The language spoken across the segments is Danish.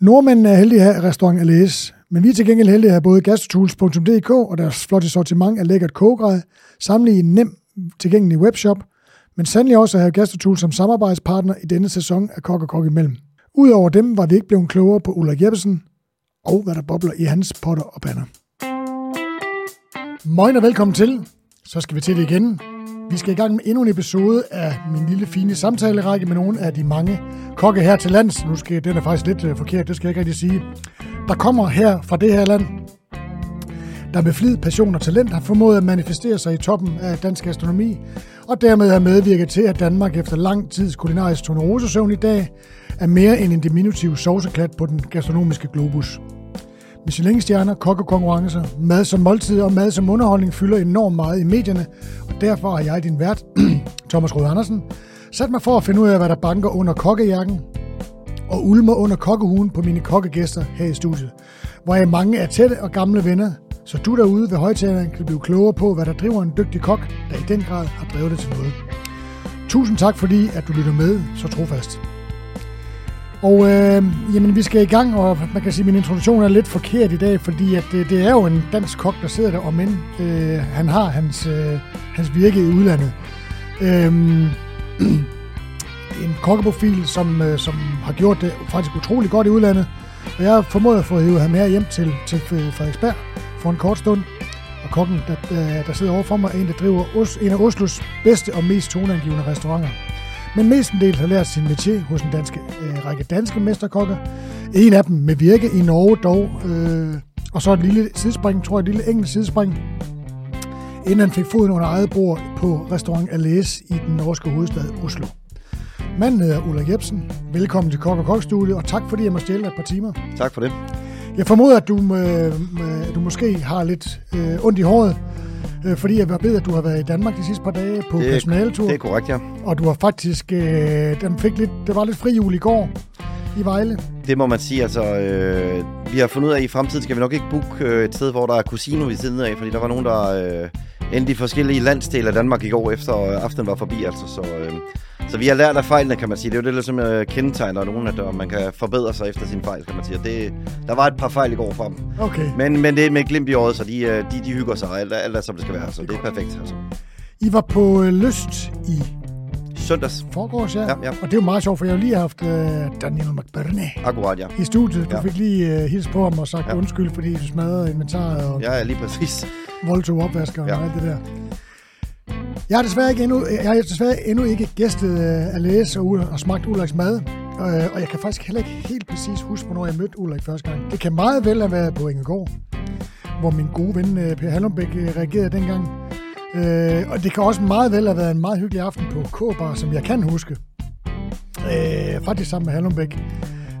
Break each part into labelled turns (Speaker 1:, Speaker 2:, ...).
Speaker 1: Nordmændene er heldige at have restaurant Alæs, men vi er til gengæld heldige at have både gastrotools.dk og deres flotte sortiment af lækkert kogegrad, samlet i en nem tilgængelig webshop, men sandelig også at have Gastrotools som samarbejdspartner i denne sæson af Kok og Kok imellem. Udover dem var vi ikke blevet klogere på Ulla Jeppesen og hvad der bobler i hans potter og banner. Moin og velkommen til. Så skal vi til det igen. Vi skal i gang med endnu en episode af min lille fine samtalerække med nogle af de mange kokke her til lands. Nu skal den er faktisk lidt øh, forkert, det skal jeg ikke rigtig sige. Der kommer her fra det her land, der med flid, passion og talent har formået at manifestere sig i toppen af dansk gastronomi, og dermed har medvirket til, at Danmark efter lang tids kulinarisk tonerosesøvn i dag er mere end en diminutiv sovseklat på den gastronomiske globus. Michelin-stjerner, kokkekonkurrencer, mad som måltid og mad som underholdning fylder enormt meget i medierne, og derfor har jeg, din vært, Thomas Rød Andersen, sat mig for at finde ud af, hvad der banker under kokkejakken og ulmer under kokkehuen på mine kokkegæster her i studiet, hvor jeg mange er tætte og gamle venner, så du derude ved højtaleren kan blive klogere på, hvad der driver en dygtig kok, der i den grad har drevet det til noget. Tusind tak, fordi at du lytter med så trofast. Og øh, jamen, vi skal i gang, og man kan sige, at min introduktion er lidt forkert i dag, fordi at det, det er jo en dansk kok, der sidder der, og men øh, han har hans, øh, hans virke i udlandet. Øh, en kokkeprofil, som, øh, som har gjort det faktisk utrolig godt i udlandet. Og jeg har formået at få hævet ham her hjem til, til Frederiksberg for en kort stund. Og kokken, der, øh, der sidder overfor mig, er en, der driver Os, en af Oslos bedste og mest toneangivende restauranter men mestendels har lært sin métier hos en danske, øh, række danske mesterkokker. En af dem med virke i Norge dog, øh, og så et lille sidespring, tror jeg, et lille enkelt sidespring, inden han fik foden under eget bord på restaurant Alès i den norske hovedstad Oslo. Manden hedder Ulla Jebsen. Velkommen til Kok og Kokstudiet, og tak fordi jeg må stjæle dig et par timer.
Speaker 2: Tak for det.
Speaker 1: Jeg formoder, at du, øh, du måske har lidt øh, ondt i håret, øh, fordi jeg ved, at du har været i Danmark de sidste par dage på det, personaletur.
Speaker 2: Det er korrekt, ja.
Speaker 1: Og du har faktisk, øh, den fik lidt, det var lidt fri jul i går i Vejle.
Speaker 2: Det må man sige, altså, øh, vi har fundet ud af, at i fremtiden skal vi nok ikke booke øh, et sted, hvor der er casino ved siden af, fordi der var nogen, der øh, endte i forskellige landsdele af Danmark i går, efter øh, aftenen var forbi, altså, så... Øh, så vi har lært af fejlene, kan man sige. Det er jo det, der som uh, kendetegner nogen, at man kan forbedre sig efter sin fejl, kan man sige. Det, der var et par fejl i går fra dem.
Speaker 1: Okay.
Speaker 2: Men, men det er med glimt i året, så de, øh, de, de hygger sig, og alt, alt er, som det skal være. Så det er perfekt. Altså.
Speaker 1: I var på uh, Lyst i
Speaker 2: søndags.
Speaker 1: Forgårs, ja.
Speaker 2: ja, ja.
Speaker 1: Og det er jo meget sjovt, for jeg har lige haft uh, Daniel McBurney
Speaker 2: Akkurat, ja.
Speaker 1: i studiet. Du
Speaker 2: ja.
Speaker 1: fik lige uh, hils på ham og sagt ja. undskyld, fordi du smadrede inventaret og
Speaker 2: ja, ja, lige præcis.
Speaker 1: voldtog opvasker ja. og alt det der. Jeg har desværre, ikke endnu, jeg har desværre endnu ikke gæstet uh, øh, at læse og, og smagt Ulriks mad. Øh, og jeg kan faktisk heller ikke helt præcis huske, hvornår jeg mødte Ulrik første gang. Det kan meget vel have været på Ingegård, hvor min gode ven øh, Per Hallumbæk uh, reagerede dengang. Uh, og det kan også meget vel have været en meget hyggelig aften på K-bar, som jeg kan huske. Uh, faktisk sammen med Hallumbæk.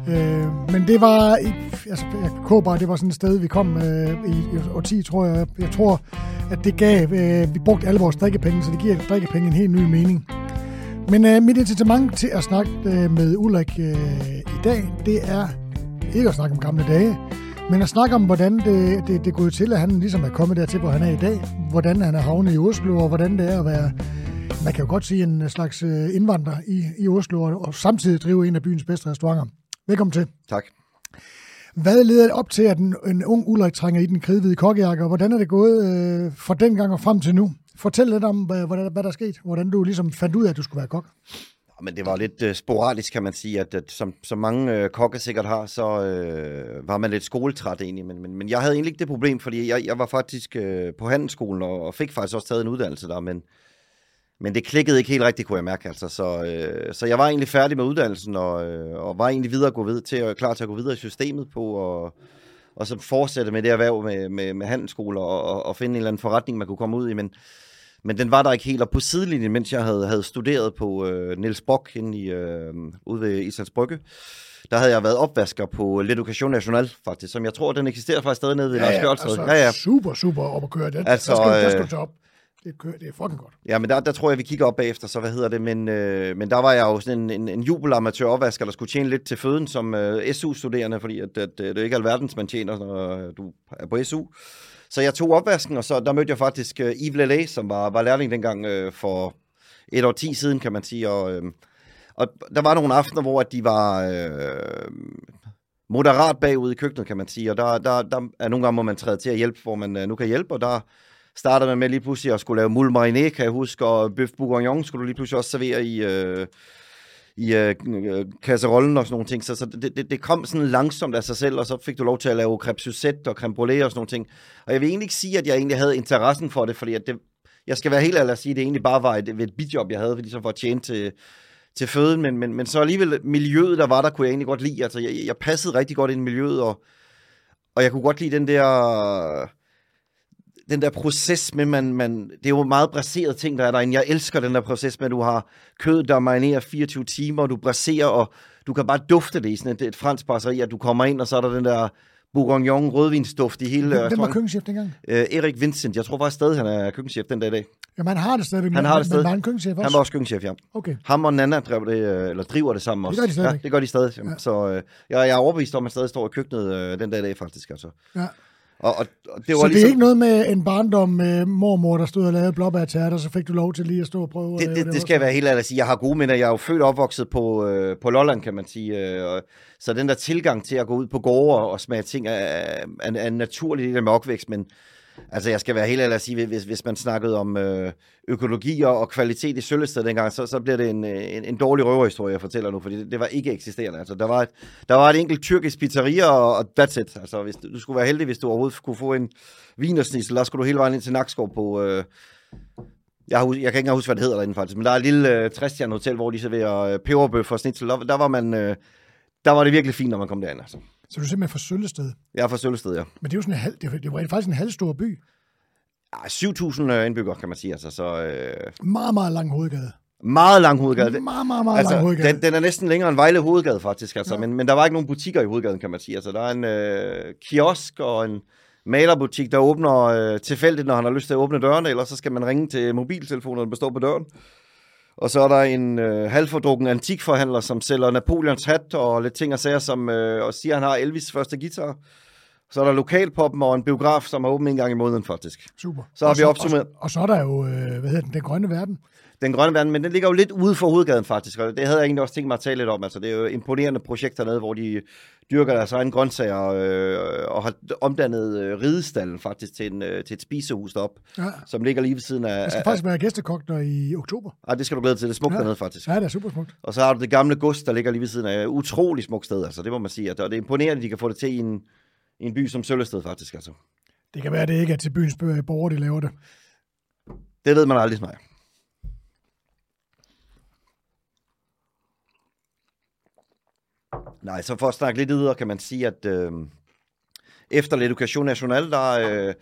Speaker 1: Øh, men det var, altså K-bar, det var sådan et sted, vi kom øh, i, i år 10, tror jeg. Jeg tror, at det gav, øh, vi brugte alle vores drikkepenge, så det giver drikkepenge en helt ny mening. Men øh, mit incitament til at snakke øh, med Ulrik øh, i dag, det er ikke at snakke om gamle dage, men at snakke om, hvordan det, det, det går til, at han ligesom er kommet dertil, hvor han er i dag. Hvordan han er havnet i Oslo, og hvordan det er at være, man kan jo godt sige, en slags øh, indvandrer i, i Oslo, og, og samtidig drive en af byens bedste restauranter. Velkommen til.
Speaker 2: Tak.
Speaker 1: Hvad leder det op til, at en, en ung Ulrik trænger i den kridhvide kokkejakke, og hvordan er det gået øh, fra den gang og frem til nu? Fortæl lidt om, hvad, hvad, hvad der er sket. Hvordan du ligesom fandt ud af, at du skulle være kok.
Speaker 2: Men det var lidt uh, sporadisk, kan man sige, at, at som, som mange uh, kokke sikkert har, så uh, var man lidt skoletræt egentlig. Men, men, men jeg havde egentlig ikke det problem, fordi jeg, jeg var faktisk uh, på handelsskolen og, og fik faktisk også taget en uddannelse der, men men det klikkede ikke helt rigtigt, kunne jeg mærke. Altså. Så, øh, så jeg var egentlig færdig med uddannelsen, og, øh, og var egentlig videre at gå videre til, og klar til at gå videre i systemet på, og, og så fortsætte med det erhverv med, med, med handelsskoler, og, og, og finde en eller anden forretning, man kunne komme ud i. Men, men den var der ikke helt. Og på sidelinjen, mens jeg havde, havde studeret på øh, Niels Bock inde i, øh, ude ved Islands Brygge, der havde jeg været opvasker på L'Education National, faktisk, som jeg tror, den eksisterer faktisk stadig nede ved
Speaker 1: ja, ja, altså, ja, ja. super, super op at køre. Det, altså, der skal, der skal du op det, kører, det er fucking godt.
Speaker 2: Ja, men der, der tror jeg, vi kigger op bagefter, så hvad hedder det, men, øh, men der var jeg jo sådan en, en, en jubelamatør opvasker, der skulle tjene lidt til føden som øh, SU-studerende, fordi at, at, øh, det er ikke alverdens, man tjener, når du er på SU. Så jeg tog opvasken, og så der mødte jeg faktisk øh, Yves Lele, som var, var lærling dengang øh, for et år ti siden, kan man sige, og, øh, og der var nogle aftener, hvor de var... Øh, moderat bagud i køkkenet, kan man sige. Og der, der, der er nogle gange, hvor man træder til at hjælpe, hvor man øh, nu kan hjælpe, og der startede man med lige pludselig at skulle lave moule mariné, kan jeg huske, og bøf bourguignon skulle du lige pludselig også servere i, øh, i øh, øh, kasserollen og sådan nogle ting. Så, så det, det, det kom sådan langsomt af sig selv, og så fik du lov til at lave crêpe Suzette og crème brûlée og sådan nogle ting. Og jeg vil egentlig ikke sige, at jeg egentlig havde interessen for det, fordi at det, jeg skal være helt ærlig at sige, at det egentlig bare var et, et bidjob, jeg havde, fordi så for at tjene til, til føden, men, men, men så alligevel miljøet, der var der, kunne jeg egentlig godt lide. Altså, jeg, jeg passede rigtig godt ind i miljøet, og, og jeg kunne godt lide den der den der proces med, man, man, det er jo meget braseret ting, der er derinde. Jeg elsker den der proces med, at du har kød, der marinerer 24 timer, og du braserer, og du kan bare dufte det i sådan et, et fransk brasserie, at du kommer ind, og så er der den der Bourgogne rødvinsduft i hele...
Speaker 1: Hvem, hvem var køkkenchef dengang?
Speaker 2: Uh, Erik Vincent. Jeg tror faktisk stadig, han er køkkenchef den dag i dag.
Speaker 1: Jamen, han har det stadig.
Speaker 2: Han har det stadig.
Speaker 1: Men var han køkkenchef også?
Speaker 2: Han var også køkkenchef, ja.
Speaker 1: Okay.
Speaker 2: Ham og Nana drev det, øh, eller driver det sammen også.
Speaker 1: Det gør de stadig.
Speaker 2: Ja, det gør de stadig. Ja. Så uh, jeg, jeg er overbevist om, at han stadig står i køkkenet uh, den dag i dag, faktisk. Altså.
Speaker 1: Ja.
Speaker 2: Og, og, og det var
Speaker 1: så
Speaker 2: ligesom,
Speaker 1: det er ikke noget med en barndom med mormor, der stod og lavede blåbærtærter, så fik du lov til lige at stå og prøve
Speaker 2: det, det, det, det skal jeg være helt ærlig at sige. Jeg har gode minder. Jeg er jo født og opvokset på, øh, på Lolland, kan man sige. Øh, så den der tilgang til at gå ud på gårde og smage ting er, er, er en naturlig del af opvækst, men Altså, jeg skal være helt ærlig at sige, hvis, hvis man snakkede om øh, økologi og, kvalitet i Søllested dengang, så, så bliver det en, øh, en, en dårlig røverhistorie, jeg fortæller nu, fordi det, det var ikke eksisterende. Altså, der, var et, der var et enkelt tyrkisk pizzeria, og, og that's it. Altså, hvis, du skulle være heldig, hvis du overhovedet kunne få en vinersnitsel, der skulle du hele vejen ind til Nakskov på... Øh, jeg, har, jeg kan ikke engang huske, hvad det hedder derinde faktisk, men der er et lille øh, 60 hotel, hvor de serverer øh, peberbøf og snitsel. Der, der var man... Øh, der var det virkelig fint, når man kom derind. Altså.
Speaker 1: Så du er simpelthen fra Søllested?
Speaker 2: Jeg er fra Søllested, ja.
Speaker 1: Men det er jo sådan en halv, det var faktisk en halvstor by.
Speaker 2: Ja, 7.000 indbyggere, kan man sige. Altså, så, øh...
Speaker 1: Meget, meget lang hovedgade.
Speaker 2: Meget lang hovedgade.
Speaker 1: Meget, meget, meget
Speaker 2: altså,
Speaker 1: lang hovedgade.
Speaker 2: Den, den er næsten længere end Vejle hovedgade, faktisk. Altså, ja. men, men der var ikke nogen butikker i hovedgaden, kan man sige. Altså, der er en øh, kiosk og en malerbutik, der åbner øh, tilfældigt, når han har lyst til at åbne dørene, eller så skal man ringe til mobiltelefonen, der består på døren. Og så er der en øh, halvfordrukken antikforhandler, som sælger Napoleons hat og lidt ting og sager, som øh, og siger, at han har Elvis' første guitar. Så er der lokalpoppen og en biograf, som er åben en gang i måneden, faktisk.
Speaker 1: Super.
Speaker 2: Så har
Speaker 1: og
Speaker 2: vi opsummeret.
Speaker 1: Og, og så er der jo, øh, hvad hedder den, den grønne verden.
Speaker 2: Den grønne verden, men den ligger jo lidt ude for hovedgaden, faktisk. Og det havde jeg egentlig også tænkt mig at tale lidt om. Altså, det er jo imponerende projekt hernede, hvor de dyrker deres egen grøntsager øh, og har omdannet øh, ridestallen faktisk til, en, øh, til et spisehus deroppe,
Speaker 1: Ja.
Speaker 2: som ligger lige ved siden af...
Speaker 1: Jeg skal
Speaker 2: af,
Speaker 1: faktisk være gæstekok der i oktober.
Speaker 2: Ah, det skal du glæde til. Det er smukt
Speaker 1: Ja.
Speaker 2: dernede, faktisk.
Speaker 1: Ja, det er super smukt.
Speaker 2: Og så har du det gamle gods, der ligger lige ved siden af. Utrolig smukt sted, altså. Det må man sige. Og det er imponerende, at de kan få det til i en, i en by som Søllested, faktisk. Altså.
Speaker 1: Det kan være, at det ikke er til byens borgere, de laver det.
Speaker 2: Det ved man aldrig, nej. Nej, så for at snakke lidt videre, kan man sige, at øh, efter l'Education National, der øh,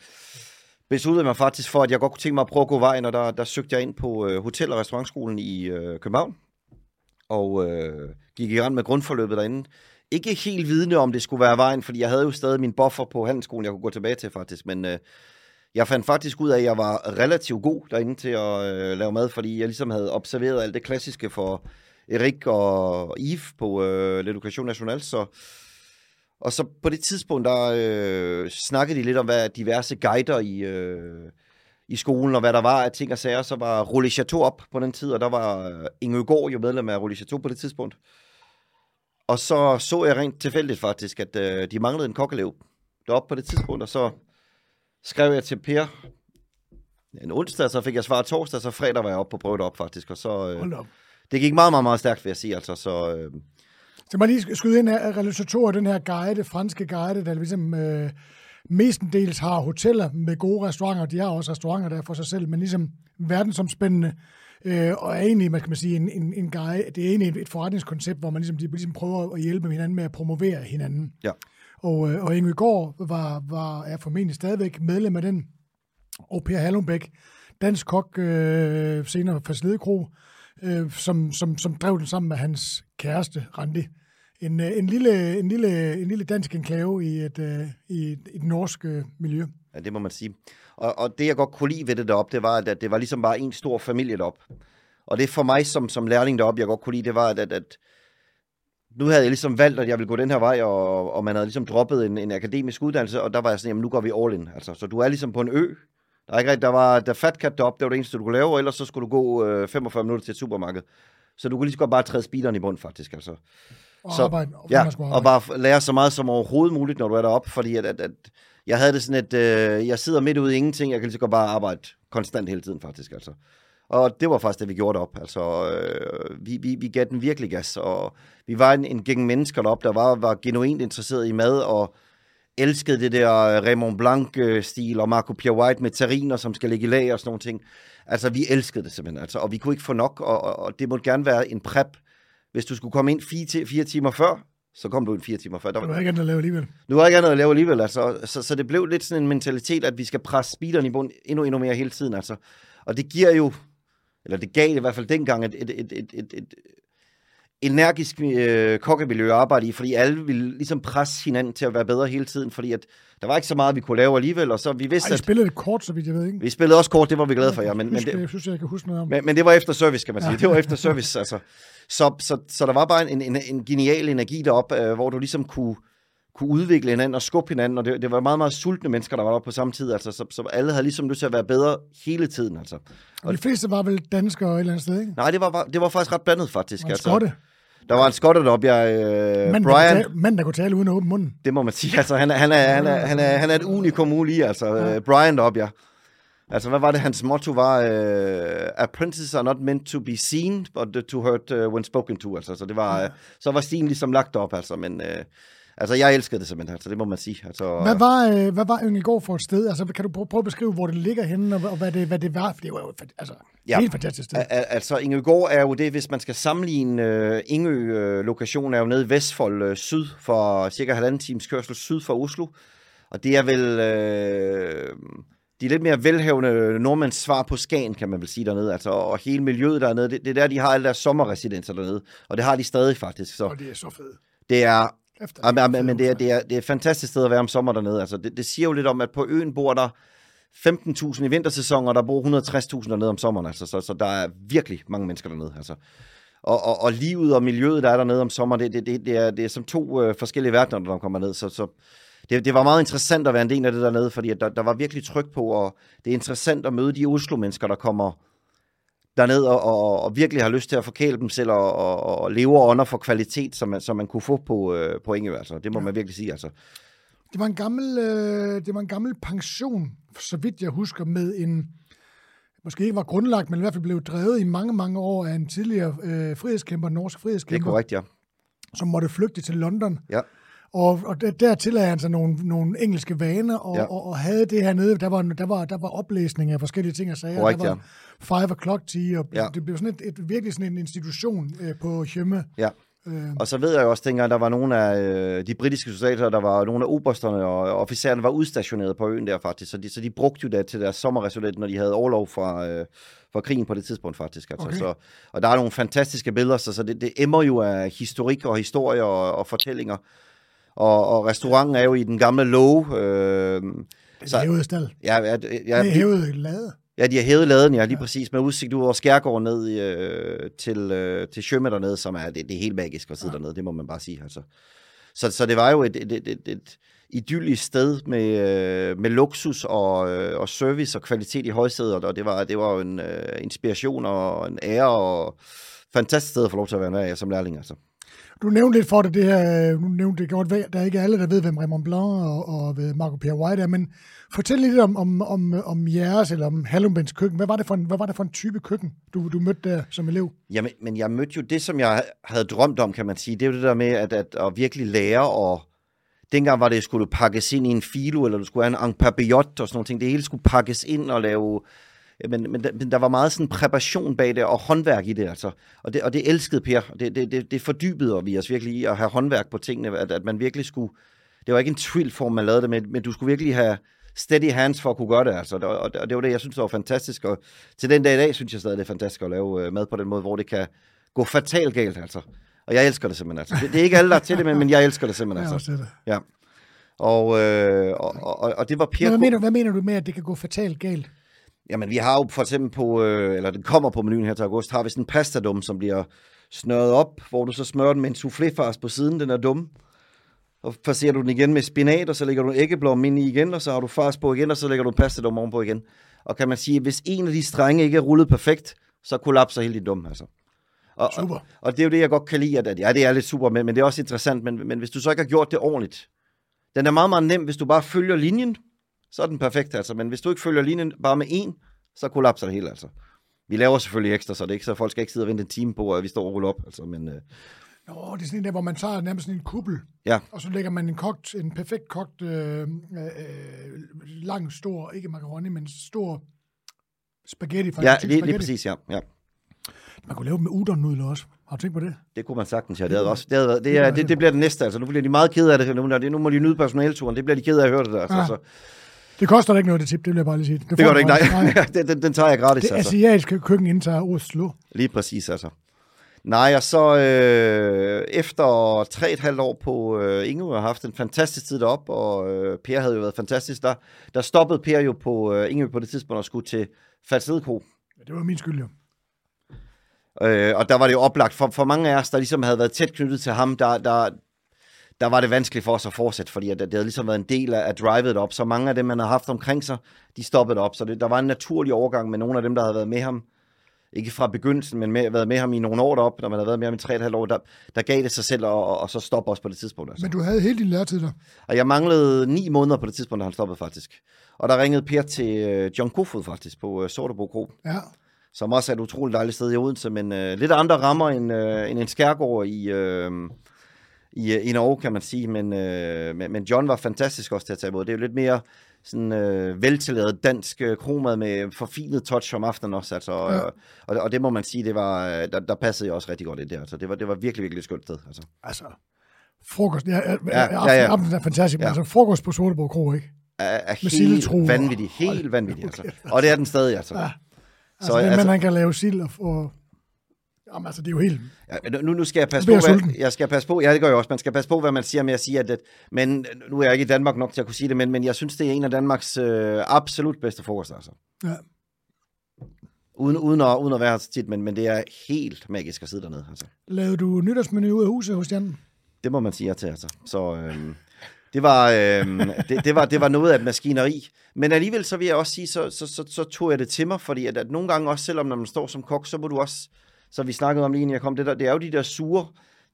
Speaker 2: besluttede man faktisk for, at jeg godt kunne tænke mig at prøve at gå vejen, og der, der søgte jeg ind på øh, Hotel- og Restaurantskolen i øh, København, og øh, gik i gang med grundforløbet derinde. Ikke helt vidne om det skulle være vejen, fordi jeg havde jo stadig min buffer på handelsskolen, jeg kunne gå tilbage til faktisk, men øh, jeg fandt faktisk ud af, at jeg var relativt god derinde til at øh, lave mad, fordi jeg ligesom havde observeret alt det klassiske for Erik og Yves på øh, l'Education National, så og så på det tidspunkt, der øh, snakkede de lidt om, hvad diverse guider i, øh, i skolen, og hvad der var af ting og sager. Så var Rolle Chateau op på den tid, og der var øh, Inge jo medlem af Rolle Chateau på det tidspunkt. Og så så jeg rent tilfældigt faktisk, at øh, de manglede en kokkelev deroppe på det tidspunkt, og så skrev jeg til Per en onsdag, så fik jeg svar torsdag, så fredag var jeg oppe på prøvet op faktisk, og så øh,
Speaker 1: Hold op
Speaker 2: det gik meget, meget, meget stærkt, vil jeg sige, altså, så øh,
Speaker 1: Så man lige skyde ind af realisatorer, den her guide, franske guide, der ligesom øh, mestendels har hoteller med gode restauranter. De har også restauranter der for sig selv, men ligesom verdensomspændende. Øh, og er egentlig, hvad skal man sige, en, en, en guide, det er egentlig et, et forretningskoncept, hvor man ligesom, de ligesom prøver at hjælpe hinanden med at promovere hinanden.
Speaker 2: ja.
Speaker 1: Og, øh, og Inge Gård var, var, er formentlig stadigvæk medlem af den. Og Per Hallumbæk, dansk kok, øh, senere fra Sledekro, øh, som, som, som drev den sammen med hans kæreste, Randi. En, øh, en, lille, en, lille, en lille dansk enklave i et, øh, i et, et norsk øh, miljø.
Speaker 2: Ja, det må man sige. Og, og det, jeg godt kunne lide ved det deroppe, det var, at det var ligesom bare en stor familie deroppe. Og det for mig som, som lærling deroppe, jeg godt kunne lide, det var, at, at, at nu havde jeg ligesom valgt, at jeg ville gå den her vej, og, og man havde ligesom droppet en, en akademisk uddannelse, og der var jeg sådan, jamen nu går vi all in. Altså, så du er ligesom på en ø. Der, er ikke, rigtig- der var der fat cat deroppe, det var det eneste, du kunne lave, og ellers så skulle du gå øh, 45 minutter til et supermarked. Så du kunne lige så godt bare træde speederen i bund, faktisk. Altså.
Speaker 1: Og
Speaker 2: Så-
Speaker 1: arbejde, og,
Speaker 2: Ja, og bare lære så meget som overhovedet muligt, når du er deroppe, fordi at, at, at jeg havde det sådan, at øh, jeg sidder midt ude i ingenting, jeg kan lige så godt bare arbejde konstant hele tiden faktisk, altså. Og det var faktisk det, vi gjorde op. Altså, øh, vi, vi, vi gav den virkelig gas, og vi var en, en gæng mennesker deroppe, der var, var genuint interesseret i mad, og elskede det der øh, Raymond Blanc-stil, og Marco Pierre White med terriner, som skal ligge i lag og sådan nogle ting. Altså, vi elskede det simpelthen, altså, og vi kunne ikke få nok, og, og, og det måtte gerne være en prep. Hvis du skulle komme ind fire, fire timer før, så kom du ind fire timer før. Der var,
Speaker 1: var ikke andet at lave alligevel.
Speaker 2: nu har ikke andet at lave alligevel, altså. Så, så det blev lidt sådan en mentalitet, at vi skal presse speederen i bund endnu, endnu mere hele tiden, altså. Og det giver jo, eller det gav i hvert fald dengang, et, et, et, et, et, et energisk øh, kokkemiljø at arbejde i, fordi alle ville ligesom presse hinanden til at være bedre hele tiden, fordi at der var ikke så meget, vi kunne lave alligevel, og så vi
Speaker 1: Ej,
Speaker 2: vidste,
Speaker 1: I
Speaker 2: at
Speaker 1: spillede det kort, så vidt jeg ved, ikke?
Speaker 2: vi spillede også kort, det var vi glade for, ja, men, men, det,
Speaker 1: jeg synes, jeg kan huske noget om.
Speaker 2: men, men det var efter service, kan man sige. Det var efter service, altså. Så, så, så der var bare en, en, en genial energi deroppe, øh, hvor du ligesom kunne, kunne udvikle hinanden og skubbe hinanden, og det, det var meget, meget sultne mennesker, der var deroppe på samme tid, altså, så, så alle havde ligesom lyst til at være bedre hele tiden, altså.
Speaker 1: Og de fleste var vel danskere et eller andet sted, ikke?
Speaker 2: Nej, det var, det var faktisk ret blandet, faktisk.
Speaker 1: Og
Speaker 2: altså.
Speaker 1: skotte.
Speaker 2: Der var en skotte deroppe, jeg, øh,
Speaker 1: Mand, der
Speaker 2: Brian,
Speaker 1: kunne tale, mand, der kunne tale uden at åbne munden.
Speaker 2: det må man sige, altså, han er, han er, han er, han er, han er et unikum uge lige, altså,
Speaker 1: Ja.
Speaker 2: ja. Brian deroppe, ja. Altså, hvad var det, hans motto var? Uh, Apprentices are not meant to be seen, but to hurt uh, when spoken to, altså. Så det var,
Speaker 1: Ja.
Speaker 2: ja. så var stilen ligesom lagt op, altså, men... Uh, Altså, jeg elskede det simpelthen, altså, det må man sige. Altså,
Speaker 1: Hvad var, øh, hvad var Yngegård for et sted? Altså, kan du prøve, prøve at beskrive, hvor det ligger henne, og, og hvad, det, hvad det var? For det var jo altså, ja. Helt fantastisk sted.
Speaker 2: Al- al- Altså, Ingøgård er jo det, hvis man skal sammenligne uh, Ingø-lokationen, er jo nede i Vestfold uh, syd for cirka halvanden times kørsel syd for Oslo. Og det er vel uh, de lidt mere velhavende nordmænds svar på Skagen, kan man vel sige dernede. Altså, og hele miljøet dernede, det, det er der, de har alle deres sommerresidenser dernede. Og det har de stadig faktisk. Så
Speaker 1: Og det er så fedt.
Speaker 2: det er
Speaker 1: Efter,
Speaker 2: Ja, men, men det, er, det, er, det er et fantastisk sted at være om sommer dernede. Altså, det, det siger jo lidt om, at på øen bor der 15.000 i vintersæsonen, og der bor 160.000 dernede om sommeren. Altså, så, så der er virkelig mange mennesker dernede. Altså. Og, og, og livet og miljøet, der er dernede om sommeren, det, det, det, det, er, det er som to øh, forskellige verdener, når man kommer ned. Så, så det, det var meget interessant at være en del af det dernede, fordi at der, der var virkelig tryk på, og det er interessant at møde de Oslo-mennesker, der kommer derned og, og, og virkelig har lyst til at forkæle dem selv og, og, og leve og ånder for kvalitet, som man, som man kunne få på, øh, på Ingø. Altså. Det må
Speaker 1: Ja.
Speaker 2: man virkelig sige. Altså.
Speaker 1: Det var en gammel, øh, det var en gammel pension, så vidt jeg husker, med en, måske ikke var grundlagt, men i hvert fald blev drevet i mange, mange år af en tidligere øh, frihedskæmper, norsk
Speaker 2: Det er
Speaker 1: frihedskæmper,
Speaker 2: korrekt, ja.
Speaker 1: som måtte flygte til London.
Speaker 2: Ja.
Speaker 1: Og, og der, tillagde han sig nogle, nogle engelske vaner, og, ja.
Speaker 2: Ja.
Speaker 1: og, og havde det her nede, der var, der var, der var oplæsning af forskellige ting og sager.
Speaker 2: Korrekt,
Speaker 1: der var five o'clock tea, og
Speaker 2: Ja.
Speaker 1: det blev sådan et, et, virkelig sådan en institution øh, på Hjemme.
Speaker 2: Ja.
Speaker 1: Øh,
Speaker 2: Og så ved jeg jo også, dengang der var nogle af øh, de britiske soldater, der var nogle af obersterne og officererne var udstationeret på øen der faktisk, så de, så de brugte jo det til deres sommerresultat, når de havde overlov fra, øh, fra krigen på det tidspunkt faktisk. Altså.
Speaker 1: Okay.
Speaker 2: Så, og der er nogle fantastiske billeder, så, så det, det emmer jo af historik og historie og, og fortællinger. Og, og restauranten er jo i den gamle låge. Øh,
Speaker 1: det
Speaker 2: så-
Speaker 1: er hævet stald.
Speaker 2: ja, ja,
Speaker 1: Det
Speaker 2: ja,
Speaker 1: er hævet lade.
Speaker 2: Ja, de har hævet laden, ja, lige ja. præcis, med udsigt ud over Skærgården ned øh, til, øh, til Sjømme dernede, som er, det, det er helt magisk at sidde ja. dernede, det må man bare sige. Altså. Så, så det var jo et, et, et, et, et idyllisk sted med, øh, med luksus og, øh, og service og kvalitet i højsædet, og det var, det var jo en øh, inspiration og en ære og fantastisk sted at få lov til at være med som lærling. Altså.
Speaker 1: Du nævnte lidt for det, det her, øh, nu nævnte det godt, der er ikke alle, der ved, hvem Raymond Blanc og, og ved Marco Pierre White er, men fortæl lidt om, om, om, om jeres, eller om Hallumbens køkken. Hvad var det for en, hvad var det for en type køkken, du, du mødte der som elev?
Speaker 2: Jamen, men jeg mødte jo det, som jeg havde drømt om, kan man sige. Det er jo det der med at, at, at virkelig lære, og dengang var det, skulle du pakkes ind i en filo, eller du skulle have en en papillot og sådan noget. ting. Det hele skulle pakkes ind og lave... Men, men, der, men der var meget sådan præparation bag det, og håndværk i det, altså. Og det, og det elskede Per. Det, det, det, det fordybede vi os virkelig i at have håndværk på tingene, at, at man virkelig skulle... Det var ikke en twillform, man lavede det med, men du skulle virkelig have steady hands for at kunne gøre det, altså. Og, og, og det var det, jeg synes var fantastisk. Og til den dag i dag, synes jeg stadig, det er fantastisk at lave øh, mad på den måde, hvor det kan gå fatalt galt, altså. Og jeg elsker det simpelthen, altså. Det, det er ikke alle, der er til det, men, men jeg elsker det simpelthen,
Speaker 1: Jeg
Speaker 2: altså.
Speaker 1: også det.
Speaker 2: Og, øh, og, og, og det var Per...
Speaker 1: Hvad, mener, hvad mener du med, at det kan gå fatalt galt?
Speaker 2: Jamen, vi har jo for eksempel på, øh, eller den kommer på menuen her til august, har vi sådan en pastadum, som bliver snøret op, hvor du så smører den med en souffléfars på siden, den er dum. Og passerer du den igen med spinat, og så lægger du æggeblom ind i igen, og så har du fars på igen, og så lægger du pastadum ovenpå igen. Og kan man sige, hvis en af de strenge ikke er rullet perfekt, så kollapser hele din dum, altså. Og,
Speaker 1: Super.
Speaker 2: Og, og det er jo det, jeg godt kan lide, at, at ja, det er lidt super, men, men det er også interessant, men, men hvis du så ikke har gjort det ordentligt, den er meget, meget nem, hvis du bare følger linjen, så er den perfekt, altså. Men hvis du ikke følger linjen bare med en, så kollapser det hele, altså. Vi laver selvfølgelig ekstra, så det er ikke så folk skal ikke sidde og vente en time på, at vi står og ruller op, altså. Men øh,
Speaker 1: Nå, det er sådan en der, hvor man tager nærmest sådan en kuppel,
Speaker 2: ja,
Speaker 1: og så lægger man en kogt, en perfekt kogt, øh, øh, lang, stor, ikke macaroni, men stor spaghetti. Faktisk,
Speaker 2: ja lige, lige
Speaker 1: spaghetti.
Speaker 2: præcis, ja. ja.
Speaker 1: Man kunne lave dem med udonnudler også. Har du tænkt på det?
Speaker 2: Det kunne man sagtens, ja. Det, havde også, det, havde, det, er, det, det bliver det næste, altså. Nu bliver de meget kede af det. Nu, nu må de nyde personalturen. Det bliver de kede af at høre det der. Altså,
Speaker 1: Ja.
Speaker 2: så,
Speaker 1: Det koster da ikke noget, det tip, det vil jeg bare lige sige.
Speaker 2: det gør
Speaker 1: får
Speaker 2: det ikke, nej. den, den, den tager jeg gratis,
Speaker 1: Det
Speaker 2: altså.
Speaker 1: asiatiske køkken indtager Oslo.
Speaker 2: Lige præcis, altså. Nej, og så øh, efter tre et halvt år på øh, Inge, har haft en fantastisk tid derop, og øh, Per havde jo været fantastisk. Der, der stoppede Per jo på øh, Inge på det tidspunkt og skulle til Falsedeko.
Speaker 1: Ja, det var min skyld, jo.
Speaker 2: Øh, og der var det jo oplagt for, for mange af os, der ligesom havde været tæt knyttet til ham, der, der, der var det vanskeligt for os at fortsætte, fordi at det havde ligesom været en del af, af drivet op. Så mange af dem, man har haft omkring sig, de stoppede op. Så det, der var en naturlig overgang med nogle af dem, der havde været med ham. Ikke fra begyndelsen, men med, været med ham i nogle år derop, når man havde været med ham i tre og et halvt år, der, der gav det sig selv, og, og, og så stoppe også på det tidspunkt. Altså.
Speaker 1: Men du havde hele din læretid der.
Speaker 2: Og jeg manglede ni måneder på det tidspunkt, da han stoppede faktisk. Og der ringede Per til øh, John Kofod faktisk på øh, Sortebo Kro
Speaker 1: Ja.
Speaker 2: som også er et utroligt dejligt sted i Odense, men øh, lidt andre rammer end, øh, end en skærgård i, øh, i, øh, i Norge, kan man sige. Men, øh, men, men John var fantastisk også til at tage imod. Det er jo lidt mere sådan øh, veltilladet dansk øh, kromad med forfinet touch om aftenen også. Altså,
Speaker 1: Ja.
Speaker 2: ja. og, og, og det må man sige, det var, øh, der, der passede jeg også rigtig godt ind der. Altså, det, var, det var virkelig, virkelig et skønt sted. Altså.
Speaker 1: Altså, frokost. Ja, ja,
Speaker 2: Ja,
Speaker 1: ja,
Speaker 2: ja,
Speaker 1: er fantastisk, men
Speaker 2: Ja.
Speaker 1: altså frokost på Sorteborg Kro, ikke?
Speaker 2: Er, er
Speaker 1: Med
Speaker 2: helt vanvittig, helt vanvittig. Altså. Og det er den stadig, altså.
Speaker 1: Ja.
Speaker 2: Så,
Speaker 1: Altså, det,
Speaker 2: altså,
Speaker 1: man, kan lave sild og få... Jamen, altså, det er jo helt...
Speaker 2: Ja, nu, nu skal jeg passe på,
Speaker 1: jeg
Speaker 2: hvad, jeg skal passe på, ja det gør jeg også, man skal passe på, hvad man siger med at sige, at, at men nu er jeg ikke i Danmark nok til at kunne sige det, men, men jeg synes, det er en af Danmarks øh, absolut bedste frokoster, altså.
Speaker 1: Ja.
Speaker 2: Uden, uden, at, uden at være her så tit, men, men det er helt magisk at sidde dernede, altså.
Speaker 1: Lavede du nytårsmenu ud af huset hos Jan?
Speaker 2: Det må man sige ja til, altså. Så øhm, det, var, øhm, det, det, var, det var noget af et maskineri. Men alligevel, så vil jeg også sige, så, så, så, så tog jeg det til mig, fordi at, at nogle gange også, selvom når man står som kok, så må du også, så vi snakkede om lige inden jeg kom, det, der, det er jo de der sure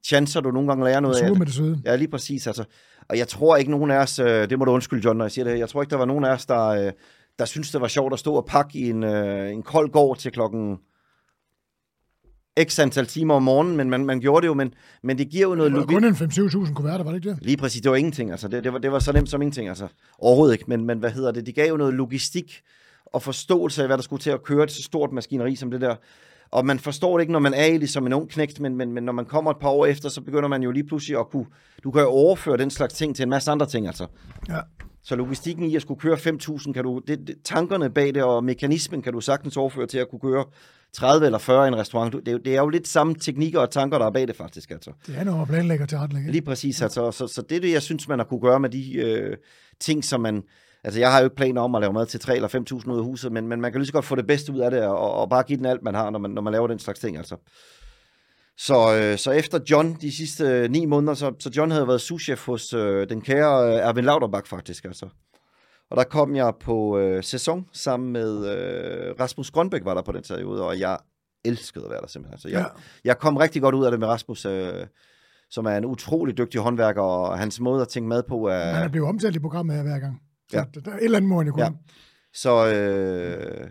Speaker 2: chancer, du nogle gange lærer noget af.
Speaker 1: Sure med det søde.
Speaker 2: Ja, lige præcis. Altså. Og jeg tror ikke nogen af os, øh, det må du undskylde, John, når jeg siger det her, jeg tror ikke, der var nogen af os, der, øh, der synes det var sjovt at stå og pakke i en, øh, en kold gård til klokken x antal timer om morgenen, men man, man gjorde det jo, men, men det giver jo noget
Speaker 1: Det var
Speaker 2: logik.
Speaker 1: kun en 5-7.000 kuverter, var det ikke det?
Speaker 2: Lige præcis, det var ingenting, altså. Det, det, var, det var så nemt som ingenting, altså. Overhovedet ikke, men, men hvad hedder det? De gav jo noget logistik og forståelse af, hvad der skulle til at køre et så stort maskineri som det der. Og man forstår det ikke, når man er i det som en ung knægt, men, men, men når man kommer et par år efter, så begynder man jo lige pludselig at kunne, du kan jo overføre den slags ting til en masse andre ting, altså.
Speaker 1: Ja.
Speaker 2: Så logistikken i at skulle køre 5.000, kan du, det, det, tankerne bag det og mekanismen kan du sagtens overføre til at kunne køre 30 eller 40 i en restaurant. Det er, jo, det er jo lidt samme teknikker og tanker, der er bag det faktisk, altså.
Speaker 1: Det er noget at planlægge og tilrettelægge.
Speaker 2: Lige præcis, altså, så, så det er det, jeg synes, man har kunne gøre med de øh, ting, som man... Altså, jeg har jo ikke planer om at lave mad til 3 eller 5.000 ud af huset, men, men man kan lige så godt få det bedste ud af det, og, og bare give den alt, man har, når man, når man laver den slags ting, altså. Så, øh, så efter John de sidste øh, ni måneder, så, så John havde været souschef hos øh, den kære øh, Erwin Lauterbach, faktisk, altså. Og der kom jeg på øh, sæson sammen med øh, Rasmus Grønbæk, var der på den periode, og jeg elskede at være der simpelthen. Altså, jeg,
Speaker 1: Ja.
Speaker 2: jeg kom rigtig godt ud af det med Rasmus, øh, som er en utrolig dygtig håndværker, og hans måde at tænke mad på er...
Speaker 1: Han er blevet omtalt i programmet her hver gang. Så
Speaker 2: Ja.
Speaker 1: ja. der er et eller andet må han jo kunne.
Speaker 2: Ja. Så, øh,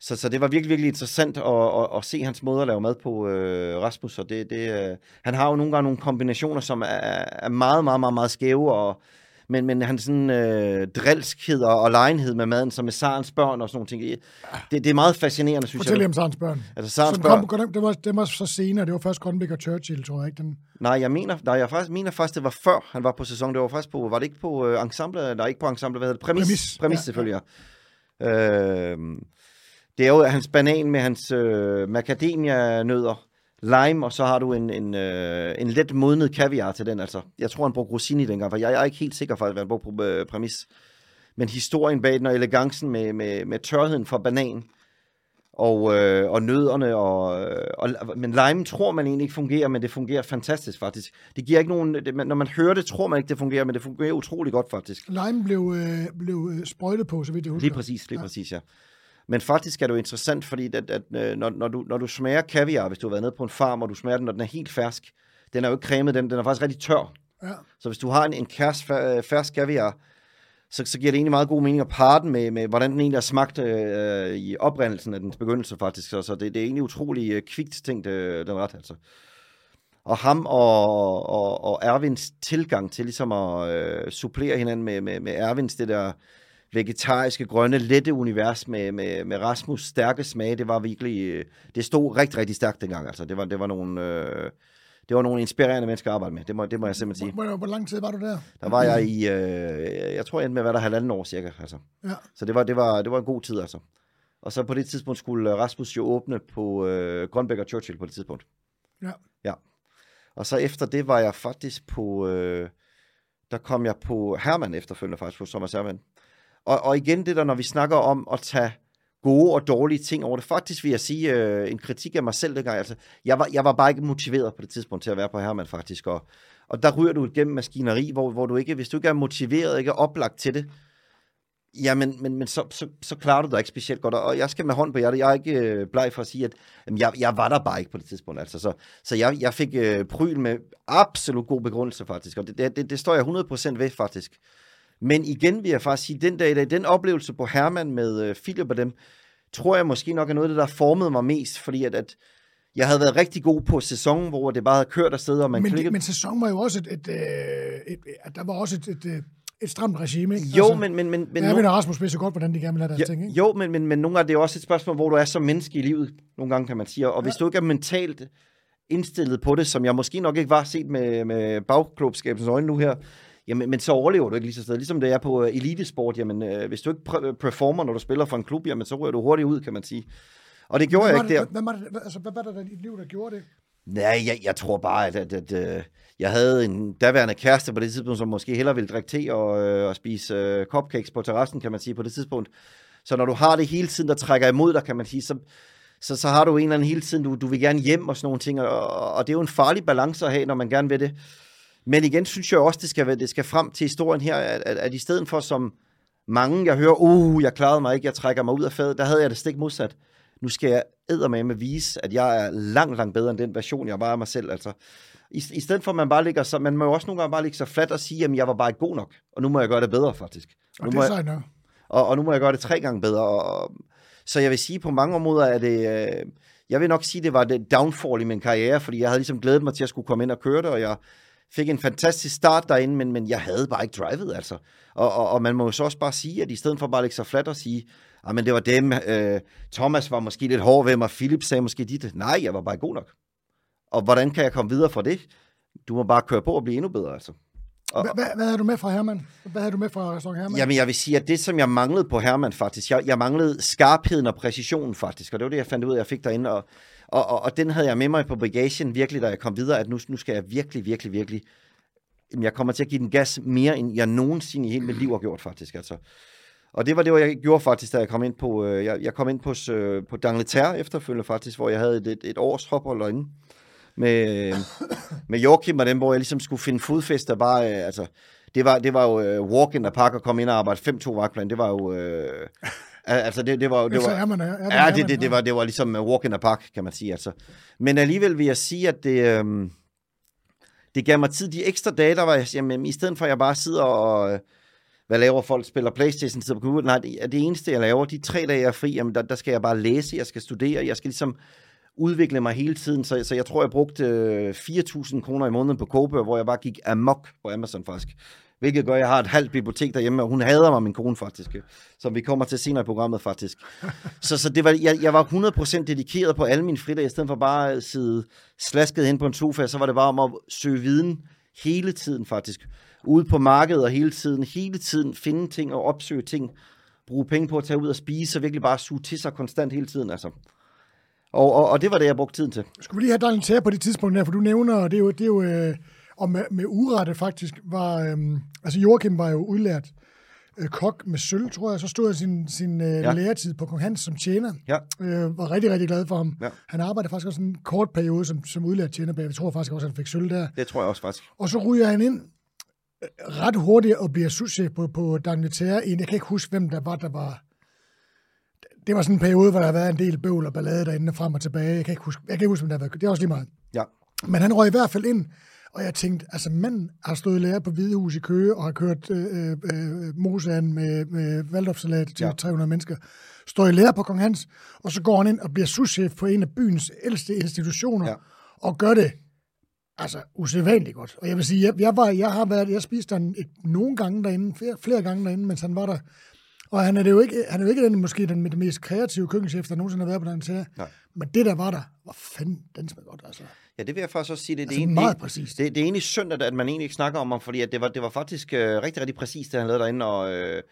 Speaker 2: så, så det var virkelig, virkelig interessant at, at, at se hans måde at lave mad på, øh, Rasmus. Og det, det, øh, han har jo nogle gange nogle kombinationer, som er, er meget, meget, meget, meget skæve, og, men, men hans sådan, øh, drilskhed og, og legenhed med maden, som med Sarens børn og sådan nogle ting, det, det er meget fascinerende, synes
Speaker 1: Fortæl
Speaker 2: jeg.
Speaker 1: om Sarens børn.
Speaker 2: Altså, Sarens børn,
Speaker 1: kom, det, var, det var så senere, det var først Grønbæk og Churchill, tror jeg ikke. Den,
Speaker 2: nej, jeg mener, nej, jeg faktisk, mener faktisk, det var før han var på sæson. Det var faktisk på, var det ikke på øh, ensemble, nej, ikke på ensemble, hvad hedder det? Præmis.
Speaker 1: Præmis,
Speaker 2: Præmis,
Speaker 1: ja,
Speaker 2: selvfølgelig, ja. Øh, det er jo hans banan med hans øh, macadamia-nødder, lime, og så har du en, en, øh, en let modnet kaviar til den. Altså, jeg tror, han brugte rosini dengang, for jeg, jeg er ikke helt sikker for, at han brugte på øh, præmis. Men historien bag den og elegancen med, med, med tørheden fra banan og, øh, og nødderne, og, øh, og, men lime tror man egentlig ikke fungerer, men det fungerer fantastisk faktisk. Det giver ikke nogen, det, når man hører det, tror man ikke, det fungerer, men det fungerer utrolig godt faktisk.
Speaker 1: Lime blev, øh, blev øh, sprøjtet på, så vidt jeg husker.
Speaker 2: Lige præcis, lige ja. præcis, ja. Men faktisk er det jo interessant, fordi at, at, øh, når, når, du, når du smager kaviar, hvis du har været nede på en farm, og du smager den, når den er helt fersk, den er jo ikke cremet, den, den er faktisk rigtig tør.
Speaker 1: Ja.
Speaker 2: Så hvis du har en, en kærs, fersk kaviar, så, så giver det egentlig meget god mening at parre den med, med hvordan den egentlig har smagt øh, i oprindelsen af dens begyndelse faktisk. Så, så det, det er egentlig utrolig øh, kvikt tænkt, øh, den ret altså. Og ham og, og, og Ervins tilgang til ligesom at øh, supplere hinanden med, med, med Ervins det der vegetariske, grønne, lette univers med, med, med Rasmus stærke smag, det var virkelig, øh, det stod rigtig, rigtig stærkt dengang. Altså. Det var, det var nogle... Øh, det var nogle inspirerende mennesker at arbejde med. Det må, det må jeg simpelthen sige.
Speaker 1: Hvor, hvor lang tid var du der?
Speaker 2: Der var jeg i, øh, jeg tror jeg endte med at være der halvanden år cirka. Altså.
Speaker 1: Ja.
Speaker 2: Så det var, det, var, det var en god tid altså. Og så på det tidspunkt skulle Rasmus jo åbne på øh, Grønbæk og Churchill på det tidspunkt.
Speaker 1: Ja.
Speaker 2: Ja. Og så efter det var jeg faktisk på, øh, der kom jeg på Herman efterfølgende faktisk, på Thomas Herman. Og, og igen det der, når vi snakker om at tage gode og dårlige ting over det. Faktisk vil jeg sige øh, en kritik af mig selv dengang. Altså, jeg, var, jeg var bare ikke motiveret på det tidspunkt til at være på Herman faktisk. Og, og der ryger du igennem maskineri, hvor, hvor du ikke, hvis du ikke er motiveret, ikke er oplagt til det, jamen, men, men så, så, så klarer du dig ikke specielt godt. Og jeg skal med hånd på hjertet, jeg er ikke øh, bleg for at sige, at jamen, jeg, jeg var der bare ikke på det tidspunkt. Altså, så så jeg, jeg fik øh, pryl med absolut god begrundelse faktisk, og det, det, det står jeg 100% ved faktisk. Men igen vil jeg faktisk sige, den dag, den oplevelse på Herman med øh, Philip og dem, tror jeg måske nok er noget af det, der formede mig mest, fordi at, at jeg havde været rigtig god på sæsonen, hvor det bare havde kørt afsted, og man
Speaker 1: men,
Speaker 2: klikkede.
Speaker 1: Men sæsonen var jo også et, et, et, et, et der var også et, et, et, et stramt regime, ikke?
Speaker 2: Jo, altså, men... men, men, men
Speaker 1: jeg mener, Rasmus ved så godt, hvordan de gerne vil have deres
Speaker 2: ja,
Speaker 1: ting, ikke?
Speaker 2: Jo, men, men, men nogle gange det er også et spørgsmål, hvor du er som menneske i livet, nogle gange kan man sige, og ja. hvis du ikke er mentalt indstillet på det, som jeg måske nok ikke var set med, med bagklubskabens øjne nu her, jamen, men så overlever du ikke lige så sted. Ligesom det er på uh, elitesport, jamen, uh, hvis du ikke performer, når du spiller for en klub, jamen, så ryger du hurtigt ud, kan man sige. Og det gjorde
Speaker 1: hvad
Speaker 2: jeg ikke
Speaker 1: det,
Speaker 2: der.
Speaker 1: Hvad, hvad, hvad, altså, hvad var det der i dit liv, der gjorde det?
Speaker 2: Nej, jeg, jeg tror bare, at, at, at, at jeg havde en daværende kæreste på det tidspunkt, som måske hellere ville drikke te og, øh, og spise øh, cupcakes på terrassen, kan man sige, på det tidspunkt. Så når du har det hele tiden, der trækker imod dig, kan man sige, så, så, så har du en eller anden hele tiden, du, du vil gerne hjem og sådan nogle ting, og, og det er jo en farlig balance at have, når man gerne vil det. Men igen synes jeg også, det skal, det skal frem til historien her, at, at, at i stedet for som mange, jeg hører, uh, jeg klarede mig ikke, jeg trækker mig ud af fadet, der havde jeg det stik modsat. Nu skal jeg med at vise, at jeg er langt, langt bedre end den version, jeg var af mig selv. Altså, i, I stedet for, at man bare ligger så, man må jo også nogle gange bare ligge så fladt og sige, at jeg var bare ikke god nok, og nu må jeg gøre det bedre, faktisk.
Speaker 1: Og
Speaker 2: nu
Speaker 1: det er
Speaker 2: jeg, og, og nu må jeg gøre det tre gange bedre. Og, og, så jeg vil sige, på mange områder er det... Øh, jeg vil nok sige, det var det downfall i min karriere, fordi jeg havde ligesom glædet mig til at skulle komme ind og køre det, og jeg fik en fantastisk start derinde, men, men jeg havde bare ikke drivet, altså. Og, og, og man må jo så også bare sige, at i stedet for bare at lægge sig fladt og sige, ah, men det var dem, øh, Thomas var måske lidt hård ved mig, Philip sagde måske dit. Nej, jeg var bare god nok. Og hvordan kan jeg komme videre fra det? Du må bare køre på og blive endnu bedre, altså.
Speaker 1: Og, hvad, hvad havde du med fra Herman? Hvad havde du med fra Restaurant Herman?
Speaker 2: Jamen, jeg vil sige, at det, som jeg manglede på Herman faktisk, jeg, jeg manglede skarpheden og præcisionen faktisk, og det var det, jeg fandt ud af, jeg fik derinde, og, og, og, og den havde jeg med mig på bagagen virkelig, da jeg kom videre, at nu, nu skal jeg virkelig, virkelig, virkelig, jeg kommer til at give den gas mere, end jeg nogensinde i hele mit liv har gjort faktisk, altså. Og det var det, jeg gjorde faktisk, da jeg kom ind på, øh, jeg, jeg kom ind på, øh, på Dangleterre efterfølgende faktisk, hvor jeg havde et, et, et års ophold inde med, med Joachim og dem, hvor jeg ligesom skulle finde fodfæste bare, øh, altså, det var, det var jo øh, walk in the park og komme ind og arbejde 5-2 vagtplan, det var jo, øh, altså det, det var, det var,
Speaker 1: er man, er, er
Speaker 2: ja, det, det, det, var, det var ligesom walk in the park, kan man sige, altså. Men alligevel vil jeg sige, at det, øh, det gav mig tid, de ekstra dage, der var jeg, jamen, i stedet for at jeg bare sidder og, øh, hvad laver folk, spiller Playstation, sidder på computer, nej, det er det eneste, jeg laver, de tre dage, jeg er fri, jamen, der, der skal jeg bare læse, jeg skal studere, jeg skal ligesom, udvikle mig hele tiden, så, så jeg tror, jeg brugte øh, 4.000 kroner i måneden på Kobe, hvor jeg bare gik amok på Amazon faktisk. Hvilket gør, at jeg har et halvt bibliotek derhjemme, og hun hader mig, min kone faktisk, som vi kommer til senere i programmet faktisk. så så det var, jeg, jeg var 100% dedikeret på alle mine fridage, i stedet for bare at sidde slasket hen på en sofa, så var det bare om at søge viden hele tiden faktisk. Ude på markedet og hele tiden, hele tiden finde ting og opsøge ting. Bruge penge på at tage ud og spise, og virkelig bare suge til sig konstant hele tiden, altså. Og, og, og det var det, jeg brugte tiden til.
Speaker 1: Skulle vi lige have Daniel Tære på det tidspunkt der, for du nævner, det er jo, det er jo øh, og med, med urette faktisk, var, øh, altså Joachim var jo udlært øh, kok med sølv, tror jeg, så stod sin, sin øh, ja. læretid på Kong Hans som tjener.
Speaker 2: Ja.
Speaker 1: Øh, var rigtig, rigtig glad for ham.
Speaker 2: Ja.
Speaker 1: Han arbejdede faktisk også en kort periode som, som udlært tjener. Jeg tror faktisk også, han fik sølv der.
Speaker 2: Det tror jeg også faktisk.
Speaker 1: Og så ryger han ind øh, ret hurtigt og bliver sushi på, på Daniel Tære. Jeg kan ikke huske, hvem der var, der var det var sådan en periode, hvor der har været en del bøvl og ballade derinde frem og tilbage. Jeg kan ikke huske, jeg kan ikke huske, om der har været. Det er også lige meget.
Speaker 2: Ja.
Speaker 1: Men han røg i hvert fald ind, og jeg tænkte, altså manden har stået i lære på Hvidehus i Køge, og har kørt øh, øh, mosean med, med Waldorfsalat til
Speaker 2: Ja.
Speaker 1: ja. 300 mennesker. Står i lære på Kong Hans, og så går han ind og bliver souschef på en af byens ældste institutioner,
Speaker 2: Ja.
Speaker 1: og gør det altså usædvanligt godt. Og jeg vil sige, jeg, jeg, var, jeg har været, jeg spiste den et, nogle gange derinde, flere, flere gange derinde, mens han var der. Og han er, det jo ikke, han er jo ikke den, måske den det mest kreative køkkenchef, der nogensinde har været på den.
Speaker 2: Nej.
Speaker 1: Men det, der var der, var fanden, den smagte godt, altså.
Speaker 2: Ja, det vil jeg faktisk også sige. Det,
Speaker 1: Altså,
Speaker 2: det, er
Speaker 1: meget
Speaker 2: det,
Speaker 1: præcist.
Speaker 2: Det, det er egentlig synd, at, man egentlig ikke snakker om ham, fordi at det, var, det var faktisk øh, rigtig, rigtig præcist, det han lavede derinde, og, øh,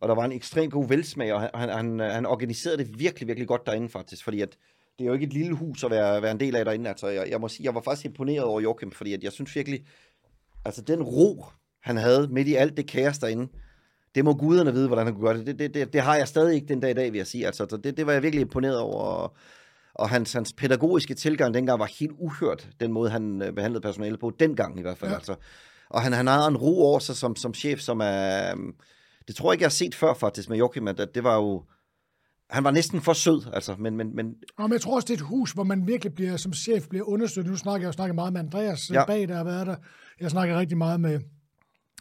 Speaker 2: og der var en ekstremt god velsmag, og han, han, han, organiserede det virkelig, virkelig godt derinde faktisk, fordi at det er jo ikke et lille hus at være, være en del af derinde. Altså, jeg, jeg må sige, jeg var faktisk imponeret over Joachim, fordi at jeg synes virkelig, altså den ro, han havde midt i alt det kaos derinde, det må guderne vide, hvordan han kunne gøre det. Det, det, det, det har jeg stadig ikke den dag i dag, vil jeg sige. Altså, så det, det var jeg virkelig imponeret over. Og, og hans, hans pædagogiske tilgang dengang var helt uhørt, den måde, han øh, behandlede personalet på, dengang i hvert fald. Ja.
Speaker 1: Ja.
Speaker 2: Altså. Og han, han har en ro over sig som, som chef, som er... øhm, Det tror jeg ikke, jeg har set før faktisk med Joachim, at, det var jo... Han var næsten for sød, altså, men, men, men
Speaker 1: Og men jeg tror også, det er et hus, hvor man virkelig bliver, som chef bliver understøttet. Nu snakker jeg jo snakket meget med Andreas
Speaker 2: Ja.
Speaker 1: ja. bag, der har været der. Jeg snakker rigtig meget med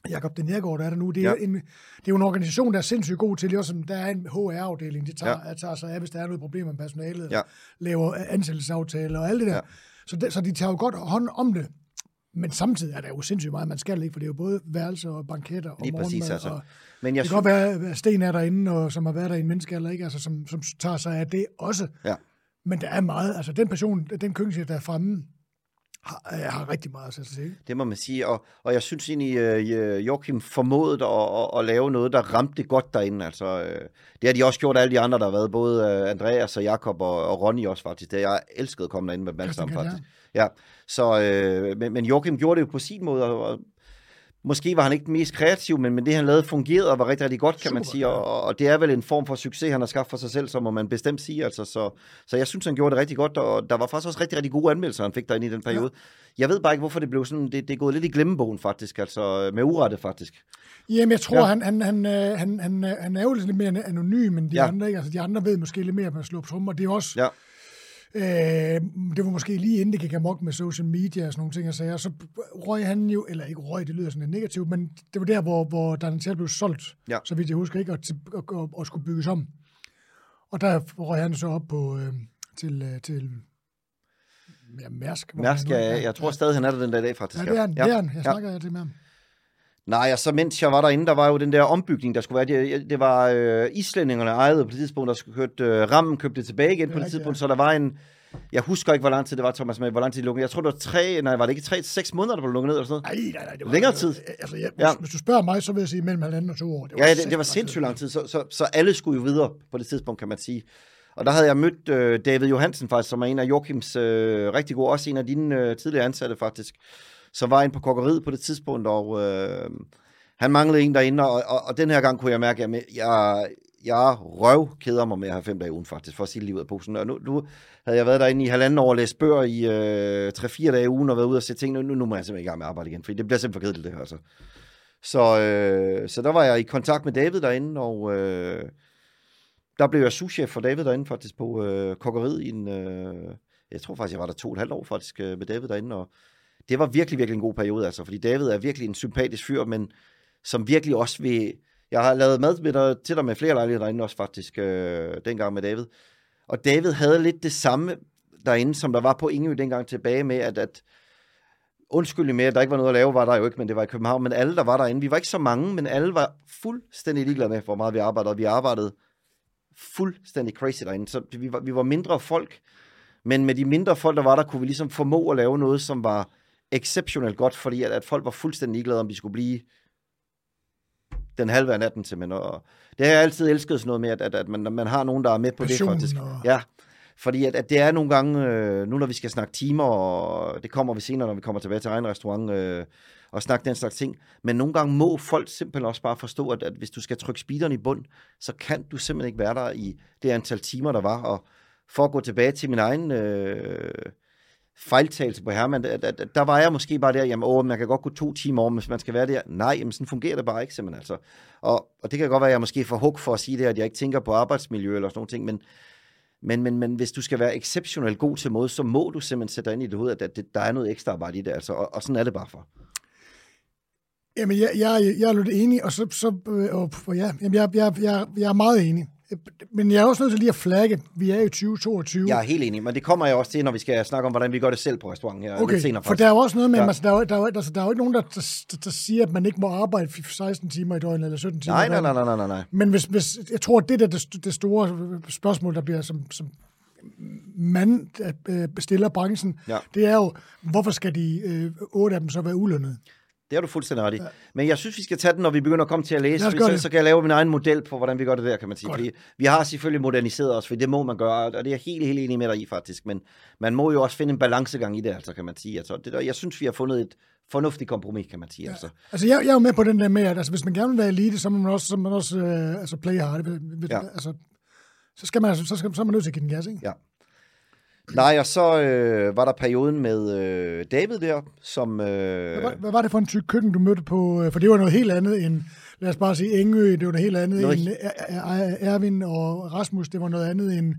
Speaker 1: Jakob Den Nergård, der er der nu. Det er,
Speaker 2: Ja.
Speaker 1: en, det er jo en organisation, der er sindssygt god til, også, som der er en HR-afdeling, de tager,
Speaker 2: Ja.
Speaker 1: tager sig af, hvis der er noget problemer med personalet,
Speaker 2: Ja.
Speaker 1: laver ansættelsesaftaler og alt det der.
Speaker 2: Ja.
Speaker 1: Så, det, så de tager jo godt hånd om det. Men samtidig er der jo sindssygt meget, man skal ikke, for det er jo både værelser og banketter og
Speaker 2: Lige præcis,
Speaker 1: morgenmad.
Speaker 2: altså.
Speaker 1: Og,
Speaker 2: men jeg
Speaker 1: det kan godt være, at Sten er derinde, og, som har været der i en menneskealder, ikke? Altså, som, som tager sig af det også.
Speaker 2: Ja.
Speaker 1: Men der er meget, altså den person, den køkkenchef, der er fremme, har, øh, har rigtig meget at sætte sig til.
Speaker 2: Det må man sige, og, og jeg synes egentlig, uh, Joachim formåede at, at, at lave noget, der ramte godt derinde. Altså, uh, det har de også gjort, alle de andre, der har været, både uh, Andreas og Jakob og, og Ronny også faktisk. Det jeg elsket at komme derinde med dem alle sammen faktisk. Ja, så, uh, men, men Joachim gjorde det jo på sin måde, og måske var han ikke den mest kreativ, men, men det han lavede fungerede og var rigtig, rigtig godt, kan man
Speaker 1: Super,
Speaker 2: sige, og, og, det er vel en form for succes, han har skabt for sig selv, så må man bestemt sige. Altså, så, så jeg synes, han gjorde det rigtig godt, og der var faktisk også rigtig, rigtig gode anmeldelser, han fik derinde i den periode. Jeg ved bare ikke, hvorfor det blev sådan, det, det er gået lidt i glemmebogen faktisk, altså med urette faktisk.
Speaker 1: Jamen, jeg tror,
Speaker 2: Ja.
Speaker 1: ja. han, han, han, øh, han, han, øh, han er jo lidt mere anonym end de
Speaker 2: Ja.
Speaker 1: ja. andre. Ikke? Altså, de andre ved måske lidt mere at slå på trommer. Det er også...
Speaker 2: Ja.
Speaker 1: Øh, det var måske lige inden det gik amok med social media og sådan nogle ting, og sager, så røg han jo, eller ikke røg, det lyder sådan lidt negativt, men det var der, hvor, hvor Dantel blev solgt,
Speaker 2: Ja.
Speaker 1: så vidt jeg husker ikke, og, til, og, og, og skulle bygges om. Og der røg han så op på, øh, til, øh, til ja, Mærsk.
Speaker 2: Mærsk,
Speaker 1: nu-
Speaker 2: jeg, jeg tror stadig, han er der den der dag faktisk.
Speaker 1: Ja, det er han. Ja. Det er han. Jeg
Speaker 2: Ja.
Speaker 1: snakker ja. til med ham.
Speaker 2: Nej, og så mens jeg var derinde, der var jo den der ombygning, der skulle være. Det, det var øh, islændingerne ejede på det tidspunkt, der skulle kørt øh, rammen, købte det tilbage igen på det tidspunkt,
Speaker 1: ja.
Speaker 2: så der var en... Jeg husker ikke, hvor lang tid det var, Thomas, men hvor lang tid det lukkede. Jeg tror, det var tre... Nej, var det ikke tre seks måneder, der blev lukket ned eller sådan noget?
Speaker 1: Nej, nej, nej. Det var,
Speaker 2: Længere tid.
Speaker 1: Altså, jeg,
Speaker 2: Ja.
Speaker 1: hvis, du spørger mig, så vil jeg sige mellem halvanden og to år. Det
Speaker 2: Ja, det, det var sindssygt lang tid, så, så, så alle skulle jo videre på det tidspunkt, kan man sige. Og der havde jeg mødt øh, David Johansen faktisk, som er en af Joachims øh, rigtig gode, også en af dine øh, tidligere ansatte faktisk, så var inde på kokkeriet på det tidspunkt, og øh, han manglede en derinde, og, og, og den her gang kunne jeg mærke, at jeg, jeg, jeg røv keder mig med at have fem dage ugen faktisk, for at sige livet ud af posen. Og nu, nu havde jeg været derinde i halvanden år og læst bøger i øh, 3-4 dage ugen og været ude og se ting. Nu, nu må jeg simpelthen i gang med at arbejde igen, for det bliver simpelthen for kedeligt det her. Altså. Så, øh, så der var jeg i kontakt med David derinde, og øh, der blev jeg souschef for David derinde faktisk på øh, kokkeriet i en, øh, jeg tror faktisk, jeg var der to og et halvt år faktisk øh, med David derinde, og det var virkelig, virkelig en god periode, altså, fordi David er virkelig en sympatisk fyr, men som virkelig også vil, jeg har lavet mad med dig, til dig med flere lejligheder derinde også faktisk, øh, dengang med David, og David havde lidt det samme derinde, som der var på Ingeø dengang tilbage med, at, at undskyld med, at der ikke var noget at lave, var der jo ikke, men det var i København, men alle, der var derinde, vi var ikke så mange, men alle var fuldstændig ligeglade med, hvor meget vi arbejdede, og vi arbejdede fuldstændig crazy derinde, så vi var, vi var mindre folk, men med de mindre folk, der var der, kunne vi ligesom formå at lave noget, som var exceptionelt godt, fordi at, at folk var fuldstændig ligeglade, om de skulle blive den halve af natten simpelthen. Og det har jeg altid elsket sådan noget med, at, at, at man, man har nogen, der er med på
Speaker 1: Passion
Speaker 2: det faktisk.
Speaker 1: og-
Speaker 2: Ja, fordi at, at det er nogle gange, øh, nu når vi skal snakke timer, og det kommer vi senere, når vi kommer tilbage til egen restaurant, øh, og snakke den slags ting, men nogle gange må folk simpelthen også bare forstå, at, at hvis du skal trykke speederen i bund, så kan du simpelthen ikke være der i det antal timer, der var, og for at gå tilbage til min egen øh, fejltagelse på Herman. Der, der, der var jeg måske bare der, jamen, åh, man kan godt gå to timer om, hvis man skal være der. Nej, jamen, sådan fungerer det bare ikke, simpelthen. Altså. Og, og det kan godt være, at jeg måske får hug for at sige det, at jeg ikke tænker på arbejdsmiljø eller sådan noget ting, men, men, men, men hvis du skal være exceptionelt god til måde, så må du simpelthen sætte dig ind i det hoved, at det, der er noget ekstra arbejde i det, altså, og, og sådan er det bare for.
Speaker 1: Jamen, jeg, jeg, jeg er lidt enig, og så, så øh, og ja, jamen, jeg, jeg, jeg, jeg er meget enig. Men jeg er også nødt til lige at flagge. Vi er i 2022.
Speaker 2: Jeg er helt enig, men det kommer jeg også til, når vi skal snakke om, hvordan vi gør det selv på restauranten her
Speaker 1: okay,
Speaker 2: lidt senere.
Speaker 1: for der er jo også noget med, ja. altså, der, er, der, er, altså, der er jo ikke nogen, der, der, der siger, at man ikke må arbejde 16 timer i døgnet, eller 17 timer
Speaker 2: nej,
Speaker 1: i døgnet.
Speaker 2: Nej, nej, nej, nej, nej.
Speaker 1: Men hvis, hvis, jeg tror, at det der det, det store spørgsmål, der bliver som, som man bestiller branchen, ja. det er jo, hvorfor skal de øh, otte af dem så være ulønnet?
Speaker 2: Det har du fuldstændig ret i. Ja. Men jeg synes, vi skal tage den, når vi begynder at komme til at læse. Så, så kan jeg lave min egen model på, hvordan vi gør det der, kan man sige. Fordi vi har selvfølgelig moderniseret os, for det må man gøre, og det er jeg helt, helt enig med dig i, faktisk. Men man må jo også finde en balancegang i det, altså, kan man sige. Altså, det der, jeg synes, vi har fundet et fornuftigt kompromis, kan man sige. Ja. Altså,
Speaker 1: altså jeg, jeg er jo med på den der med, at altså, hvis man gerne vil være elite, så må man også, så man også øh, altså, play hard. Ja. Altså, så, skal man, så, skal, så er man nødt til at give den gas, ikke?
Speaker 2: Ja. Nej, og så øh, var der perioden med øh, David der, som... Øh...
Speaker 1: Hvad, var, hvad var det for en tyk køkken, du mødte på? Øh, for det var noget helt andet end, lad os bare sige, Engø, det var noget helt andet noget... end Ervin og Rasmus, det var noget andet end,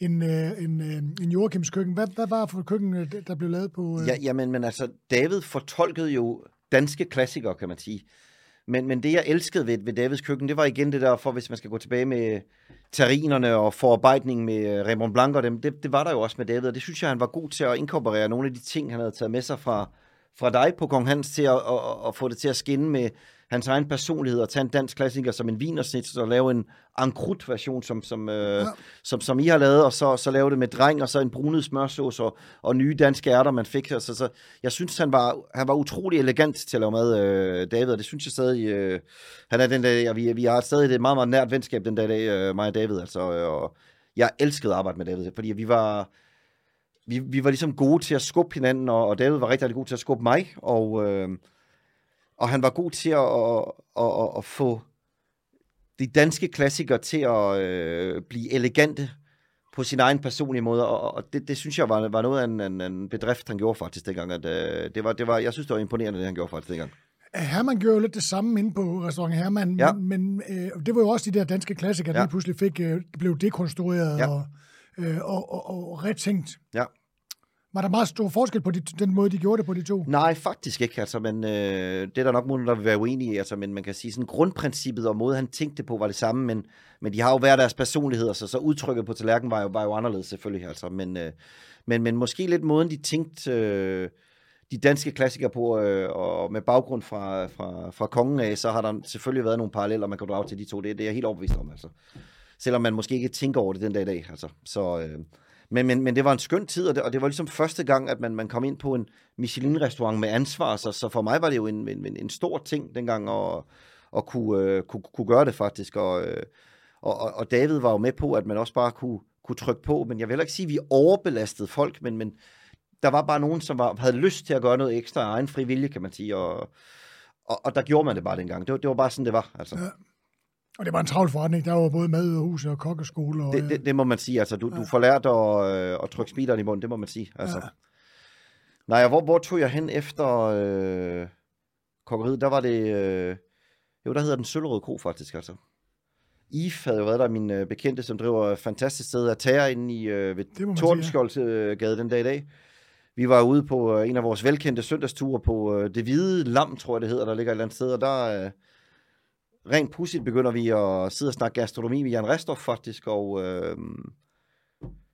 Speaker 1: end, øh, end, end Joachims køkken. Hvad, hvad var for køkken, der blev lavet på?
Speaker 2: Ja, jamen, men altså, David fortolkede jo danske klassikere, kan man sige. Men, men det, jeg elskede ved, ved Davids køkken, det var igen det der, for hvis man skal gå tilbage med terrinerne og forarbejdningen med øh, Raymond Blanc og dem, det, det var der jo også med David, og det synes jeg, han var god til at inkorporere nogle af de ting, han havde taget med sig fra, fra dig på Kong Hans til at, at, at, at få det til at skinne med, hans egen personlighed og tage en dansk klassiker som en vinersnit og lave en ankrut version, som, som, øh, ja. som, som I har lavet, og så, så lave det med dreng, og så en brunet smørsås og, og nye danske ærter, man fik. Altså, så jeg synes, han var, han var utrolig elegant til at lave mad, øh, David, og det synes jeg stadig, øh, han er den der, ja, vi, vi har stadig et meget, meget nært venskab den dag, øh, mig og David, altså, øh, og jeg elskede at arbejde med David, fordi vi var, vi, vi var ligesom gode til at skubbe hinanden, og, og David var rigtig, rigtig god til at skubbe mig, og øh, og han var god til at, at, at, at, få de danske klassikere til at øh, blive elegante på sin egen personlige måde, og, og det, det synes jeg var, var noget af en, en, en bedrift, han gjorde faktisk dengang. At, øh, det var, det var, jeg synes, det var imponerende, det han gjorde faktisk dengang.
Speaker 1: Herman gjorde jo lidt det samme inde på restaurant Herman, ja. men, men øh, det var jo også de der danske klassikere, der ja. lige pludselig fik, øh, blev dekonstrueret ja. og, øh, og, og, og retænkt.
Speaker 2: Ja.
Speaker 1: Var der meget stor forskel på de, den måde, de gjorde det på de to?
Speaker 2: Nej, faktisk ikke. Altså, men, øh, det er der nok nogen, der vil være uenige i. Altså, men man kan sige, sådan grundprincippet og måde, han tænkte på, var det samme. Men, men de har jo hver deres personligheder, så, altså, så udtrykket på tallerkenen var jo, var jo anderledes selvfølgelig. Altså, men, øh, men, men måske lidt måden, de tænkte øh, de danske klassikere på, øh, og med baggrund fra, fra, fra kongen af, så har der selvfølgelig været nogle paralleller, man kan drage til de to. Det, det er jeg helt overbevist om. Altså. Selvom man måske ikke tænker over det den dag i dag. Altså. Så... Øh, men, men, men det var en skøn tid, og det, og det var ligesom første gang, at man, man kom ind på en Michelin-restaurant med ansvar, så, så for mig var det jo en, en, en stor ting dengang at, at kunne, øh, kunne, kunne gøre det faktisk. Og, øh, og, og David var jo med på, at man også bare kunne, kunne trykke på, men jeg vil ikke sige, at vi overbelastede folk, men, men der var bare nogen, som var, havde lyst til at gøre noget ekstra af egen fri vilje, kan man sige, og, og, og der gjorde man det bare dengang. Det var, det var bare sådan, det var. Altså. Ja.
Speaker 1: Og det var en travl forretning. Der var både mad og hus og kokkeskole. Og,
Speaker 2: det, det, det, må man sige. Altså, du, ja. du får lært at, øh, at trykke speederen i munden. Det må man sige. Altså. Ja. Nej, hvor, hvor tog jeg hen efter øh, kokkeriet? Der var det... Øh, jo, der hedder den Søllerøde Kro faktisk, altså. IF havde jo været der, min øh, bekendte, som driver et fantastisk sted at tage ind i øh, ved Tordenskjoldsgade den dag i dag. Vi var ude på øh, en af vores velkendte søndagsture på øh, Det Hvide Lam, tror jeg det hedder, der ligger et eller andet sted, og der... Øh, rent pudsigt begynder vi at sidde og snakke gastronomi med Jan Restorff faktisk, og øh,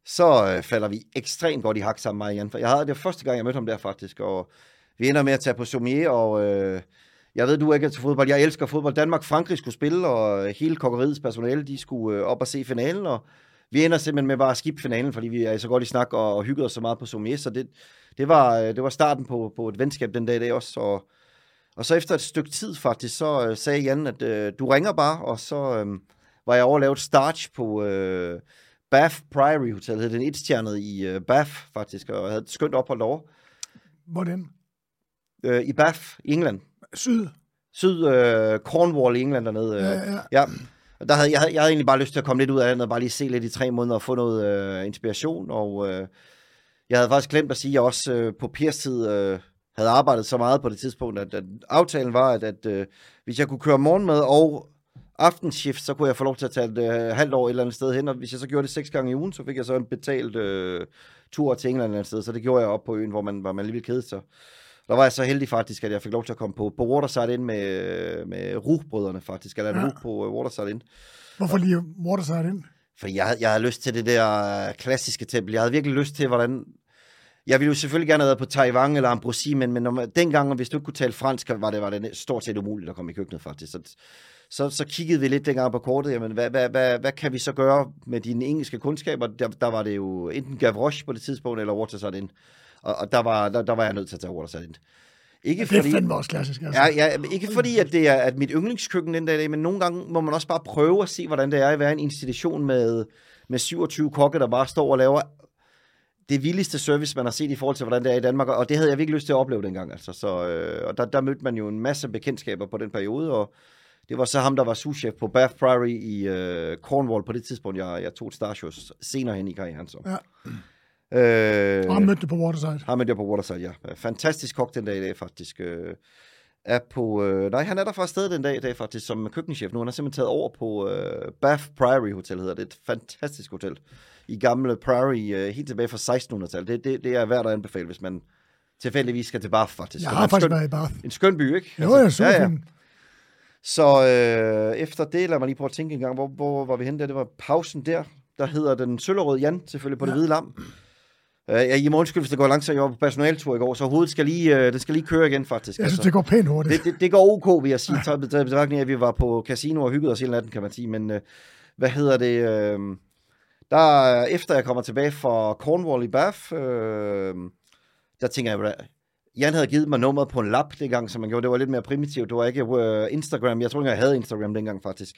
Speaker 2: så øh, falder vi ekstremt godt i hak sammen med Jan. Jeg havde det første gang, jeg mødte ham der faktisk, og vi ender med at tage på Sommier, og øh, jeg ved, du er ikke til fodbold. Jeg elsker fodbold. Danmark, Frankrig skulle spille, og øh, hele kokkeriets personale, de skulle øh, op og se finalen, og vi ender simpelthen med bare at skifte finalen, fordi vi er så godt i snak og, og hyggede os så meget på Sommier, så det, det, var, øh, det var starten på, på et venskab den dag i dag også, og og så efter et stykke tid faktisk, så øh, sagde Jan, at øh, du ringer bare, og så øh, var jeg over lavet starch på øh, Bath Priory Hotel, hed den etstjernet i øh, Bath faktisk, og havde et skønt ophold derovre.
Speaker 1: Hvordan?
Speaker 2: Øh, I Bath, England.
Speaker 1: Syd?
Speaker 2: Syd, øh, Cornwall i England dernede. Øh, ja, ja. ja. Der havde, jeg, havde, jeg havde egentlig bare lyst til at komme lidt ud af det, og bare lige se lidt i tre måneder og få noget øh, inspiration, og... Øh, jeg havde faktisk glemt at sige, at jeg også øh, på Pers tid øh, havde arbejdet så meget på det tidspunkt, at, at aftalen var, at, at øh, hvis jeg kunne køre morgenmad og aftenshift, så kunne jeg få lov til at tage et øh, halvt år et eller andet sted hen, og hvis jeg så gjorde det seks gange i ugen, så fik jeg så en betalt øh, tur til England et eller andet sted, så det gjorde jeg op på øen, hvor man, hvor man lige ville kede sig. Der var jeg så heldig faktisk, at jeg fik lov til at komme på, på Waterside ind med, med Ruh-brødrene faktisk, eller en
Speaker 1: Ja.
Speaker 2: ja. på uh, Waterside ind.
Speaker 1: Hvorfor lige Waterside ind?
Speaker 2: For jeg, havde- jeg havde lyst til det der klassiske tempel. Jeg havde virkelig lyst til, hvordan... Jeg ville jo selvfølgelig gerne have været på Taiwan eller Ambrosi, men, men når man, dengang, hvis du ikke kunne tale fransk, var det, var det stort set umuligt at komme i køkkenet, faktisk. Så, så, så kiggede vi lidt dengang på kortet, jamen, hvad, hvad, hvad, hvad kan vi så gøre med dine engelske kundskaber? Der, der var det jo enten Gavroche på det tidspunkt, eller Waterside ind. Og, og der, var, der, der var jeg nødt til at tage Waterside ind. Ikke
Speaker 1: Det er fandme også klassisk. Altså.
Speaker 2: Ja, ja, ikke fordi, at det er at mit yndlingskøkken den dag, men nogle gange må man også bare prøve at se, hvordan det er at være en institution med, med 27 kokke, der bare står og laver det vildeste service, man har set i forhold til, hvordan det er i Danmark, og det havde jeg virkelig lyst til at opleve dengang. Altså. Så, øh, og der, der mødte man jo en masse bekendtskaber på den periode, og det var så ham, der var souschef på Bath Priory i øh, Cornwall på det tidspunkt, jeg, jeg tog et starshows senere hen i karrieren. Så.
Speaker 1: Ja.
Speaker 2: Øh,
Speaker 1: Og han mødte på Waterside.
Speaker 2: ham mødte jeg på Waterside, ja. Fantastisk kok den dag i dag, faktisk. Øh, er på, øh, nej, han er der fra sted den dag i dag, faktisk, som køkkenchef nu. Han har simpelthen taget over på øh, Bath Priory Hotel, hedder det. Et fantastisk hotel. I gamle Priory, øh, helt tilbage fra 1600-tallet. Det, det, det er værd at anbefale, hvis man tilfældigvis skal til Bath, faktisk.
Speaker 1: Jeg har faktisk
Speaker 2: skøn,
Speaker 1: været i Bath.
Speaker 2: en skøn by, ikke?
Speaker 1: Jo, jeg så
Speaker 2: ja, ja. Så øh, efter det, lad mig lige prøve at tænke en gang, hvor, hvor var vi henne der? Det var pausen der. Der hedder den Søllerød Jan, selvfølgelig på ja. det
Speaker 1: Ja.
Speaker 2: hvide lam. Øh, ja, I må undskylde, hvis det går langsomt. Jeg var på personaltur i går, så hovedet skal lige, øh, det skal lige køre igen, faktisk.
Speaker 1: Jeg synes, det går pænt hurtigt.
Speaker 2: det, det, det går ok, vil jeg sige, taget taget i betragtning af, at vi var på casino og hyggede os hele natten, kan man sige. Men øh, hvad hedder det? Øh, der, øh, efter jeg kommer tilbage fra Cornwall i Bath, øh, der tænker jeg, Jan havde givet mig nummeret på en lap dengang, som man gjorde. Det var lidt mere primitivt. Det var ikke øh, Instagram. Jeg tror ikke, jeg havde Instagram dengang, faktisk.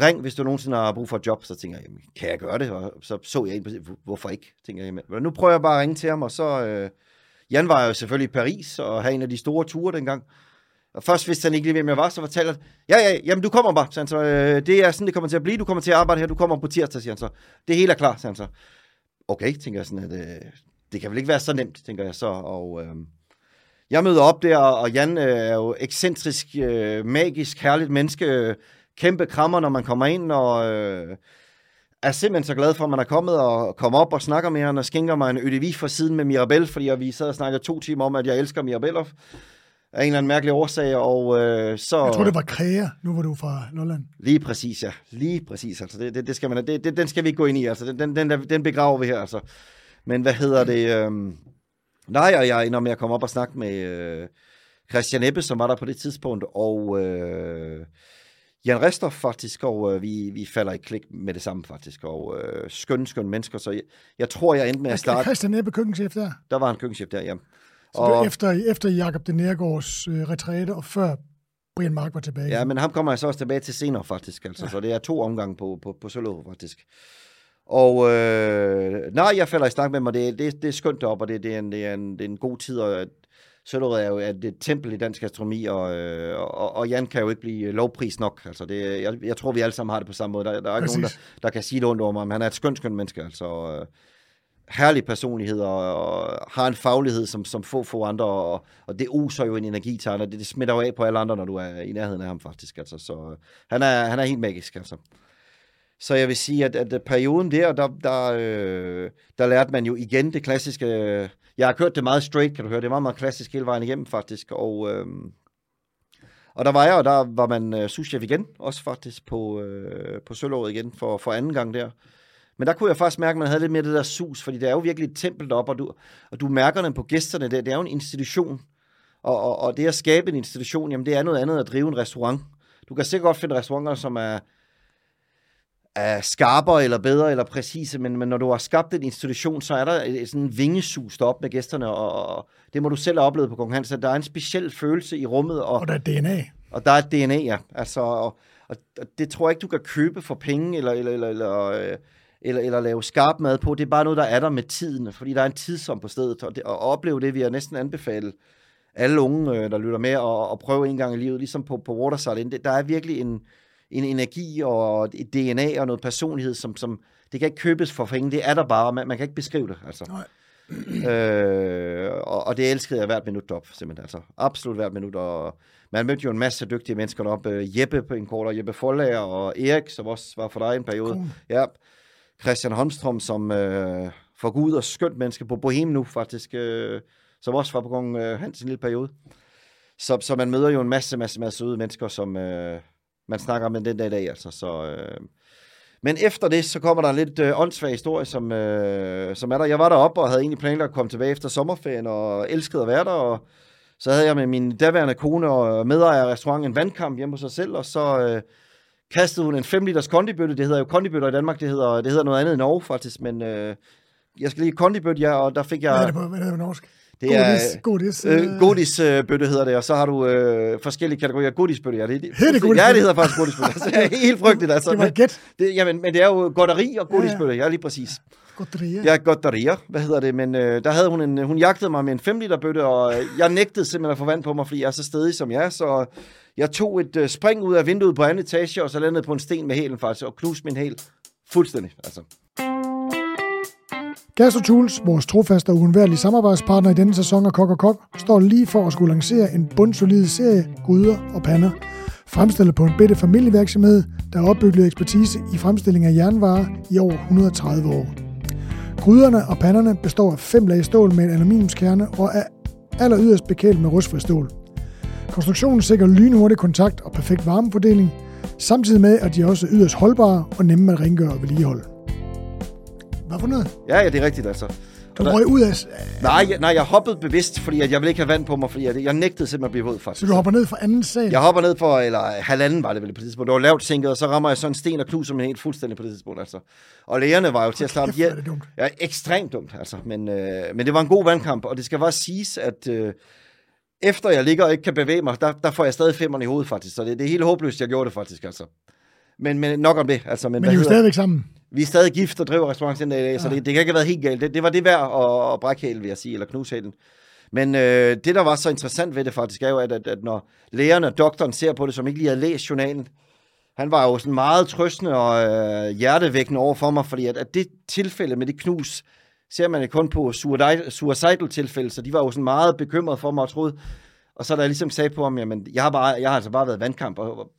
Speaker 2: Ring, hvis du nogensinde har brug for et job. Så tænker jeg, jamen, kan jeg gøre det? Og så så jeg ind, på- hvorfor ikke? Tænker jeg, men nu prøver jeg bare at ringe til ham, og så... Øh, Jan var jo selvfølgelig i Paris og havde en af de store ture dengang. Og først vidste han ikke lige, hvem jeg var, så fortalte han, ja, ja, jamen du kommer bare, sagde han så. Øh, det er sådan, det kommer til at blive. Du kommer til at arbejde her, du kommer på tirsdag, siger han så. Det hele er klar, sagde han så. Okay, tænker jeg sådan, at øh, det kan vel ikke være så nemt, tænker jeg så. Og øh, jeg møder op der, og Jan øh, er jo ekscentrisk, øh, magisk, herligt menneske. Øh, kæmpe krammer, når man kommer ind, og øh, er simpelthen så glad for, at man er kommet og kommer op og snakker med ham, og skænker mig en ødevi for siden med Mirabel, fordi vi sad og snakkede to timer om, at jeg elsker Mirabel af en eller anden mærkelig årsag, og øh, så...
Speaker 1: Jeg tror, det var Krea, nu var du fra Lolland.
Speaker 2: Lige præcis, ja. Lige præcis, altså. Det, det, det skal man, det, det, den skal vi ikke gå ind i, altså. Den, den, den, den begraver vi her, altså. Men hvad hedder det? Øhm... Nej, og jeg med at komme op og snakke med øh, Christian Ebbe, som var der på det tidspunkt, og øh, Jan Restoff faktisk, og øh, vi, vi falder i klik med det samme faktisk, og øh, skønne, skønne mennesker, så jeg, jeg tror, jeg endte med at starte.
Speaker 1: Christian Ebbe køkkenchef der?
Speaker 2: Der var en køkkenchef der, ja.
Speaker 1: Så det var efter, efter Jakob de Nergårds øh, retræte, og før Brian Mark var tilbage.
Speaker 2: Ja, men ham kommer jeg så også tilbage til senere, faktisk. Altså. Ja. Så det er to omgange på, på, på Sølov, faktisk. Og øh, nej, jeg falder i snak med mig. Det, det, det er skønt deroppe, og det, det, er en, det, er en, det er en god tid. Og Sølov er jo er et tempel i dansk astronomi, og, øh, og, og Jan kan jo ikke blive lovpris nok. Altså det, jeg, jeg tror, vi alle sammen har det på samme måde. Der, der er ikke
Speaker 1: Præcis.
Speaker 2: nogen, der, der kan sige det ondt over mig, men han er et skønt, skønt menneske. Altså, øh, herlig personlighed og, og har en faglighed, som, som få, få andre, og, og det oser jo en energi til andre. Det, det smitter jo af på alle andre, når du er i nærheden af ham, faktisk. Altså, så øh, han er, han er helt magisk, altså. Så jeg vil sige, at, at perioden der, der, der, øh, der lærte man jo igen det klassiske... Øh, jeg har kørt det meget straight, kan du høre. Det er meget, meget klassisk hele vejen igennem, faktisk. Og, øh, og der var jeg, og der var man øh, souschef igen, også faktisk på, øh, på Sølvåret igen, for, for anden gang der. Men der kunne jeg faktisk mærke, at man havde lidt mere det der sus, fordi det er jo virkelig et tempel deroppe, og du, og du mærker den på gæsterne der. Det er jo en institution, og, og, og det at skabe en institution, jamen det er noget andet at drive en restaurant. Du kan sikkert godt finde restauranter, som er, er skarpere eller bedre eller præcise, men, men når du har skabt en institution, så er der et, sådan en vingesus op med gæsterne, og, og det må du selv have oplevet på Kong Hans, at der er en speciel følelse i rummet, og,
Speaker 1: Og der er DNA.
Speaker 2: og der er DNA, ja. Altså, og og det tror jeg ikke, du kan købe for penge, eller, eller, eller, eller, øh, eller, eller lave skarp mad på. Det er bare noget, der er der med tiden, fordi der er en tidsom på stedet. Og, det, og opleve det, vil jeg næsten anbefale alle unge, øh, der lytter med, og, og prøve en gang i livet, ligesom på, på Waterside. Der er virkelig en, en energi og et DNA og noget personlighed, som, som det kan ikke købes for penge. Det er der bare, man, man kan ikke beskrive det. Altså.
Speaker 1: Nej.
Speaker 2: øh, og, og det elskede jeg hvert minut op, simpelthen. Altså, absolut hvert minut. Og man mødte jo en masse dygtige mennesker op. Øh, Jeppe på en kort, og Jeppe Forlager, og Erik, som også var for dig en periode.
Speaker 1: Cool.
Speaker 2: Ja. Christian Holmstrøm, som øh, for Gud og skønt menneske på Bohem nu, faktisk. Øh, som også var på gang øh, hans en lille periode. Så, så man møder jo en masse, masse, masse søde mennesker, som øh, man snakker med den dag i dag. Altså, så, øh, men efter det, så kommer der en lidt øh, åndssvag historie, som, øh, som er der. Jeg var deroppe og havde egentlig planlagt at komme tilbage efter sommerferien, og elskede at være der, og så havde jeg med min daværende kone og medejer af restauranten en vandkamp hjemme hos sig selv, og så øh, kastede hun en 5 liters kondibøtte. Det hedder jo kondibøtter i Danmark, det hedder, det hedder noget andet i Norge faktisk, men øh, jeg skal lige kondibøtte, ja, og der fik jeg...
Speaker 1: Hvad er det på, hvad er det på norsk?
Speaker 2: Det er
Speaker 1: Godis, godis.
Speaker 2: øh, godisbøtte hedder det, og så har du øh, forskellige kategorier. Godisbøtte, ja. Det, det,
Speaker 1: Hedder det
Speaker 2: Ja,
Speaker 1: godisbøtte?
Speaker 2: det hedder faktisk godisbøtte. Altså, det er helt frygteligt, altså.
Speaker 1: Det var et gæt.
Speaker 2: det, jamen, men det er jo godteri og godisbøtte, ja, lige præcis.
Speaker 1: Godteria.
Speaker 2: Ja, godterier, hvad hedder det, men øh, der havde hun en, hun jagtede mig med en 5 liter bøtte, og øh, jeg nægtede simpelthen at få vand på mig, fordi jeg er så stedig som jeg er, så jeg tog et øh, spring ud af vinduet på anden etage, og så landede på en sten med hælen faktisk, og knuste min hæl fuldstændig, altså.
Speaker 1: Gastro Tools, vores trofaste og uundværlige samarbejdspartner i denne sæson af Kok og Kok, står lige for at skulle lancere en bundsolid serie gryder og pander, fremstillet på en bitte familievirksomhed, der har opbygget ekspertise i fremstilling af jernvarer i over 130 år. Gryderne og panderne består af fem lag stål med en aluminiumskerne og er aller yderst bekælet med rustfri stål. Konstruktionen sikrer lynhurtig kontakt og perfekt varmefordeling, samtidig med, at de også er yderst holdbare og nemme at rengøre og vedligeholde. Hvad for noget?
Speaker 2: Ja, ja, det er rigtigt, altså.
Speaker 1: Du røg ud af...
Speaker 2: Nej, jeg, nej, jeg hoppede bevidst, fordi at jeg ville ikke have vand på mig, fordi jeg, jeg nægtede simpelthen at blive våd, faktisk.
Speaker 1: Så du hopper ned fra anden sal?
Speaker 2: Jeg hopper ned for, eller halvanden var det vel på det tidspunkt. Det var lavt sænket, og så rammer jeg sådan en sten og knuser mig helt fuldstændig på det tidspunkt. Altså. Og lægerne var jo til at slappe hjælp.
Speaker 1: det dumt.
Speaker 2: Ja, ekstremt dumt, altså. Men, øh, men det var en god vandkamp, og det skal bare siges, at øh, efter jeg ligger og ikke kan bevæge mig, der, der får jeg stadig femmerne i hovedet, faktisk. Så det, det er helt håbløst, jeg gjorde det faktisk, altså. Men, men nok om det. Altså, men,
Speaker 1: Men I er jo stadigvæk sammen.
Speaker 2: Vi er stadig gift og driver restaurant den dag i dag, så det, det kan ikke have været helt galt. Det, det var det værd at, at brække hælen, vil jeg sige, eller knuse hælen. Men øh, det, der var så interessant ved det faktisk, er jo, at, at, at når lægerne og doktoren ser på det, som ikke lige havde læst journalen, han var jo sådan meget trøstende og øh, hjertevækkende over for mig, fordi at, at det tilfælde med det knus, ser man det kun på suicide- suicidal tilfælde, så de var jo sådan meget bekymrede for mig og troede, og så da jeg ligesom sagde på ham, jamen, jeg har, bare, jeg har altså bare været vandkamp, og,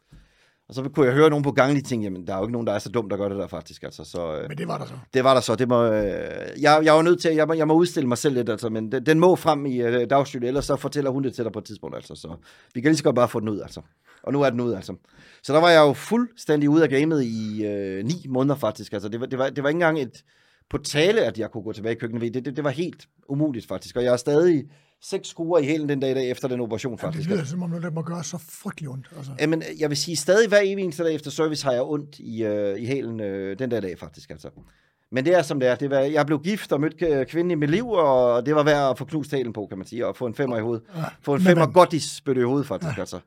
Speaker 2: og, så kunne jeg høre nogen på gangen, de tænkte, jamen, der er jo ikke nogen, der er så dum, der gør det der faktisk, altså, så... Øh,
Speaker 1: Men det var der så.
Speaker 2: det var der så. Det må, øh, jeg, jeg var nødt til, jeg må, jeg må udstille mig selv lidt, altså, men den, den må frem i øh, dagslyset, ellers så fortæller hun det til dig på et tidspunkt, altså. Så vi kan lige så godt bare få den ud, altså. Og nu er den ud, altså. Så der var jeg jo fuldstændig ude af gamet i øh, ni måneder, faktisk. Altså, det var, det, var, det var ikke engang et på tale, at jeg kunne gå tilbage i køkkenet. Det, det, det var helt umuligt, faktisk. Og jeg er stadig seks skruer i hælen den dag i dag efter den operation,
Speaker 1: Jamen, det
Speaker 2: faktisk.
Speaker 1: lyder som om, det må gøre så frygtelig ondt. Altså.
Speaker 2: Jamen, jeg vil sige, stadig hver evig eneste dag efter service har jeg ondt i, øh, i hælen øh, den der dag, faktisk. Altså. Men det er som det er. Det var, jeg blev gift og mødte kvinden i mit liv, og det var værd at få knust hælen på, kan man sige, og få en femmer i hovedet. Få en femmer
Speaker 1: man-
Speaker 2: godis bøtte i hovedet, faktisk. Ja. Altså.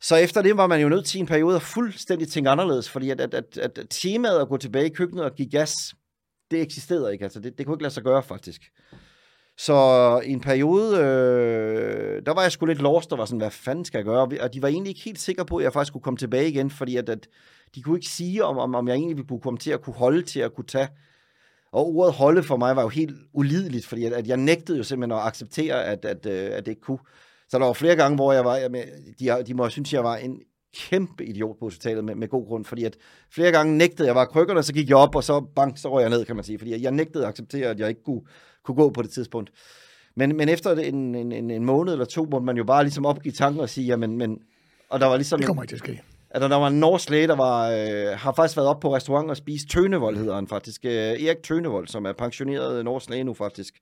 Speaker 2: Så efter det var man jo nødt til i en periode at fuldstændig tænke anderledes, fordi at, at, at, at temaet at gå tilbage i køkkenet og give gas, det eksisterede ikke. Altså, det, det kunne ikke lade sig gøre, faktisk. Så i en periode, øh, der var jeg sgu lidt lost, og var sådan, hvad fanden skal jeg gøre? Og de var egentlig ikke helt sikre på, at jeg faktisk kunne komme tilbage igen, fordi at, at de kunne ikke sige, om, om, om jeg egentlig ville kunne komme til at kunne holde til at kunne tage. Og ordet holde for mig var jo helt ulideligt, fordi at, at jeg nægtede jo simpelthen at acceptere, at, at, øh, at det ikke kunne. Så der var flere gange, hvor jeg var, jamen, de, de må synes, jeg var en kæmpe idiot på hospitalet med, med god grund, fordi at flere gange nægtede jeg var krykkerne, så gik jeg op, og så bang, så røg jeg ned, kan man sige, fordi jeg nægtede at acceptere, at jeg ikke kunne, kunne gå på det tidspunkt. Men, men efter en, en, en, en måned eller to, måtte man jo bare ligesom opgive tanken og sige, jamen, men, og der var ligesom,
Speaker 1: Det kommer ikke til at ske.
Speaker 2: at der, der var en norsk læge, der var, øh, har faktisk været op på restaurant og spist Tønevold, hedder han faktisk. Øh, Erik Tønevold, som er pensioneret norsk læge nu faktisk.